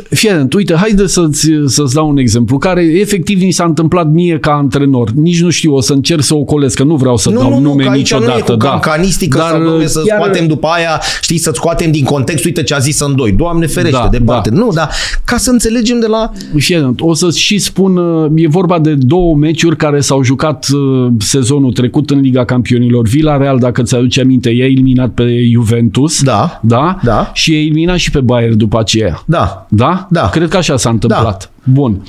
Fii atent, uite, haide să-ți, să-ți dau un exemplu care efectiv mi s-a întâmplat mie ca antrenor. Nici nu știu, o să încerc să ocolesc, că nu vreau să Nu, dau nu, nu, nume că aici niciodată. nu e cu da. cancanistică Dar, sau domne, să chiar- scoatem după aia, știi, să scoatem din context, uite ce a zis în doi. Doamne ferește, Da, departe. da. Nu, dar ca să înțelegem de la... Fii atent, o să și spun, uh, e vorba de două meciuri care s-au jucat uh, sezonul trecut în Liga Campionilor. Villarreal, dacă ți-aduce aminte, i-a eliminat pe Juventus. Da. Da? Da. Și i-a eliminat și pe Bayern după aceea. Da. Da? Da. Cred că așa s-a întâmplat. Bun.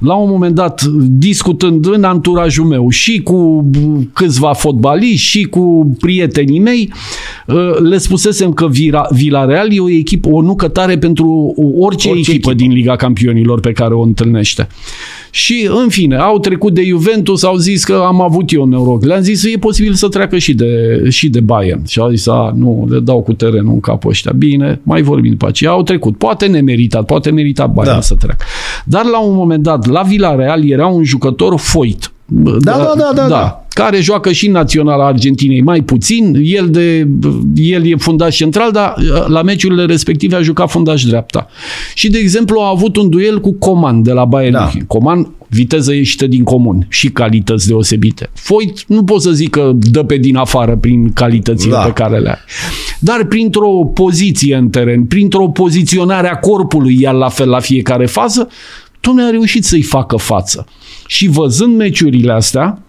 La un moment dat, discutând în anturajul meu și cu câțiva fotbaliști și cu prietenii mei, uh, le spusesem că Vira- Villarreal e o echipă, o nucă tare pentru orice, Orice orice echipă, echipă. din Liga Campionilor pe care o întâlnește. Și, în fine, au trecut de Juventus, au zis că am avut eu noroc. Le-am zis, e posibil să treacă și de, și de Bayern. Și au zis, a, nu, le dau cu terenul în capul ăștia. Bine, mai vorbim după aceea. Au trecut. Poate nemeritat, poate merita Bayern Da. să treacă. Dar la un moment dat, la Villarreal era un jucător foit. Da, da, da, da, da. Care joacă și în Naționala Argentinei mai puțin. El, de, el e fundaș central, dar uh, la meciurile respective a jucat fundaș dreapta. Și, de exemplu, a avut un duel cu Coman de la Bayern Da. München. Coman, viteză ieșită din comun și calități deosebite. Foit, nu pot să zic că dă pe din afară prin calitățile Da. pe care le are. Dar printr-o poziție în teren, printr-o poziționare a corpului, iar la fel la fiecare fază, Dom'le a reușit să-i facă față. Și văzând meciurile astea,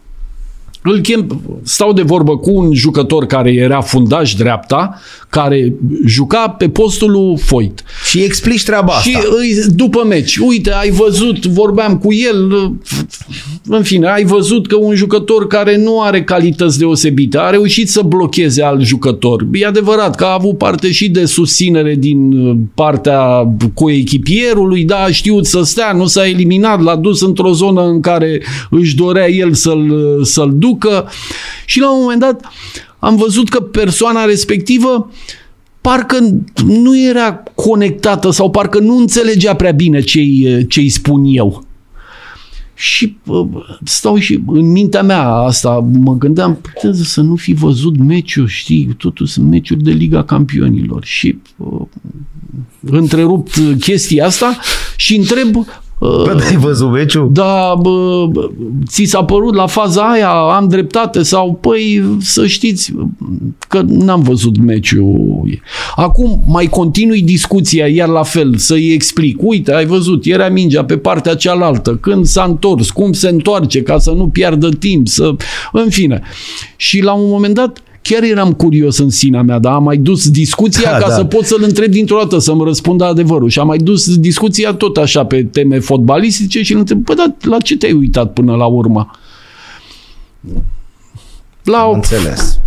îl chem, stau de vorbă cu un jucător care era fundaș dreapta, care juca pe postul lui Foit. Și explici treaba asta. Și îi- după meci, uite, ai văzut, vorbeam cu el, în fine, ai văzut că un jucător care nu are calități deosebite a reușit să blocheze alt jucător. E adevărat că a avut parte și de susținere din partea coechipierului, da, a știut să stea, nu s-a eliminat, l-a dus într-o zonă în care își dorea el să-l, să-l ducă și la un moment dat am văzut că persoana respectivă parcă nu era conectată sau parcă nu înțelegea prea bine ce-i, ce-i spun eu. Și uh, stau și în mintea mea asta mă gândeam, puteți să nu fi văzut meciul, știi, totul sunt meciuri de Liga Campionilor. Și uh, întrerupt chestia asta și întreb Bă, ai văzut meciul? da, bă, bă, ți s-a părut la faza aia, am dreptate sau, păi, să știți că n-am văzut meciul. Acum mai continui discuția, iar la fel, să-i explic. Uite, ai văzut, era mingea pe partea cealaltă, când s-a întors, cum se întoarce ca să nu piardă timp, să... în fine. Și la un moment dat, Chiar eram curios în sinea mea, dar am mai dus discuția Da, ca da. să pot să-l întreb dintr-o dată, să-mi răspundă adevărul. Și am mai dus discuția tot așa pe teme fotbalistice și îl întreb, păi, dar la ce te-ai uitat până la urmă? La Am o, înțeles.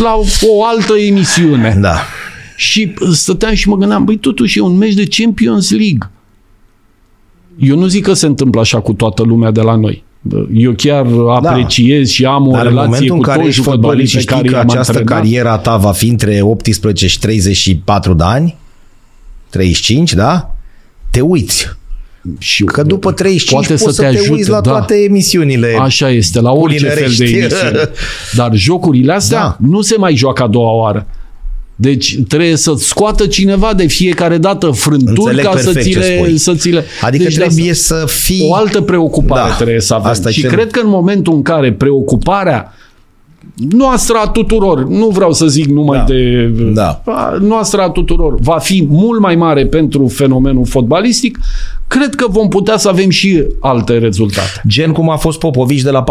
la o altă emisiune. Da. Și stăteam și mă gândeam, băi, totuși e un meci de Champions League. Eu nu zic că se întâmplă așa cu toată lumea de la noi. Eu chiar apreciez și am o Dar în relație momentul în cu care toți ești fotbalist jucătorii și pe știi care că i-am această antrenat. cariera ta va fi între 18 și 34 de ani, 35, da? Te uiți. Și Că după 35 poate poți să te ajute, uiți la da. toate emisiunile. Așa este, la orice fel de culinărești. emisiune. Dar jocurile astea Da. nu se mai joacă a doua oară. Deci trebuie să-ți scoată cineva de fiecare dată frânturi Înțeleg ca să perfect ți, ce le, spui. să ți le... Adică deci de trebuie asta- să fii... o altă preocupare Da, trebuie să avem. asta e și cel- cred că în momentul în care preocuparea noastră a tuturor, nu vreau să zic numai Da. de Da. a noastră a tuturor, va fi mult mai mare pentru fenomenul fotbalistic, cred că vom putea să avem și alte rezultate. Gen cum a fost Popovici de la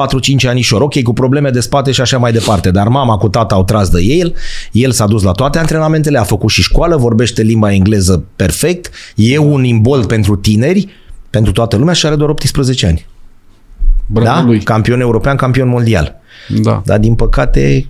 4-5 anișori. Ok, cu probleme de spate și așa mai departe, dar mama cu tata au tras de el, el s-a dus la toate antrenamentele, a făcut și școală, vorbește limba engleză perfect, e un imbold pentru tineri, pentru toată lumea și are doar 18 ani. Bravo da? lui. Campion european, campion mondial. Da. Dar din păcate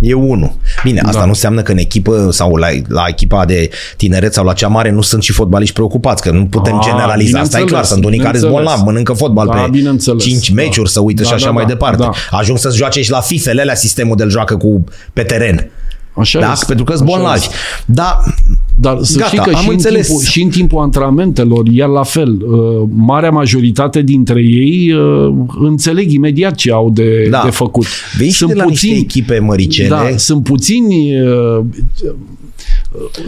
e unul. Bine, asta Da. nu înseamnă că în echipă sau la, la echipa de tineret sau la cea mare nu sunt și fotbaliști preocupați, că nu putem Ah, generaliza. Asta e bineînțeles, clar, sunt unii care sunt bineînțeles. bolnavi, mănâncă fotbal Da, pe bineînțeles. 5 Da. meciuri, să uită Da, și așa da, mai da, departe. da. Ajung să-ți joace și la FIFA-le alea sistemul de joacă cu pe teren. Așa Da? este. Pentru că sunt Așa bolnavi. este. Da, Dar să Gata, știi că am și în, înțeles. timpul, și în timpul antrenamentelor, iar la fel, uh, marea majoritate dintre ei uh, înțeleg imediat ce au de, Da. de făcut. vei și de la niște echipe măricele. Da, sunt puțini uh,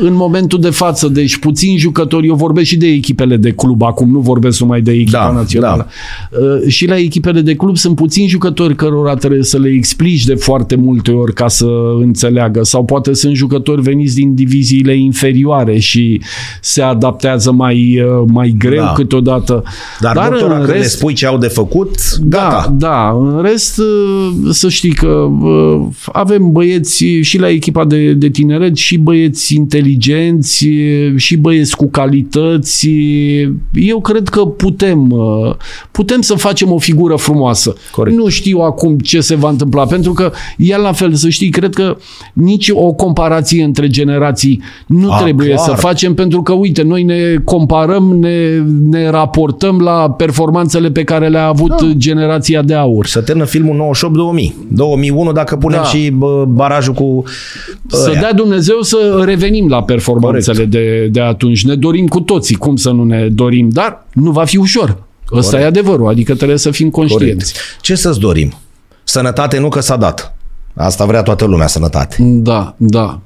în momentul de față, deci puțini jucători, eu vorbesc și de echipele de club, acum nu vorbesc numai de echipa Da, națională. Uh, Și la echipele de club sunt puțini jucători cărora trebuie să le explici de foarte multe ori ca să înțeleagă sau poate sunt jucători veniți din diviziile inferioare și se adaptează mai, uh, mai greu Da. câteodată. Dar, Dar doctora, când le spui ce au de făcut, gata. da, da. În rest, uh, să știi că uh, avem băieți și la echipa de, de tineret și băieți inteligenți uh, și băieți cu calități. Eu cred că putem, uh, putem să facem o figură frumoasă. Corect. Nu știu acum ce se va întâmpla, pentru că e la fel, să știi, cred că nici o comparație între generații nu A, trebuie clar. să facem, pentru că, uite, noi ne comparăm, ne, ne raportăm la performanțele pe care le-a avut da. generația de aur. Să termină filmul 98-2000. 2001 dacă punem Da. și bă, barajul cu Să ăia. dea Dumnezeu să revenim la performanțele de, de atunci. Ne dorim cu toții, cum să nu ne dorim, dar nu va fi ușor. Ăsta Corect. e adevărul, adică trebuie să fim conștienți. Corect. Ce să-ți dorim? Sănătate nu că s-a dat. Asta vrea toată lumea, sănătate. Da, da,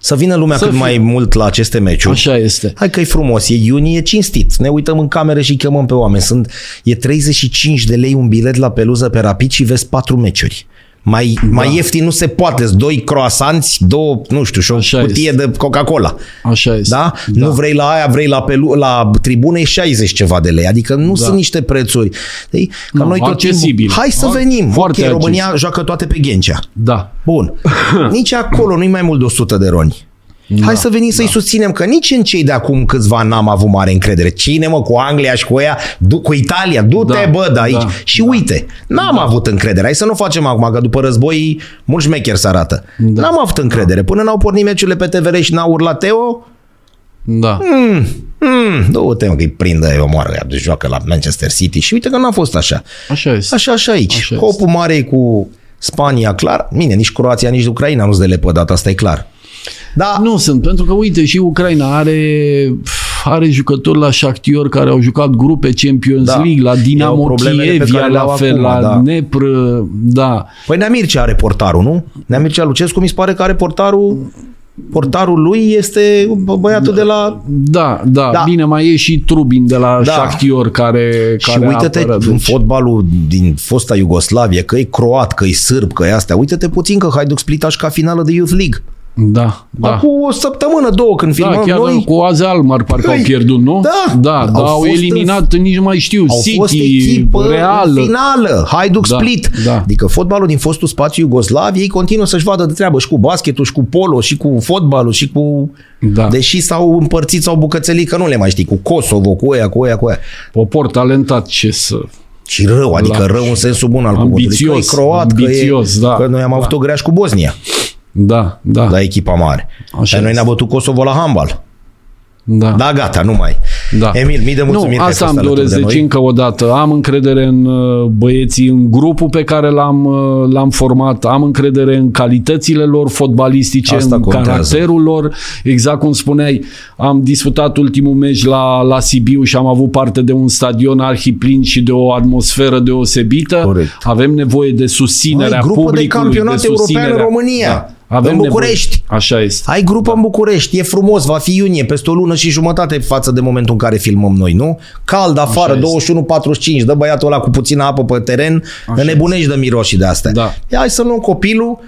Să vină lumea Să cât fie. mai mult la aceste meciuri. așa este. Hai că e frumos, e iunie, e cinstit. Ne uităm în camere și chemăm pe oameni. Sunt, e 35 de lei un bilet la peluză pe rapid și vezi patru meciuri. Mai, da. mai ieftin nu se poate. Doi croasanți, două, nu știu, și o Așa cutie de Coca-Cola. Așa este. Da? da? Nu vrei la aia, vrei la, pelu- la tribune 60 ceva de lei. Adică nu da. sunt niște prețuri. Deci, ca Nu, noi tot accesibil. timpul, hai să Foarte venim. foarte ok, România joacă toate pe Ghencea. Da. Bun. Nici acolo nu-i mai mult de 100 de roni. Da, Hai să venim să-i susținem, că nici în cei de acum câțiva n-am avut mare încredere. Cine mă, cu Anglia și cu ea, du- cu Italia, du-te Da, bă de aici. da, și uite, n-am avut încredere. Hai să nu facem acum, că după război mulți șmecheri se arată. Da. N-am avut încredere. Până n-au pornit meciurile pe TVR și n-au urlat Teo, Da. mm, du-te mă, că-i prindă, eu moară, ea joacă la Manchester City și uite că n-a fost așa. Așa este. Așa, așa aici. Așa Așa Copul mare e cu Spania, clar. Bine, nici Croația, nici Ucraina nu-s de lepădat, asta e clar. Da, Nu sunt, pentru că uite și Ucraina are are jucători la Shakhtar care au jucat grupe Champions Da. League, la Iau Dinamo problemele pe Kiev, care la le-au fel, acum, la da. Dnepr, da. Păi Nea Mircea are portarul, nu? Nea Mircea Lucescu mi se pare că are portarul portarul lui este bă- băiatul de la... Da, da, Da. da, bine, mai e și Trubin de la Da. da. Shakhtar care, Și care uite-te apără, în deci- fotbalul din fosta Iugoslavie, că e croat, că e sârb, că e astea. Uite-te puțin că Hajduk Split a jucat finală de Youth League. Da, da. Acum o săptămână, două, când Da, filmăm chiar noi, cu Aze Almar parcă Păi, au pierdut, nu? da. Da, Au da, au, fost eliminat, nici nu mai știu, au fost City, echipă Real. în finală, Hajduk Da, Split. da. Adică fotbalul din fostul spațiu Iugoslaviei continuă să-și vadă de treabă și cu basketul, și cu polo, și cu fotbalul, și cu... Da. Deși s-au împărțit sau bucățelit, că nu le mai știi, cu Kosovo, cu ea, cu ea, cu ea. Popor talentat, ce să... Și rău, adică La- rău în sensul bun al cuvântului. Că e Ambițios, croat, ambițios, că, e, da. că noi am avut o greaș cu Bosnia, Da, da, la echipa mare. Așa Dar noi este. ne-a bătut Kosovo la handbal. da. Da, gata, nu mai. Da. Emil, mii de mulțumiri Nu, că ai asta fost îmi alături doresc, de deci noi. încă o dată. Am încredere în uh, băieții, în grupul pe care l-am, uh, l-am format, am încredere în calitățile lor fotbalistice, Asta în contează. caracterul lor. Exact cum spuneai, am disputat ultimul meci la, la Sibiu și am avut parte de un stadion arhiplin și de o atmosferă deosebită. Corect. Avem nevoie de susținerea Ai grupă de publicului, campionat european în susținerea- România. Da. Avem În nevoie- București. Așa este. Ai grupă da. în București, e frumos, va fi iunie, peste o lună și jumătate față de momentul în care filmăm noi, nu? Cald afară, este. 21-45, dă băiatul ăla cu puțină apă pe teren, Așa nebunești de miros și de astea. Da. Ia, hai să luăm copilul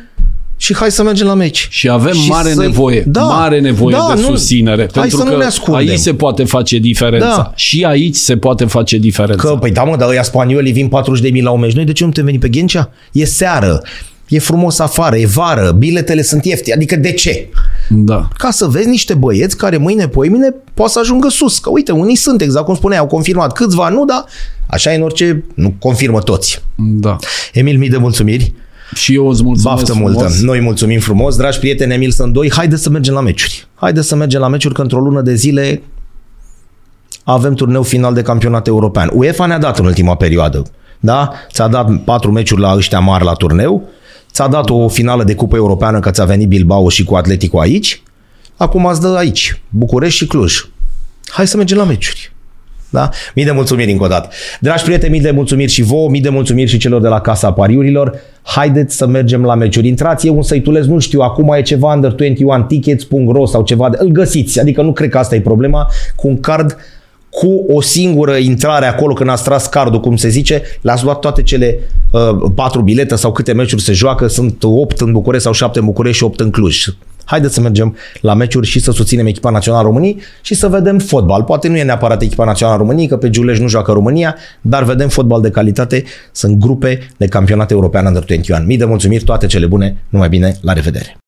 și hai să mergem la meci. Și avem Și mare să-i- nevoie, Da, mare nevoie da, de nu- susținere. hai pentru să nu că ne ascundem. aici se poate face diferența. Da. Și aici se poate face diferența. Că, păi da mă, dar ăia spaniolii vin 40.000 la un meci. Noi de ce nu putem veni pe Ghencea? E seară, e frumos afară, e vară, biletele sunt ieftine. Adică de ce? Da. ca să vezi niște băieți care mâine, poimine, poate să ajungă sus. Că uite, unii sunt, exact cum spuneai, au confirmat câțiva, nu, dar așa e în orice, nu confirmă toți. Da. Emil, mii de mulțumiri, Și eu îți mulțumesc baftă frumos. multă. Noi mulțumim frumos, dragi prieteni, Emil Sândoi, haide să mergem la meciuri. Haide să mergem la meciuri, că într-o lună de zile avem turneu final de campionat european. UEFA ne-a dat în ultima perioadă, da? Ți-a dat patru meciuri la ăștia mari la turneu, ți-a dat o finală de cupă europeană că ți-a venit Bilbao și cu Atletico aici, acum îți dă aici, București și Cluj. Hai să mergem la meciuri. Da? Mii de mulțumiri încă o dată. Dragi prieteni, mii de mulțumiri și vouă, mii de mulțumiri și celor de la Casa Pariurilor. Haideți să mergem la meciuri. Intrați, e un săituleț, nu știu, acum e ceva under 21 tickets.ro sau ceva, de, îl găsiți, adică nu cred că asta e problema, cu un card cu o singură intrare acolo când ați tras cardul, cum se zice, le-ați luat toate cele uh, patru bilete sau câte meciuri se joacă, sunt 8 în București sau 7 în București și 8 în Cluj. Haideți să mergem la meciuri și să susținem echipa națională a României și să vedem fotbal. Poate nu e neapărat echipa națională a României, că pe Giuleș nu joacă România, dar vedem fotbal de calitate. Sunt grupe de campionat european under 21. Mii de mulțumiri, toate cele bune, numai bine, la revedere!